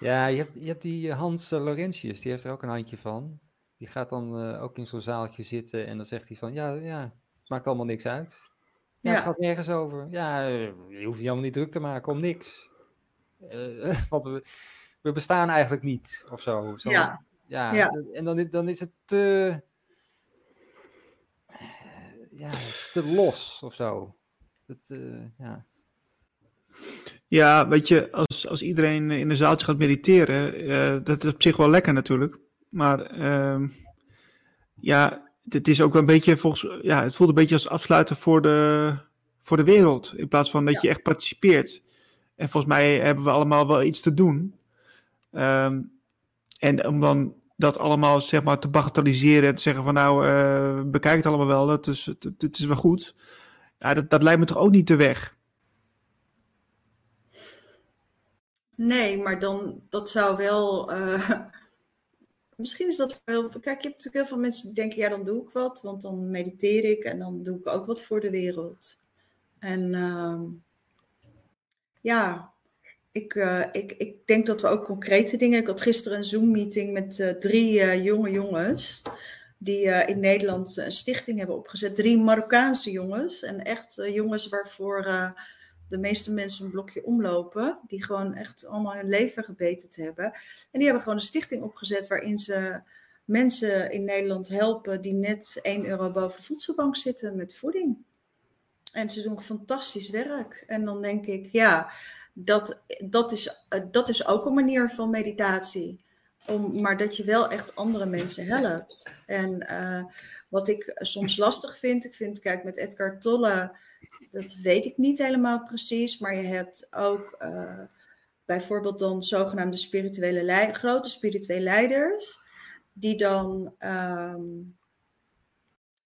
Ja, je hebt, je hebt die eh, Hans eh, Laurentius, die heeft er ook een handje van. Die gaat dan ook in zo'n zaaltje zitten en dan zegt hij van, ja, ja, maakt allemaal niks uit. Ja, het gaat nergens over. Ja, je hoeft je helemaal niet druk te maken om niks. Want we, we bestaan eigenlijk niet, of zo. zo Ja. ja, Ja. En dan, dan is het te, ja, te los, of zo. Dat, eh, ja. Ja, weet je, als, als iedereen in een zaaltje gaat mediteren, eh, dat is op zich wel lekker natuurlijk. Maar ehm, ja, het is ook wel een beetje volgens, ja, het voelt een beetje als afsluiten voor de, voor de wereld. In plaats van dat je echt participeert. En volgens mij hebben we allemaal wel iets te doen. Ehm, en om dan dat allemaal zeg maar te bagatelliseren en te zeggen van nou, eh, bekijk het allemaal wel, het is, het, is wel goed. Ja, dat, dat lijkt me toch ook niet de weg. Nee, maar dan, dat zou wel. eh, misschien is dat heel. Kijk, je hebt natuurlijk heel veel mensen die denken: ja, dan doe ik wat, want dan mediteer ik en dan doe ik ook wat voor de wereld. En ehm, ja, ik, eh, ik, ik denk dat we ook concrete dingen. Ik had gisteren een Zoom-meeting met eh, drie eh, jonge jongens. Die in Nederland een stichting hebben opgezet. Drie Marokkaanse jongens. En echt jongens waarvoor. de meeste mensen een blokje omlopen, die gewoon echt allemaal hun leven gebeterd hebben. En die hebben gewoon een stichting opgezet waarin ze mensen in Nederland helpen die net 1 euro boven voedselbank zitten met voeding. En ze doen fantastisch werk. En dan denk ik, ja, dat, dat, is, eh, dat is ook een manier van meditatie. Om, maar dat je wel echt andere mensen helpt. En eh, wat ik soms lastig vind, ik vind, kijk, met Edgar Tolle dat weet ik niet helemaal precies, maar je hebt ook eh, bijvoorbeeld dan zogenaamde spirituele grote spirituele leiders, die dan ehm,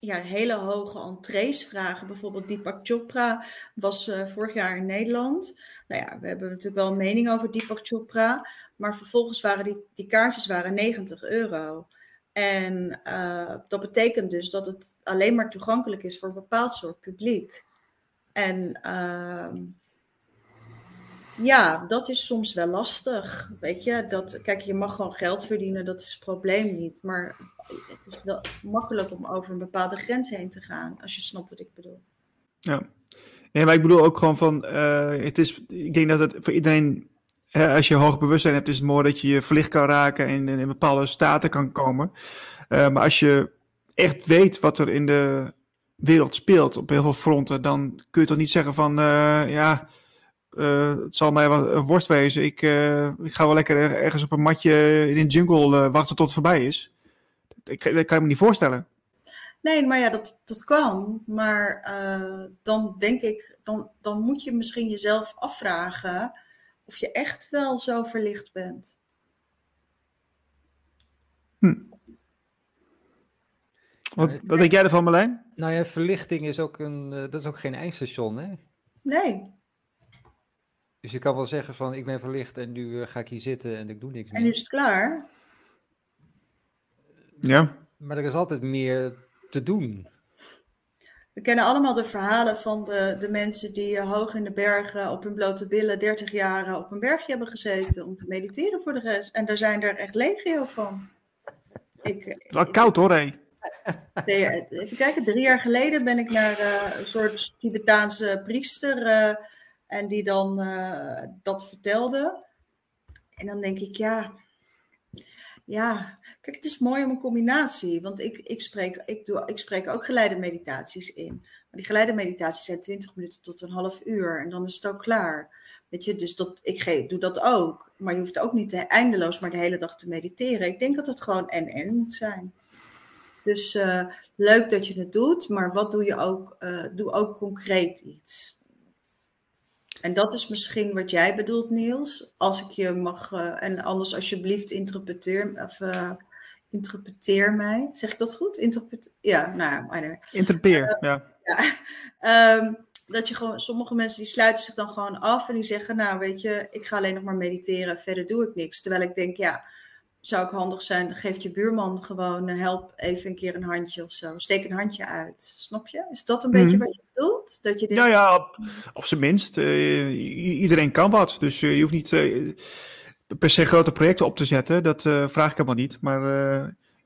ja, hele hoge entrees vragen. Bijvoorbeeld Deepak Chopra was eh, vorig jaar in Nederland. Nou ja, we hebben natuurlijk wel een mening over Deepak Chopra, maar vervolgens waren die, die kaartjes waren 90 euro. En eh, dat betekent dus dat het alleen maar toegankelijk is voor een bepaald soort publiek. En ehm, ja, dat is soms wel lastig. Weet je, dat, kijk, je mag gewoon geld verdienen, dat is het probleem niet. Maar het is wel makkelijk om over een bepaalde grens heen te gaan, als je snapt wat ik bedoel. Ja. Nee, maar ik bedoel ook gewoon van, eh, het is, ik denk dat het voor iedereen, als je hoog bewustzijn hebt, is het mooi dat je je verlicht kan raken en in bepaalde staten kan komen. Eh, maar als je echt weet wat er in de, wereld speelt op heel veel fronten, dan kun je toch niet zeggen van, eh, ja, eh, het zal mij wel een worst wezen. Ik, eh, ik ga wel lekker er- ergens op een matje in een jungle eh, wachten tot het voorbij is. Ik, dat kan je me niet voorstellen. Nee, maar ja, dat, dat kan. Maar eh, dan denk ik, dan, dan moet je misschien jezelf afvragen of je echt wel zo verlicht bent. Wat, wat denk jij ervan, Marlijn? Nou ja, verlichting is ook, een, dat is ook geen eindstation, hè? Nee. Dus je kan wel zeggen van, ik ben verlicht en nu eh, ga ik hier zitten en ik doe niks En nu meer. is het klaar. Ja. Maar er is altijd meer te doen. We kennen allemaal de verhalen van de, de mensen die eh, hoog in de bergen op hun blote billen 30 jaar op een bergje hebben gezeten om te mediteren voor de rest. En daar zijn er echt legio van. Ik, eh, Wel koud hoor, hé. Even kijken, drie jaar geleden ben ik naar eh, een soort Tibetaanse priester eh, en die dan eh, dat vertelde. En dan denk ik, ja, ja, kijk, het is mooi om een combinatie, want ik, ik, spreek, ik, doe, ik spreek ook geleide meditaties in. Maar die geleide meditaties zijn 20 minuten tot een half uur en dan is het ook klaar. Weet je, dus dat, ik ge- doe dat ook. Maar je hoeft ook niet de- eindeloos maar de hele dag te mediteren. Ik denk dat het gewoon en-en moet zijn. Dus eh, leuk dat je het doet, maar wat doe je ook? eh, doe ook concreet iets. En dat is misschien wat jij bedoelt, Niels. Als ik je mag, eh, en anders alsjeblieft interpreteer, of, eh, interpreteer mij. Zeg ik dat goed? Interpret ja, nou, anyway. Interpeer, ja. Ja. Ehm, dat je gewoon, sommige mensen die sluiten zich dan gewoon af en die zeggen, nou weet je, ik ga alleen nog maar mediteren, verder doe ik niks. Terwijl ik denk, ja, zou ook handig zijn, geef je buurman gewoon, eh, help even een keer een handje of zo. Steek een handje uit. Snap je? Is dat een beetje Mhm. wat je bedoelt? Dat je denkt, Ja, ja, op, op zijn minst. eh, iedereen kan wat. Dus eh, je hoeft niet per se grote projecten op te zetten. Dat vraag ik helemaal niet. Maar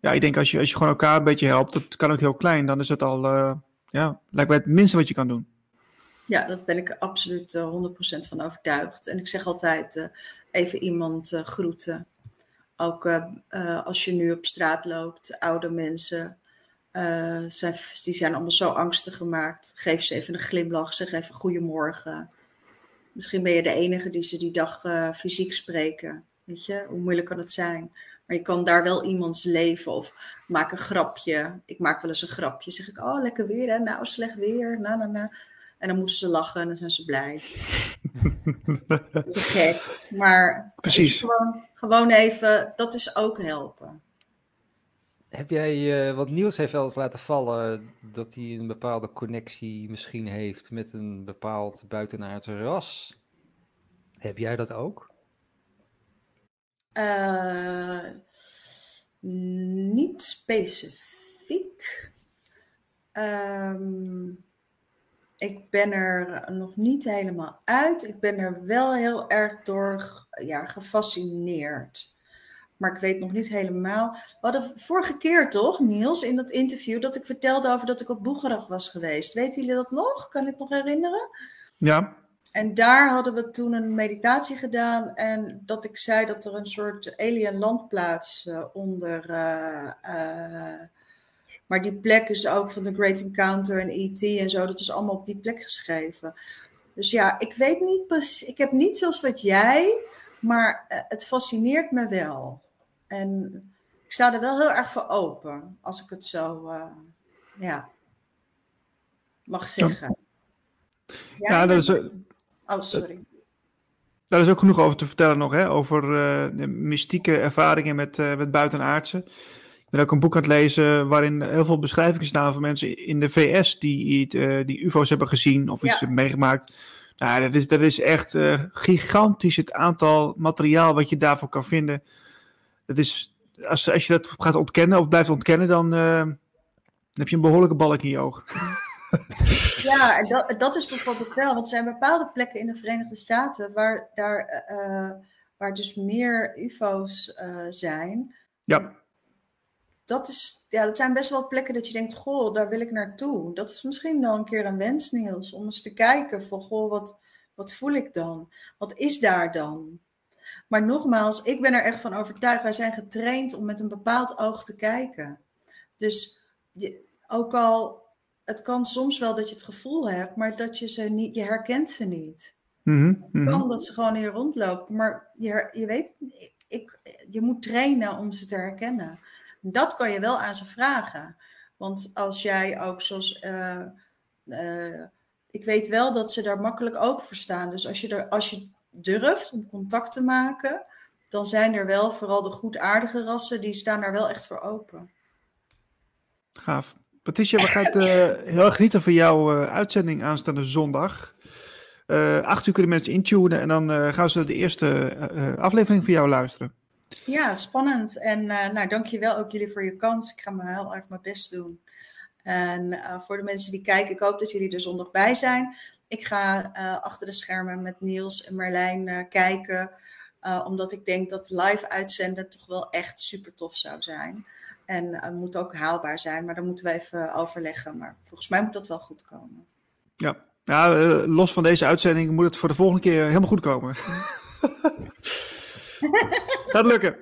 ja, ik denk als je, als je gewoon elkaar een beetje helpt, dat kan ook heel klein, dan is het al, ja, lijkt mij het minste wat je kan doen. Ja, dat ben ik absoluut eh, 100% van overtuigd. En ik zeg altijd even iemand groeten. Ook eh, eh, als je nu op straat loopt, oude mensen, eh, zijn, die zijn allemaal zo angstig gemaakt. Geef ze even een glimlach, zeg even goedemorgen. Misschien ben je de enige die ze die dag fysiek spreken. Weet je, hoe moeilijk kan het zijn? Maar je kan daar wel iemands leven of maak een grapje. Ik maak wel eens een grapje. Zeg ik, oh lekker weer hè, nou slecht weer, na na na. En dan moeten ze lachen en dan zijn ze blij. Gek. Maar Precies. Gewoon, gewoon even, dat is ook helpen. Heb jij, eh, want Niels heeft wel eens laten vallen dat hij een bepaalde connectie misschien heeft met een bepaald buitenaardse ras. Heb jij dat ook? Eh, niet specifiek. Ehm, ik ben er nog niet helemaal uit. Ik ben er wel heel erg door ja, gefascineerd. Maar ik weet nog niet helemaal. We hadden vorige keer toch, Niels, in dat interview, dat ik vertelde over dat ik op Boegerag was geweest. Weten jullie dat nog? Kan ik nog herinneren? Ja, En daar hadden we toen een meditatie gedaan en dat ik zei dat er een soort alien landplaats eh, onder. eh, eh, maar die plek is ook van The Great Encounter en E.T. en zo, dat is allemaal op die plek geschreven. Dus ja, ik weet niet precies, ik heb niet zoals wat jij, maar eh, het fascineert me wel. En ik sta er wel heel erg voor open, als ik het zo, eh, ja, mag zeggen. ja dat is, Oh, sorry. Daar is ook genoeg over te vertellen nog, hè? over eh, mystieke ervaringen met, eh met buitenaardse. Ik ben ook een boek aan het lezen waarin heel veel beschrijvingen staan van mensen in de VS die, eh, die UFO's hebben gezien of iets Ja. hebben meegemaakt. Nou, dat is, dat is echt eh, gigantisch het aantal materiaal wat je daarvoor kan vinden. Dat is, als, als je dat gaat ontkennen of blijft ontkennen, dan, eh, dan heb je een behoorlijke balk in je oog. Ja, en dat, dat is bijvoorbeeld wel, want er zijn bepaalde plekken in de Verenigde Staten waar, daar, waar dus meer UFO's zijn. Ja, Dat, is, ja, dat zijn best wel plekken dat je denkt, goh, daar wil ik naartoe. Dat is misschien wel een keer een wens, Niels, om eens te kijken van, goh, wat, wat voel ik dan? Wat is daar dan? Maar nogmaals, ik ben er echt van overtuigd, wij zijn getraind om met een bepaald oog te kijken. Dus ook al het kan soms wel dat je het gevoel hebt, maar dat je ze niet, je herkent ze niet. Mhm, Het mhm. kan dat ze gewoon hier rondlopen, maar je, je weet, ik, je moet trainen om ze te herkennen. Dat kan je wel aan ze vragen. Want als jij ook zoals. eh, eh, ik weet wel dat ze daar makkelijk open voor staan. Dus als je, er, als je durft om contact te maken, dan zijn er wel vooral de goedaardige rassen, die staan daar wel echt voor open. Gaaf. Patricia, we gaan eh, heel erg genieten van jouw uitzending aanstaande zondag. Eh acht uur kunnen mensen intunen en dan gaan ze de eerste aflevering van jou luisteren. Ja, spannend. En eh nou, dankjewel ook jullie voor je kans. Ik ga me heel erg mijn best doen. En eh, voor de mensen die kijken, ik hoop dat jullie er zondag bij zijn. Ik ga eh, achter de schermen met Niels en Marlijn eh, kijken. omdat ik denk dat live uitzenden toch wel echt super tof zou zijn. En moet ook haalbaar zijn, maar daar moeten we even overleggen. Maar volgens mij moet dat wel goed komen. Ja, ja los van deze uitzending moet het voor de volgende keer helemaal goed komen. Gaat lukken.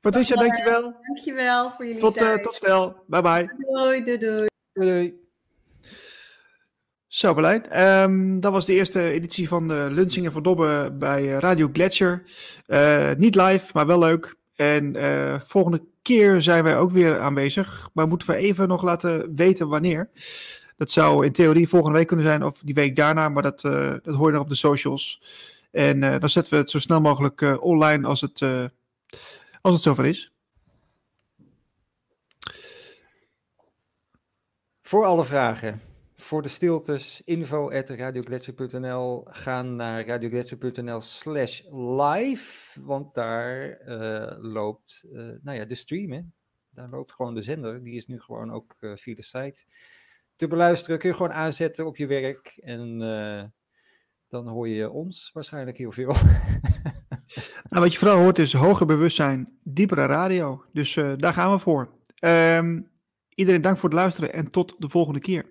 Patricia, dankjewel. Dankjewel voor jullie Tot, eh, tijd. tot snel. Bye bye. Doei, doei, doei. Doei. Zo Berlijn. Ehm, dat was de eerste editie van de Lunsingen van Dobbe bij eh, Radio Gletscher. Eh, niet live, maar wel leuk. En eh, volgende keer zijn wij ook weer aanwezig. Maar moeten we even nog laten weten wanneer. Dat zou in theorie volgende week kunnen zijn of die week daarna. Maar dat, eh, dat hoor je nog op de socials. En eh, dan zetten we het zo snel mogelijk eh, online als het, eh, als het zover is. Voor alle vragen, voor de stiltes, info radiogletscher.nl. Ga naar radiogletscher.nl slash live, want daar loopt nou ja, de stream. Hè? Daar loopt gewoon de zender. Die is nu gewoon ook via de site te beluisteren. Kun je gewoon aanzetten op je werk en dan hoor je ons waarschijnlijk heel veel. Nou, wat je vooral hoort is hoger bewustzijn, diepere radio. Dus eh, daar gaan we voor. Ehm, iedereen dank voor het luisteren en tot de volgende keer.